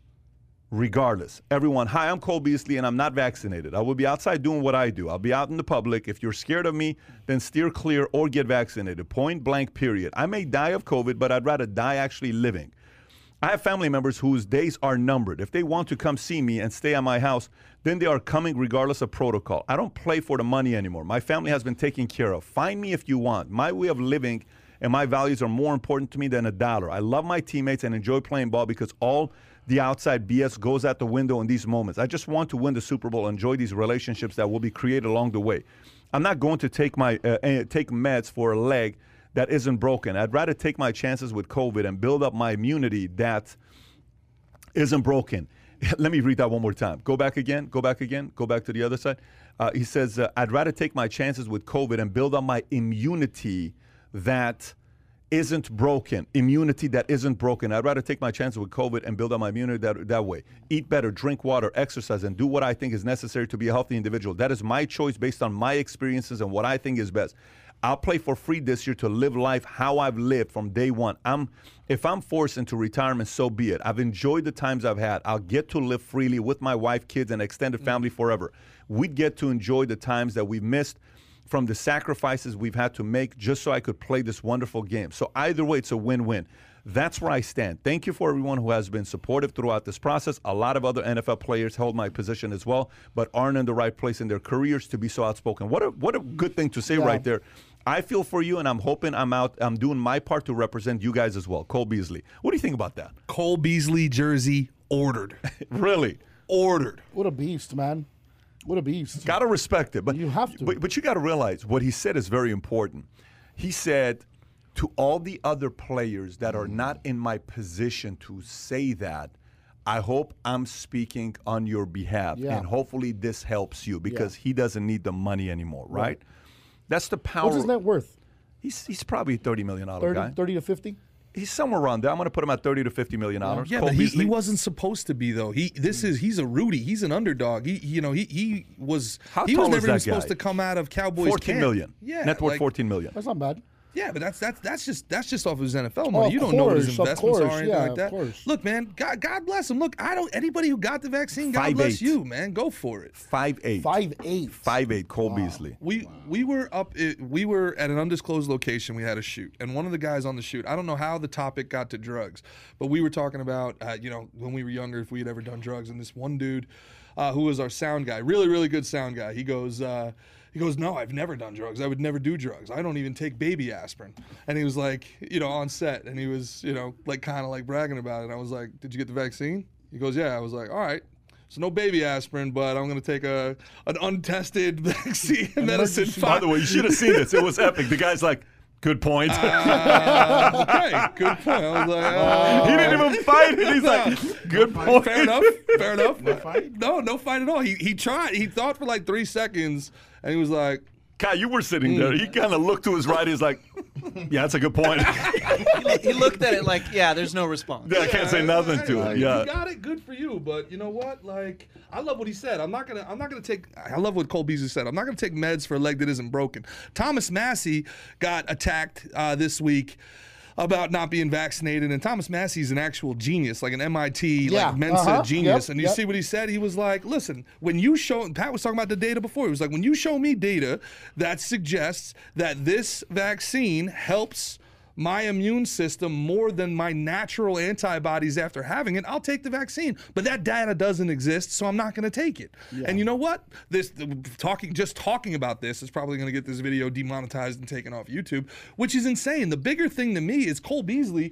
A: regardless. Everyone, hi, I'm Cole Beasley and I'm not vaccinated. I will be outside doing what I do. I'll be out in the public. If you're scared of me, then steer clear or get vaccinated. Point blank, period. I may die of COVID, but I'd rather die actually living. I have family members whose days are numbered. If they want to come see me and stay at my house, then they are coming regardless of protocol. I don't play for the money anymore. My family has been taken care of. Find me if you want. My way of living and my values are more important to me than a dollar. I love my teammates and enjoy playing ball because all the outside BS goes out the window in these moments. I just want to win the Super Bowl, enjoy these relationships that will be created along the way. I'm not going to take my uh, uh, take meds for a leg that isn't broken. I'd rather take my chances with COVID and build up my immunity that isn't broken. Let me read that one more time. Go back again. Go back again. Go back to the other side. Uh, he says, uh, I'd rather take my chances with COVID and build up my immunity that isn't broken, immunity that isn't broken. I'd rather take my chances with COVID and build up my immunity that, that way. Eat better, drink water, exercise, and do what I think is necessary to be a healthy individual. That is my choice based on my experiences and what I think is best. I'll play for free this year to live life how I've lived from day one. I'm if I'm forced into retirement, so be it. I've enjoyed the times I've had. I'll get to live freely with my wife, kids, and extended mm. family forever. We'd get to enjoy the times that we've missed from the sacrifices we've had to make just so I could play this wonderful game. So either way, it's a win-win. That's where I stand. Thank you for everyone who has been supportive throughout this process. A lot of other NFL players hold my position as well, but aren't in the right place in their careers to be so outspoken. What a what a good thing to say
B: Yeah.
A: right there. I feel for you, and I'm hoping I'm out. I'm doing my part to represent you guys as well. Cole Beasley. What do you think about that?
C: Cole Beasley jersey ordered.
A: Really?
C: ordered.
B: What a beast, man. What a beast.
A: Gotta respect it, but
B: You have to.
A: But, but you got to realize what he said is very important. He said to all the other players that are not in my position to say that. I hope I'm speaking on your behalf,
B: Yeah.
A: and hopefully this helps you because he doesn't need the money anymore, right? That's the power.
B: What's his net worth?
A: He's he's probably a thirty million dollar
B: 30,
A: guy.
B: 30 to 50?
A: He's somewhere around there. I'm going to put him at thirty to fifty million dollars.
C: Yeah,
A: Cole
C: but he, he wasn't supposed to be though. He this hmm. is he's a Rudy. He's an underdog. He you know he he was
A: How
C: he was never even
A: that
C: supposed to come out of Cowboys.
A: fourteen
C: camp.
A: million.
C: Yeah,
A: net worth
C: like-
A: fourteen million.
B: That's not bad.
C: Yeah, but that's that's that's just that's just off of his NFL
B: Oh,
C: money.
B: of
C: you don't know what his investments
B: course,
C: are or anything
B: yeah,
C: like
B: of
C: that.
B: course.
C: Look, man, God, God bless him. Look, I don't anybody who got the vaccine, God
A: Five
C: bless
A: eight.
C: you, man. Go for it.
A: Five eight.
B: Five eight.
A: Five eight. Cole Beasley.
C: We we were up it, we were at an undisclosed location. We had a shoot, and one of the guys on the shoot. I don't know how the topic got to drugs, but we were talking about uh, you know when we were younger if we had ever done drugs. And this one dude, uh, who was our sound guy, really really good sound guy. He goes. Uh, he goes, no, I've never done drugs. I would never do drugs. I don't even take baby aspirin. And he was like, you know, on set, and he was, you know, like kind of like bragging about it. And I was like, did you get the vaccine? He goes, yeah. I was like, all right. So no baby aspirin, but I'm gonna take a an untested vaccine medicine.
B: emergency-
A: By the way, you should have seen this. It was epic. The guy's like, good point.
C: Uh, okay, good point. I was like, uh,
A: he didn't even fight it. He's like, good point.
C: fair enough, fair enough. No
G: fight?
C: No, no fight at all. He he tried. He thought for like three seconds, and he was like,
A: Kai, you were sitting there. He kind of looked to his right. He's like, yeah, that's a good point.
F: he looked at it like, yeah, there's no response.
A: Yeah, I can't say nothing to
C: Hey,
A: it.
C: You
A: Yeah.
C: got it. Good for you. But you know what? Like, I love what he said. I'm not gonna. I'm not gonna take. I love what Cole Beasley said. I'm not gonna take meds for a leg that isn't broken. Thomas Massie got attacked uh, this week. About not being vaccinated, and Thomas Massie's an actual genius, like an MIT,
B: Yeah,
C: like Mensa
B: uh-huh,
C: genius.
B: yep,
C: and you
B: yep.
C: see what he said? He was like, "Listen, when you show," Pat was talking about the data before. He was like, "When you show me data that suggests that this vaccine helps." My immune system more than my natural antibodies after having it, I'll take the vaccine. But that data doesn't exist, so I'm not going to take it. And you know what? This talking just talking about this is probably going to get this video demonetized and taken off YouTube, which is insane. The bigger thing to me is Cole Beasley.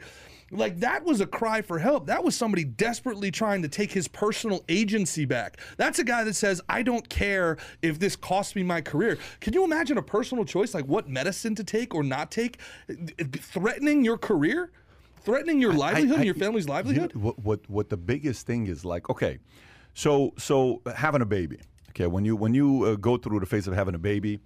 C: Like that was a cry for help. That was somebody desperately trying to take his personal agency back. That's a guy that says, "I don't care if this costs me my career." Can you imagine a personal choice like what medicine to take or not take, threatening your career, threatening your livelihood, and your family's
A: you know,
C: livelihood?
A: what, what what the biggest thing is like? Okay, so so having a baby. Okay, when you when you uh, go through the phase of having a baby,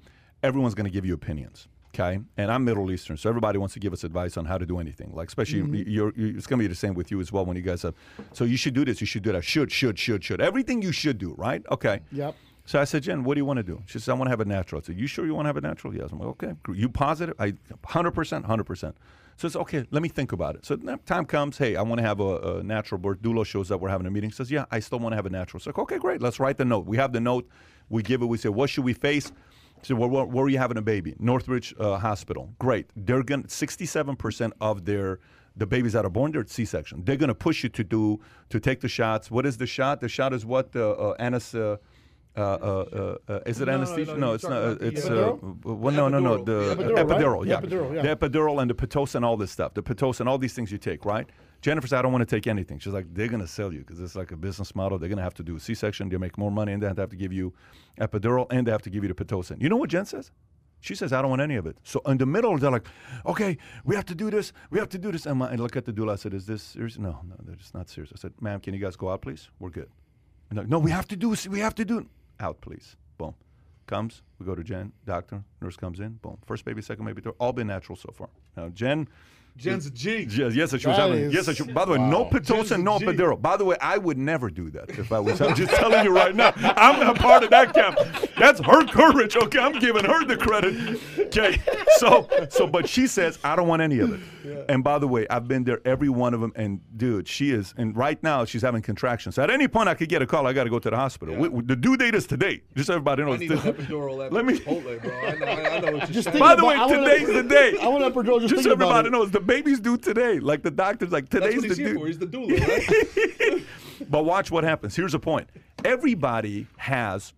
A: everyone's going to give you opinions. Okay, and I'm Middle Eastern, so everybody wants to give us advice on how to do anything. Like especially
C: Mm-hmm.
A: you're, you it's going to be the same with you as well when you guys have. So you should do this. You should do that. Should should should should everything you should do. Right? Okay.
B: Yep.
A: So I said, Jen, what do you want to do? She said, I want to have a natural. I said, you sure you want to have a natural? Yes. I'm like, okay. You positive? I 100%, 100%. So it's okay. Let me think about it. So time comes. Hey, I want to have a, a natural birth. Doula shows up. We're having a meeting. Says, yeah, I still want to have a natural. So like, okay, great. Let's write the note. We have the note. We give it. We say, what should we face? So where, where, where are you having a baby? Northridge uh, Hospital. Great. They're going. 67% of their the babies that are born, they're C-section. They're going to push you to do to take the shots. What is the shot? The shot is what? Uh, uh, anas, uh, uh, uh, uh, is it
B: No, no,
A: anesthesia?
B: no,
A: No,
B: you're
A: it's not. It's uh, well, no, no, no.
C: epidural.
A: The
C: The
B: epidural, right?
A: epidural,
B: The
A: yeah.
B: epidural, yeah.
A: The epidural and the pitocin, all this stuff. The pitocin, all these things you take, right? Jennifer said, I don't want to take anything. She's like, they're going to sell you because it's like a business model. They're going to have to do a C-section. They make more money, and they have to give you epidural, and they have to give you the pitocin. You know what Jen says? She says, I don't want any of it. So in the middle, they're like, okay, we have to do this. We have to do this. And, I look at the doula. I said, is this serious? No, no, they're just not serious. I said, ma'am, can you guys go out, please? We're good. And like, no, we have to do We have to do Out, please. Boom. Comes. We go to Jen. Doctor. Nurse comes in. Boom. First baby, second baby, third. All been natural so far. Now, Jen,
C: Jen's a G.
A: Yes, yes, she was
B: That
A: having.
B: is-
A: Yes, she, by the way, no
B: Wow.
A: pitocin, no
C: G.
A: epidural. By the way, I would never do that if I was. I'm just telling you right now. I'm not part of that camp. That's her courage. Okay, I'm giving her the credit. Okay, so so, but she says I don't want any of it. And by the way, I've been there every one of them. And dude, she is. And right now she's having contractions. At any point, I could get a call. I got to go to the hospital. We- we- the due date is today. Just so everybody
C: I
A: knows.
C: need an epidural at
A: Let me-
C: Chipotle, bro. I know, I know what you're
B: Just
C: saying.
B: think
A: By the
B: about-
A: way,
B: I wanna-
A: today's the day.
B: I want epidural. Just,
A: Just
B: think
A: so
B: about
A: everybody
B: it.
A: knows, the baby's do today. Like the doctor's like today's the
C: for. He's the doula, right?
A: But watch what happens. Here's the point. Everybody has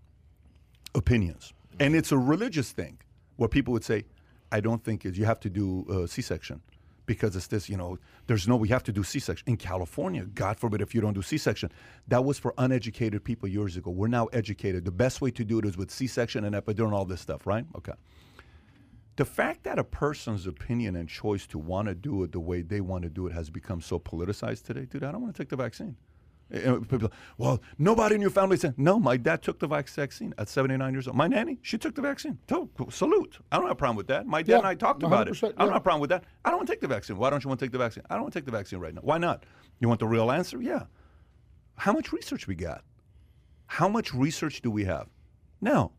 A: opinions, and it's a religious thing where people would say, "I don't think it, you have to do uh, C-section." Because it's this, you know, there's no, we have to do C-section. In California, God forbid if you don't do C-section. That was for uneducated people years ago. We're now educated. The best way to do it is with C-section and epidural and all this stuff, right? Okay. The fact that a person's opinion and choice to want to do it the way they want to do it has become so politicized today, dude, I don't want to take the vaccine. You know, people, well, nobody in your family said, no, my dad took the vaccine at 79 years old. My nanny, she took the vaccine. So, salute. I don't have a problem with that. My dad
B: Yeah,
A: and I talked about it.
B: 100%,
A: I don't
B: yeah.
A: have a problem with that. I don't want to take the vaccine. Why don't you want to take the vaccine? I don't want to take the vaccine right now. Why not? You want the real answer? Yeah. How much research we got? How much research do we have? Now,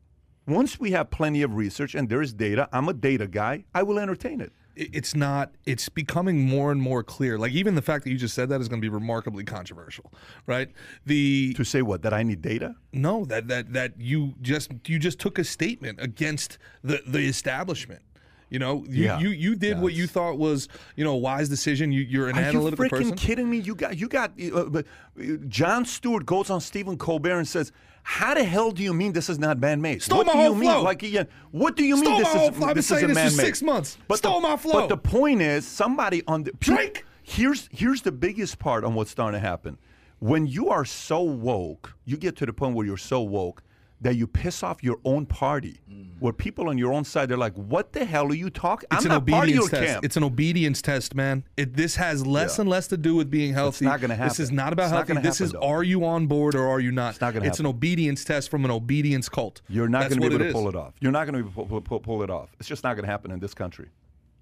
A: once we have plenty of research and there is data, I'm a data guy, I will entertain it.
C: it- it's not it's becoming more and more clear like even the fact that you just said that is going to be remarkably controversial right the
A: To say what? That I need data?
C: no that that that you just you just took a statement against the the establishment you know you
A: Yeah.
C: you, you did what you thought was you know a wise decision you, you're an
A: Are you
C: analytical
A: freaking
C: person
A: kidding me? You got you got uh, but, uh, Jon Stewart goes on Stephen Colbert and says, "How the hell do you mean this is not man-made?
C: Stole
A: what
C: my
A: do you mean?
C: flow.
A: Like, yeah, what do you
C: Stole
A: mean
C: my
A: this is
C: flow. I've been
A: this
C: saying
A: is
C: this for
A: man-made?
C: six months.
A: But
C: Stole
A: the,
C: my flow.
A: But the point is, somebody on the
C: Drink.
A: Here's here's the biggest part on what's starting to happen. When you are so woke, you get to the point where you're so woke that you piss off your own party. Mm. Where people on your own side, they're like, "What the hell are you talking?
C: it's
A: I'm
C: an
A: not part of
C: obedience
A: your
C: test.
A: camp."
C: It's an obedience test, man. It, this has less
A: Yeah.
C: and less to do with being healthy.
A: not gonna
C: This is not about
A: It's
C: healthy.
A: gonna
C: this
A: happen,
C: is
A: though.
C: are you on board or are you not?
A: It's not gonna
C: It's an obedience test from an obedience cult.
A: You're not
C: That's
A: going to be able to
C: is.
A: pull it off. You're not going to be able to pull, pull, pull it off. It's just not going to happen in this country.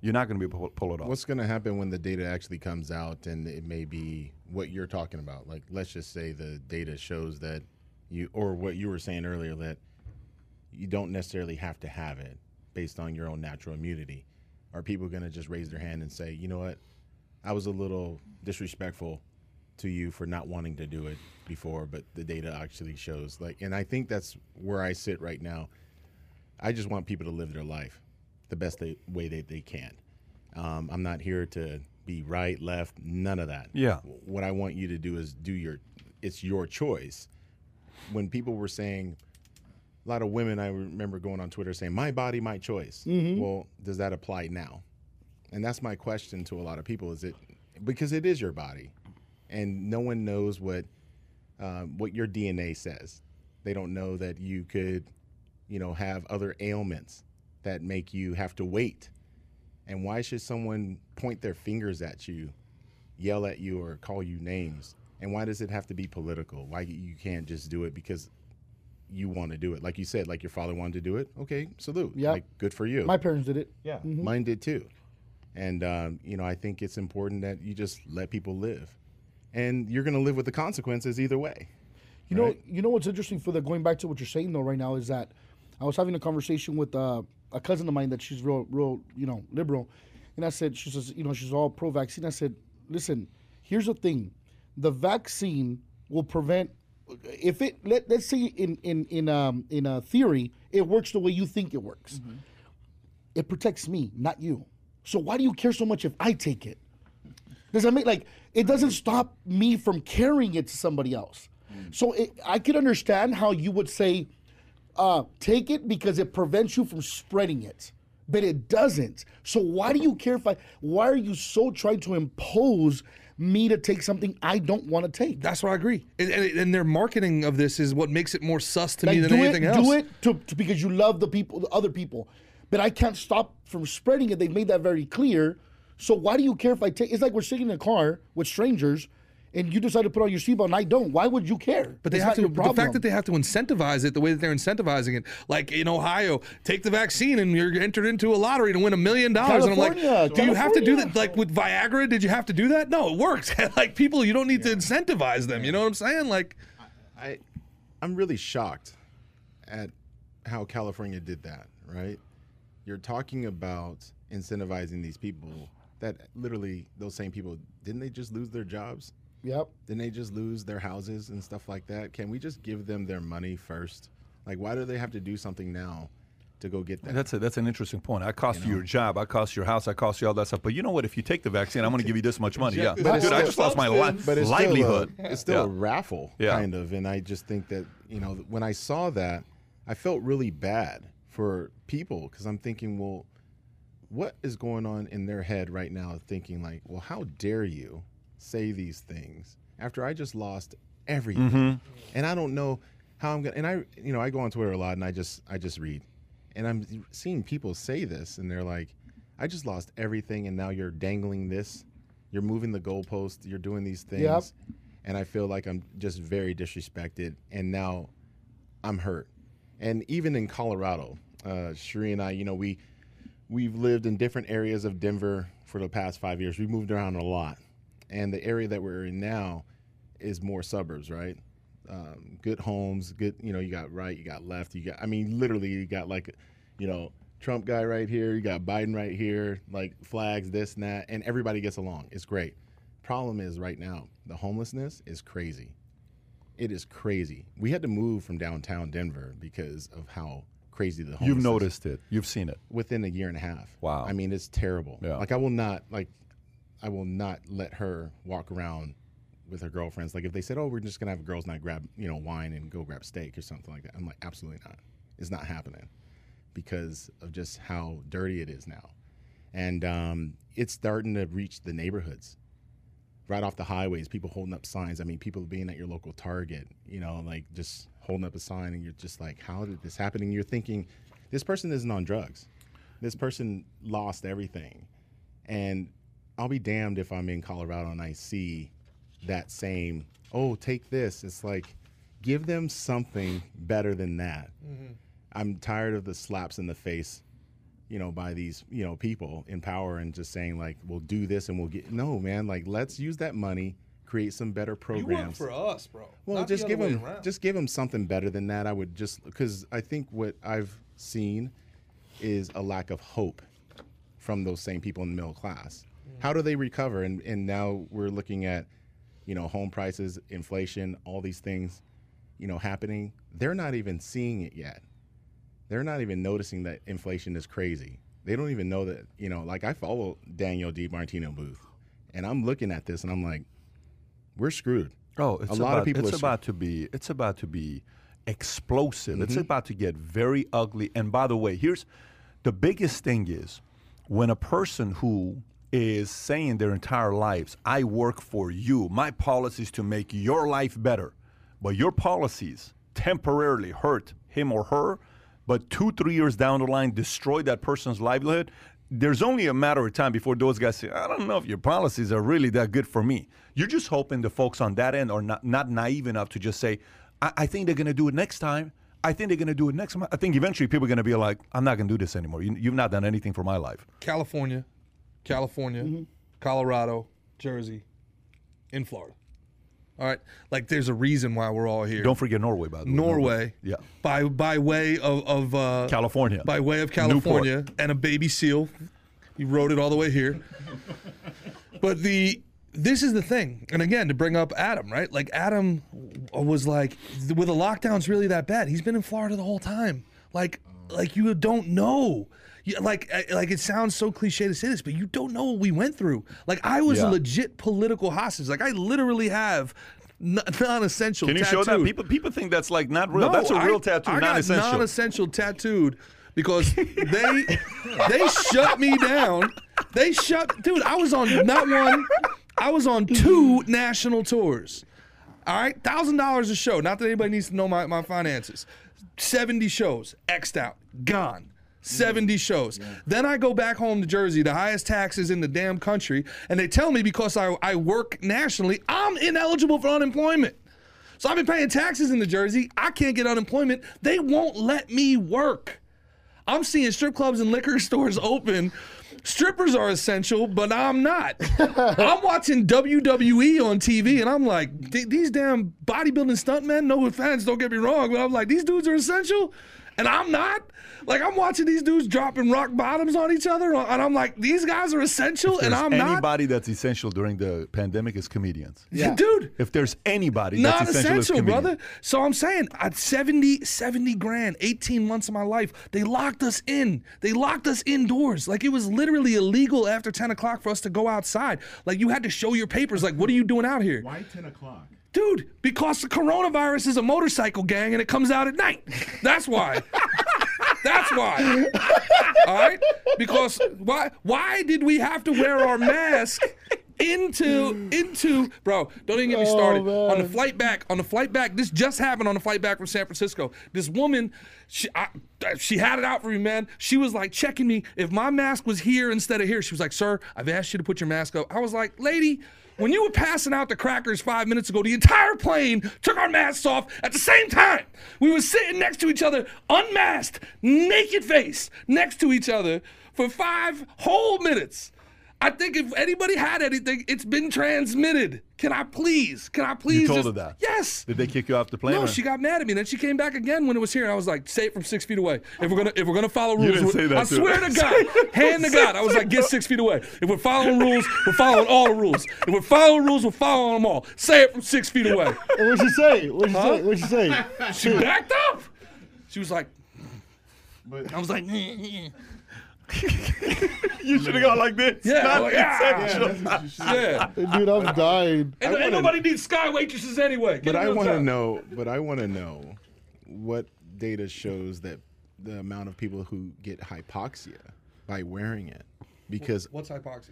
A: You're not going to be able to pull it off.
G: What's going to happen when the data actually comes out and it may be what you're talking about? Like, let's just say the data shows that you, or what you were saying earlier, that you don't necessarily have to have it based on your own natural immunity. Are people going to just raise their hand and say, you know what, I was a little disrespectful to you for not wanting to do it before, but the data actually shows like, and I think that's where I sit right now. I just want people to live their life the best they, way that they can. Um, I'm not here to be right, left, none of that.
A: Yeah.
G: What I want you to do is do your, it's your choice. When people were saying, a lot of women, I remember going on Twitter saying, my body, my choice. Well, does that apply now? And that's my question to a lot of people is it, because it is your body and no one knows what, uh, what your DNA says. They don't know that you could, you know, have other ailments that make you have to wait. And why should someone point their fingers at you, yell at you, or call you names? And why does it have to be political? Why you can't just do it because you want to do it? Like you said, like your father wanted to do it. Okay, salute.
B: Yeah.
G: Like good for you.
B: My parents did it.
G: yeah, mine did too. And um, you know, I think it's important that you just let people live, and you're going to live with the consequences either way.
B: You know, you know what's interesting for the going back to what you're saying though right now is that I was having a conversation with uh, a cousin of mine that she's real, real, you know, liberal, and I said she says, you know, she's all pro-vaccine. I said, listen, here's the thing, the vaccine will prevent if it let let's say in in in um in a theory it works the way you think it works. It protects me, not you. So why do you care so much if I take it? Does that make like it doesn't stop me from carrying it to somebody else? So it, I could understand how you would say, uh, take it because it prevents you from spreading it, but it doesn't. So why do you care if I? Why are you so trying to impose me to take something I don't want to take?
C: That's where I agree. And, and, and their marketing of this is what makes it more sus to
B: Like,
C: me than anything
B: it,
C: else.
B: do it to, to- because you love the people, the other people, but I can't stop from spreading it. They've made that very clear. So why do you care if I take? It's like we're sitting in a car with strangers, and you decide to put on your seatbelt and I don't, why would you care?
C: But they
B: It's
C: have
B: not
C: to.
B: your
C: The fact that they have to incentivize it the way that they're incentivizing it, like in Ohio, take the vaccine and you're entered into a lottery to win a million dollars. And I'm like,
B: California,
C: do you have to do that? Like with Viagra, did you have to do that? No, it works. like people, you don't need to incentivize them. You know what I'm saying? Like,
G: I, I'm really shocked at how California did that. Right? You're talking about incentivizing these people that literally those same people didn't they just lose their jobs?
B: Yep.
G: Didn't they just lose their houses and stuff like that? Can we just give them their money first? Like, why do they have to do something now to go get that?
A: That's a, that's an interesting point. I cost you, your job, I cost your house, I cost you all that stuff. But you know what? If you take the vaccine, I'm going to give you this much money. Yeah,
C: But
A: dude, I just lost my li-
G: but it's
A: livelihood.
G: Still a, it's still a raffle,
A: Yeah.
G: kind of. And I just think that you know when I saw that, I felt really bad for people because I'm thinking, well, what is going on in their head right now? Thinking like, well, how dare you say these things after I just lost everything,
A: Mm-hmm.
G: and I don't know how I'm gonna. And I, you know, I go on Twitter a lot, and I just, I just read, and I'm seeing people say this, and they're like, I just lost everything, and now you're dangling this. You're moving the goalpost. You're doing these things
B: Yep.
G: and I feel like I'm just very disrespected. And now I'm hurt. And even in Colorado, uh, Sheree and I, you know, we we've lived in different areas of Denver for the past five years. We moved around a lot, and the area that we're in now is more suburbs, right? Um, good homes, good. You know, you got right, you got left, you got. I mean, literally, you got like, you know. Trump guy right here, you got Biden right here, like flags, this and that, and everybody gets along. It's great. Problem is, right now, the homelessness is crazy. It is crazy. We had to move from downtown Denver because of how crazy the homeless
A: You've noticed it. You've seen it.
G: within a year and a half.
A: Wow.
G: I mean, it's terrible.
A: Yeah.
G: Like I will not like I will not let her walk around with her girlfriends. Like if they said, "Oh, we're just gonna have a girls' night, grab you know wine and go grab steak or something like that," I'm like, absolutely not. It's not happening because of just how dirty it is now, and um, it's starting to reach the neighborhoods. Right off the highways, people holding up signs. I mean, people being at your local Target, you know, like just holding up a sign, and you're just like, "How did this happen?" And you're thinking, this person isn't on drugs. This person lost everything. And I'll be damned if I'm in Colorado and I see that same, oh, take this. It's like, give them something better than that. Mm-hmm. I'm tired of the slaps in the face, you know, by these, you know, people in power and just saying, like, we'll do this and we'll get. No, man, like, let's use that money, create some better programs.
C: for us, bro.
G: Well,
C: not
G: just
C: other
G: give them
C: around.
G: just give them something better than that. I would just because I think what I've seen is a lack of hope from those same people in the middle class. How do they recover? And and now we're looking at you know home prices, inflation, all these things, you know, happening. They're not even seeing it yet. They're not even noticing that inflation is crazy. They don't even know that you know. Like I follow Daniel DiMartino Booth, and I'm looking at this and I'm like, we're screwed.
A: Oh, it's
G: A lot of people
A: It's about to be. It's about to be explosive. It's
G: Mm-hmm.
A: about to get very ugly. And by the way, here's the biggest thing: is when a person who is saying their entire lives, "I work for you. My policy is to make your life better," but your policies temporarily hurt him or her, but two, three years down the line, destroy that person's livelihood. There's only a matter of time before those guys say, I don't know if your policies are really that good for me. You're just hoping the folks on that end are not, not naive enough to just say, I, I think they're going to do it next time. I think they're going to do it next time. I think eventually people are going to be like, I'm not going to do this anymore. You, you've not done anything for my life.
C: California, California,
A: Mm-hmm.
C: Colorado, Jersey, in Florida. All right, like there's a reason why we're all here.
A: Don't forget Norway, by the way.
C: Norway,
A: Yeah.
C: by by way of of uh,
A: California.
C: by way of California, and a baby seal. He rode it all the way here. but the this is the thing, and again to bring up Adam, right? Like Adam was like, with the lockdowns really that bad? He's been in Florida the whole time. Like like you don't know. You, like eh, like it sounds so cliche to say this, but you don't know what we went through. Like I was
A: Yeah.
C: a legit political hostage. Like I literally have n- non-essential.
A: Can you show that? People people think that's like not real. that's a
C: I-
A: real tattoo,
C: I
A: non-essential.
C: non-essential tattooed because they they shut me down. They shut, dude. I was on not one, I was on two national tours. All right, thousand dollars a show. Not that anybody needs to know my, my finances. Seventy shows, xed out, gone. 70 shows. Then I go back home to Jersey, the highest taxes in the damn country, and they tell me because I, I work nationally, I'm ineligible for unemployment. So I've been paying taxes in New Jersey. I can't get unemployment. They won't let me work. I'm seeing strip clubs and liquor stores open. Strippers are essential, but I'm not. I'm watching WWE on TV, and I'm like, these damn bodybuilding stuntmen. No offense, don't get me wrong, but I'm like, these dudes are essential, and I'm not. Like I'm watching these dudes dropping rock bottoms on each other, and I'm like, these guys are essential, and I'm not.
A: anybody that's essential during the pandemic is comedians.
B: Yeah.
C: Dude,
A: If there's anybody
C: not
A: that's essential,
C: essential, brother. So I'm saying at 70, 70 grand, 18 months of my life, they locked us in. They locked us indoors. Like it was literally illegal after 10 o'clock for us to go outside. Like you had to show your papers. Like, what are you doing out here?
G: Why 10 o'clock?
C: Dude, because the coronavirus is a motorcycle gang and it comes out at night. That's why. That's why. All right? Because why why did we have to wear our mask into into bro, don't even get me oh, started. on the flight back, on the flight back, this just happened on the flight back from San Francisco. This woman, she I, she had it out for me, man. She was like checking me if my mask was here instead of here. She was like, "Sir, I've asked you to put your mask up." I was like, "Lady, when you were passing out the crackers five minutes ago, the entire plane took our masks off at the same time. We were sitting next to each other, unmasked, naked face, next to each other for five whole minutes. I think if anybody had anything, it's been transmitted. Can I please? Can I please?
A: You told
C: just-
A: her that.
C: Yes.
A: Did they kick you off the plane?
C: No,
A: or-
C: she got mad at me. Then she came back again when it was here, and I was like, "Say it from six feet away. If we're gonna, if we're gonna follow rules,
A: you
C: didn't
A: say that
C: I
A: to
C: swear
A: her.
C: to God, hand to God, I was like, get six feet away. If we're following rules, we're following all the rules. If we're following rules, we're following them all. Say it from six feet away.
B: What'd she say? What'd she
C: Huh?
B: say? What'd she say?
C: She backed up. She was like, I was like,
A: you should have gone like this.
C: yeah,
A: Not
C: like, ah,
A: essential.
C: yeah.
B: Dude, I'm dying.
C: And, and nobody needs sky waitresses anyway. Get
G: But
C: a
G: I
C: real
G: want to know. But I want to know what data shows that the amount of people who get hypoxia by wearing it, because
C: What's hypoxia?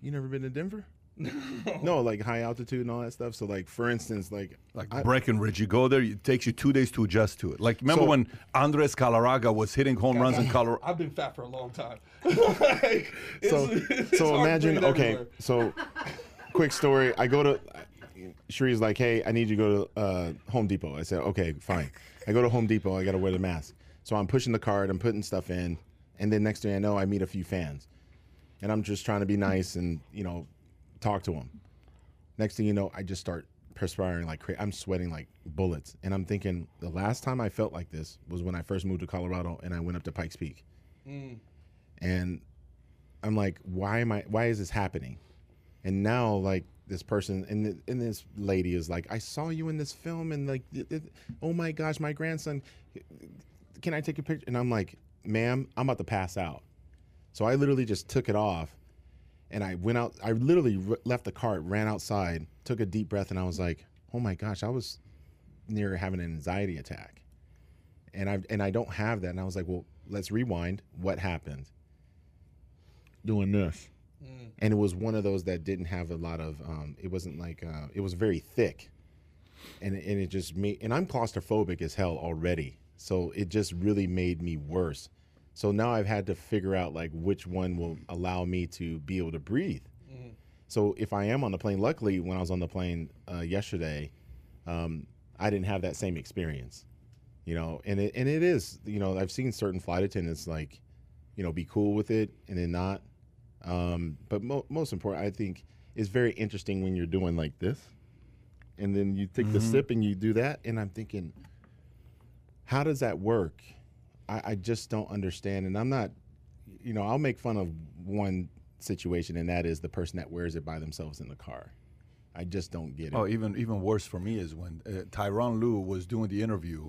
G: you never been to Denver. no, like high altitude and all that stuff. So, like for instance, like
A: Like
G: I-
A: Breckenridge, you go there, it takes you two days to adjust to it. Like, remember
G: So-
A: when Andres Galarraga was hitting home runs in Colorado?
C: I've been fat for a long time. Like, it's-
G: so
C: it's
G: so imagine okay
C: everywhere.
G: so quick story i go to Shree's like hey i need you to go to uh, home depot i said okay fine i go to home depot i gotta wear the mask so i'm pushing the cart i'm putting stuff in and then next thing i know i meet a few fans and i'm just trying to be nice and you know talk to him. next thing you know i just start perspiring like crazy i'm sweating like bullets and i'm thinking the last time i felt like this was when i first moved to colorado and i went up to pikes peak mm. and I'm like, why am I? Why is this happening? And now, like this person and th- and this lady is like, I saw you in this film, and like, it- it- oh my gosh, my grandson, can I take a picture? And I'm like, ma'am, I'm about to pass out. So I literally just took it off, and I went out. I literally r- left the cart, ran outside, took a deep breath, and I was like, oh my gosh, I was near having an anxiety attack, and I and I don't have that. And I was like, well, let's rewind. What happened? doing this. And it was one of those that didn't have a lot of, um, it wasn't like, uh, it was very thick. And, and it just made, and I'm claustrophobic as hell already. So it just really made me worse. So now I've had to figure out like which one will allow me to be able to breathe. So if I am on the plane, luckily when I was on the plane uh, yesterday, um, I didn't have that same experience, you know. And it and it is, you know, I've seen certain flight attendants like, you know, be cool with it and then not. Um, but mo- most important, I think, is very interesting when you're doing like this, and then you take the sip and you do that, and I'm thinking, how does that work? I, I just don't understand, and I'm not, you know, I'll make fun of one situation, and that is the person that wears it by themselves in the car. I just don't get it.
A: Oh, even even worse for me is when uh, Tyronn Lue was doing the interview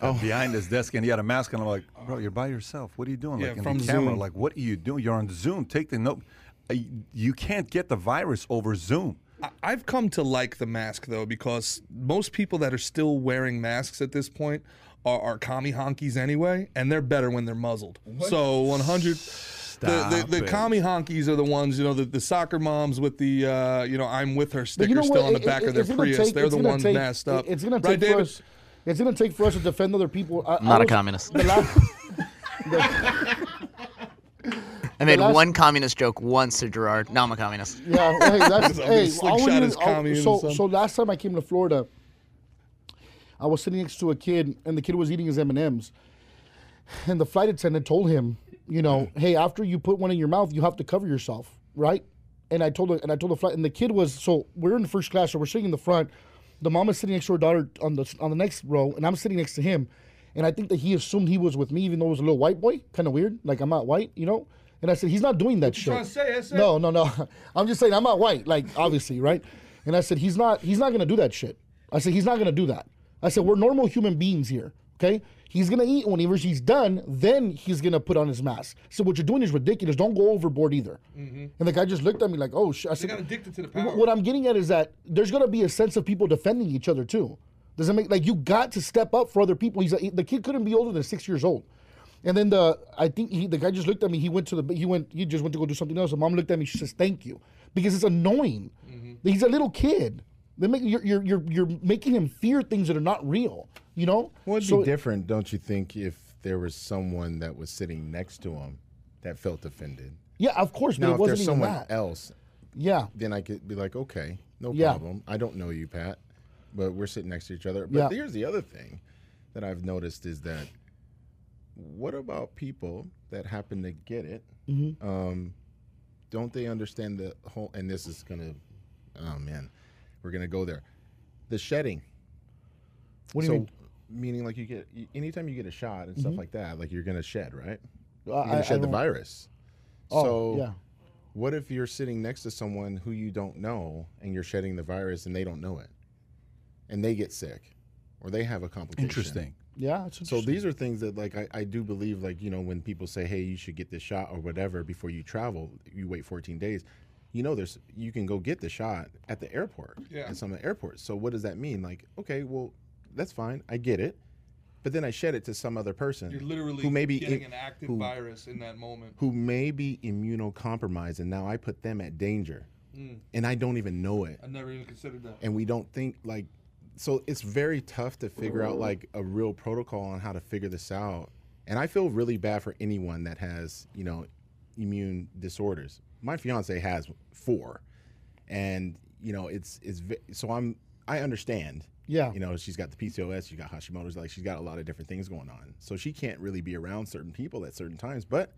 A: uh,
C: Oh.
A: behind his desk and he had a mask and I'm like, bro, you're by yourself. What are you doing?
C: Yeah,
A: like in
C: from
A: the camera,
C: Zoom.
A: like what are you doing? You're on Zoom. Take the note. Uh, You can't get the virus over Zoom.
C: I've come to like the mask though because most people that are still wearing masks at this point are, are commie honkies anyway, and they're better when they're muzzled. So 100. The,
A: Stop
C: the, the commie honkies are the ones, you know, the, the soccer moms with the, uh, you know, I'm with her sticker
B: you know
C: still
B: what?
C: on the
B: It-
C: back
B: it-
C: of their Prius.
B: take-
C: They're the ones
B: take-
C: masked up.
B: it- It's gonna
C: right,
B: take for us. It's gonna take for us to defend other people. I, I
D: Not a
B: was-
D: communist.
B: The last,
D: I made
B: last-
D: one communist joke once to Gerard. Now I'm a communist.
B: Yeah, hey, that's hey. all we need is- all- so so last time I came to Florida, I was sitting next to a kid, and the kid was eating his M and M's, and the flight attendant told him, you know, mm. hey, after you put one in your mouth, you have to cover yourself, right? And I told her, and I told the flight, and the kid was so we're in the first class, so we're sitting in the front. The mom is sitting next to her daughter on the on the next row, and I'm sitting next to him. And I think that he assumed he was with me, even though it was a little white boy, kind of weird, like I'm not white, you know. And I said, he's not doing that shit.
C: trying to say, SA?
B: No, no, no. I'm just saying I'm not white, like obviously, right? And I said he's not he's not gonna do that shit. I said he's not gonna do that. I said we're normal human beings here, okay? He's gonna eat whenever he's done, then he's gonna put on his mask. So what you're doing is ridiculous. Don't go overboard either. Mm-hmm. And the guy just looked at me like, oh shit. I said,
C: got addicted to the power."
B: What I'm getting at is that there's gonna be a sense of people defending each other too. Does it make like you got to step up for other people? He's the kid couldn't be older than six years old. And then the I think he the guy just looked at me. He went to the he went he just went to go do something else. The mom looked at me. She says thank you because it's annoying. Mm-hmm. He's a little kid. They make you're, you're you're you're making him fear things that are not real. You know.
G: Well, it'd
B: So-
G: be different, don't you think, if there was someone that was sitting next to him that felt offended?
B: Yeah, of course. But
G: Now,
B: it
G: if there's someone
B: that.
G: else,
B: Yeah.
G: then I could be like, okay, no
B: Yeah.
G: problem. I don't know you, Pat, but we're sitting next to each other. But
B: Yeah.
G: here's the other thing that I've noticed is that what about people that happen to get it?
B: Mm-hmm.
G: Um, don't they understand the whole? And this is gonna, oh man, we're gonna go there. The shedding.
B: What do
G: so,
B: you mean?
G: Meaning, like you get anytime you get a shot and stuff mm-hmm. like that, like you're gonna shed, right? You're
B: I-
G: gonna
B: I
G: shed the virus.
B: Oh,
G: so,
B: yeah.
G: what if you're sitting next to someone who you don't know and you're shedding the virus and they don't know it, and they get sick, or they have a complication?
A: Interesting.
B: Yeah. It's
G: So these are things that like I, I do believe like you know when people say hey you should get this shot or whatever before you travel you wait 14 days you know there's you can go get the shot at the airport
C: Yeah.
G: at some of the airports so what does that mean like okay well that's fine I get it but then I shed it to some other person
C: You're literally
G: who may be
C: getting
G: in-
C: an active
G: who-
C: virus in that moment.
G: who may be immunocompromised and now I put them at danger
C: Mm.
G: and I don't even know it
C: I never even considered that.
G: and we don't think like so it's very tough to figure out like a real protocol on how to figure this out and i feel really bad for anyone that has you know immune disorders my fiance has four and you know it's it's so i'm i understand.
B: Yeah.
G: you know she's got the pcos she's got hashimoto's like she's got a lot of different things going on. So she can't really be around certain people at certain times but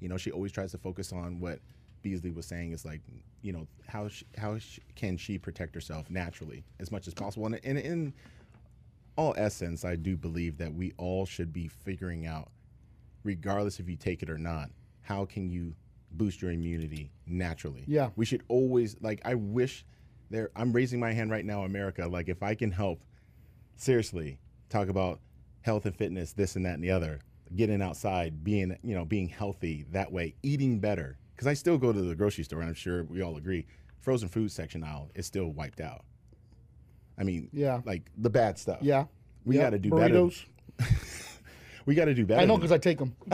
G: you know she always tries to focus on what Beasley was saying is like you know how sh how sh- can she protect herself naturally as much as possible? And, and in all essence I do believe that we all should be figuring out regardless if you take it or not how can you boost your immunity naturally
B: Yeah.
G: we should always like I wish there I'm raising my hand right now America like if I can help seriously talk about health and fitness this and that and the other getting outside being you know being healthy that way eating better because i still go to the grocery store and i'm sure we all agree frozen food section aisle is still wiped out i mean
B: Yeah.
G: like the bad stuff
B: Yeah.
G: we
B: Yeah.
G: got to do
B: Burritos.
G: better we got to do better
B: I know because I take them.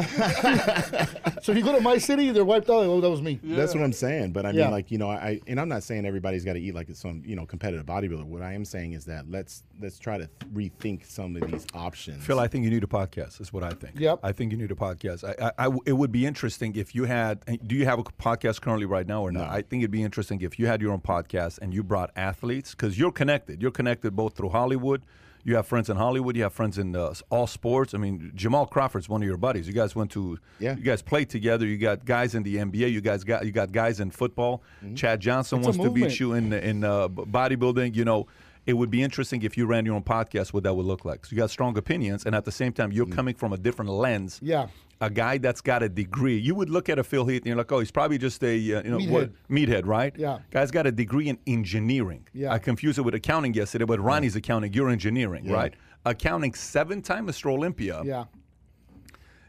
B: so if you go to my city, they're wiped out. Oh, that was me.
G: That's what I'm saying. But I
B: Yeah.
G: mean, like you know, I and I'm not saying everybody's got to eat like it's some you know competitive bodybuilder. What I am saying is that let's let's try to rethink some of these options.
A: Phil, I think you need a podcast. Is what I think.
B: Yep.
A: I think you need a podcast. I, I- I w- it would be interesting if you had. Do you have a podcast currently right now or not? I think it'd be interesting if you had your own podcast and you brought athletes because you're connected. You're connected both through Hollywood. You have friends in Hollywood. You have friends in uh, all sports. I mean, Jamal Crawford's one of your buddies. You guys went to.
G: Yeah.
A: You guys played together. You got guys in the NBA. You guys got you got guys in football. Chad Johnson
B: It's
A: wants to beat you in in uh, bodybuilding. You know, it would be interesting if you ran your own podcast. What that would look like. So you got strong opinions, and at the same time, you're coming from a different lens.
B: Yeah.
A: A guy that's got a degree, you would look at a Phil Heath and you're like, oh, he's probably just a uh, you know what meathead, right?
B: Yeah.
A: Guy's got a degree in engineering.
B: Yeah.
A: I confused it with accounting yesterday, but Ronnie's accounting. You're engineering, right? Accounting, seven-time Mr. Olympia.
B: Yeah.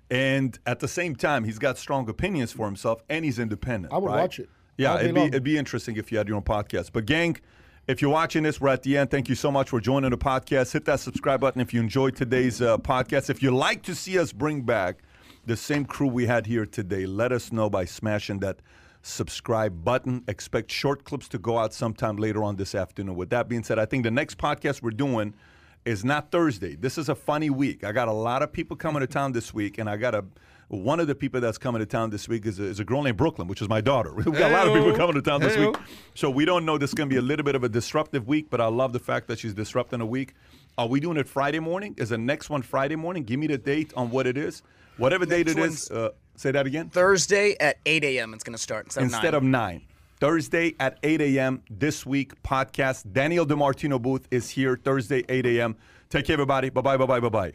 A: And at the same time, he's got strong opinions for himself, and he's independent.
B: I would
A: right?
B: watch it
A: Yeah, it'd be,
B: long.
A: it'd be interesting if you had your own podcast. But gang, if you're watching this, we're at the end. Thank you so much for joining the podcast. Hit that subscribe button if you enjoyed today's uh, podcast. If you'd like to see us bring back the same crew we had here today, let us know by smashing that subscribe button. Expect short clips to go out sometime later on this afternoon. With that being said, I think the next podcast we're doing is not Thursday. This is a funny week. I got a lot of people coming to town this week, and I got a one of the people that's coming to town this week is a, is a girl named Brooklyn, which is my daughter. We've got a lot of people coming to town this week, so we don't know. This is going to be a little bit of a disruptive week, but I love the fact that she's disrupting a week. Are we doing it Friday morning? Is the next one Friday morning? Give me the date on what it is. Whatever date it is. Uh, say that again.
D: Thursday at 8 a.m. It's going to start instead,
A: Instead
D: of
A: of
D: 9.
A: nine. Thursday at 8 a.m. this week podcast. Daniel DiMartino Booth is here Thursday 8 a.m. Take care, everybody. Bye bye. Bye bye. Bye bye.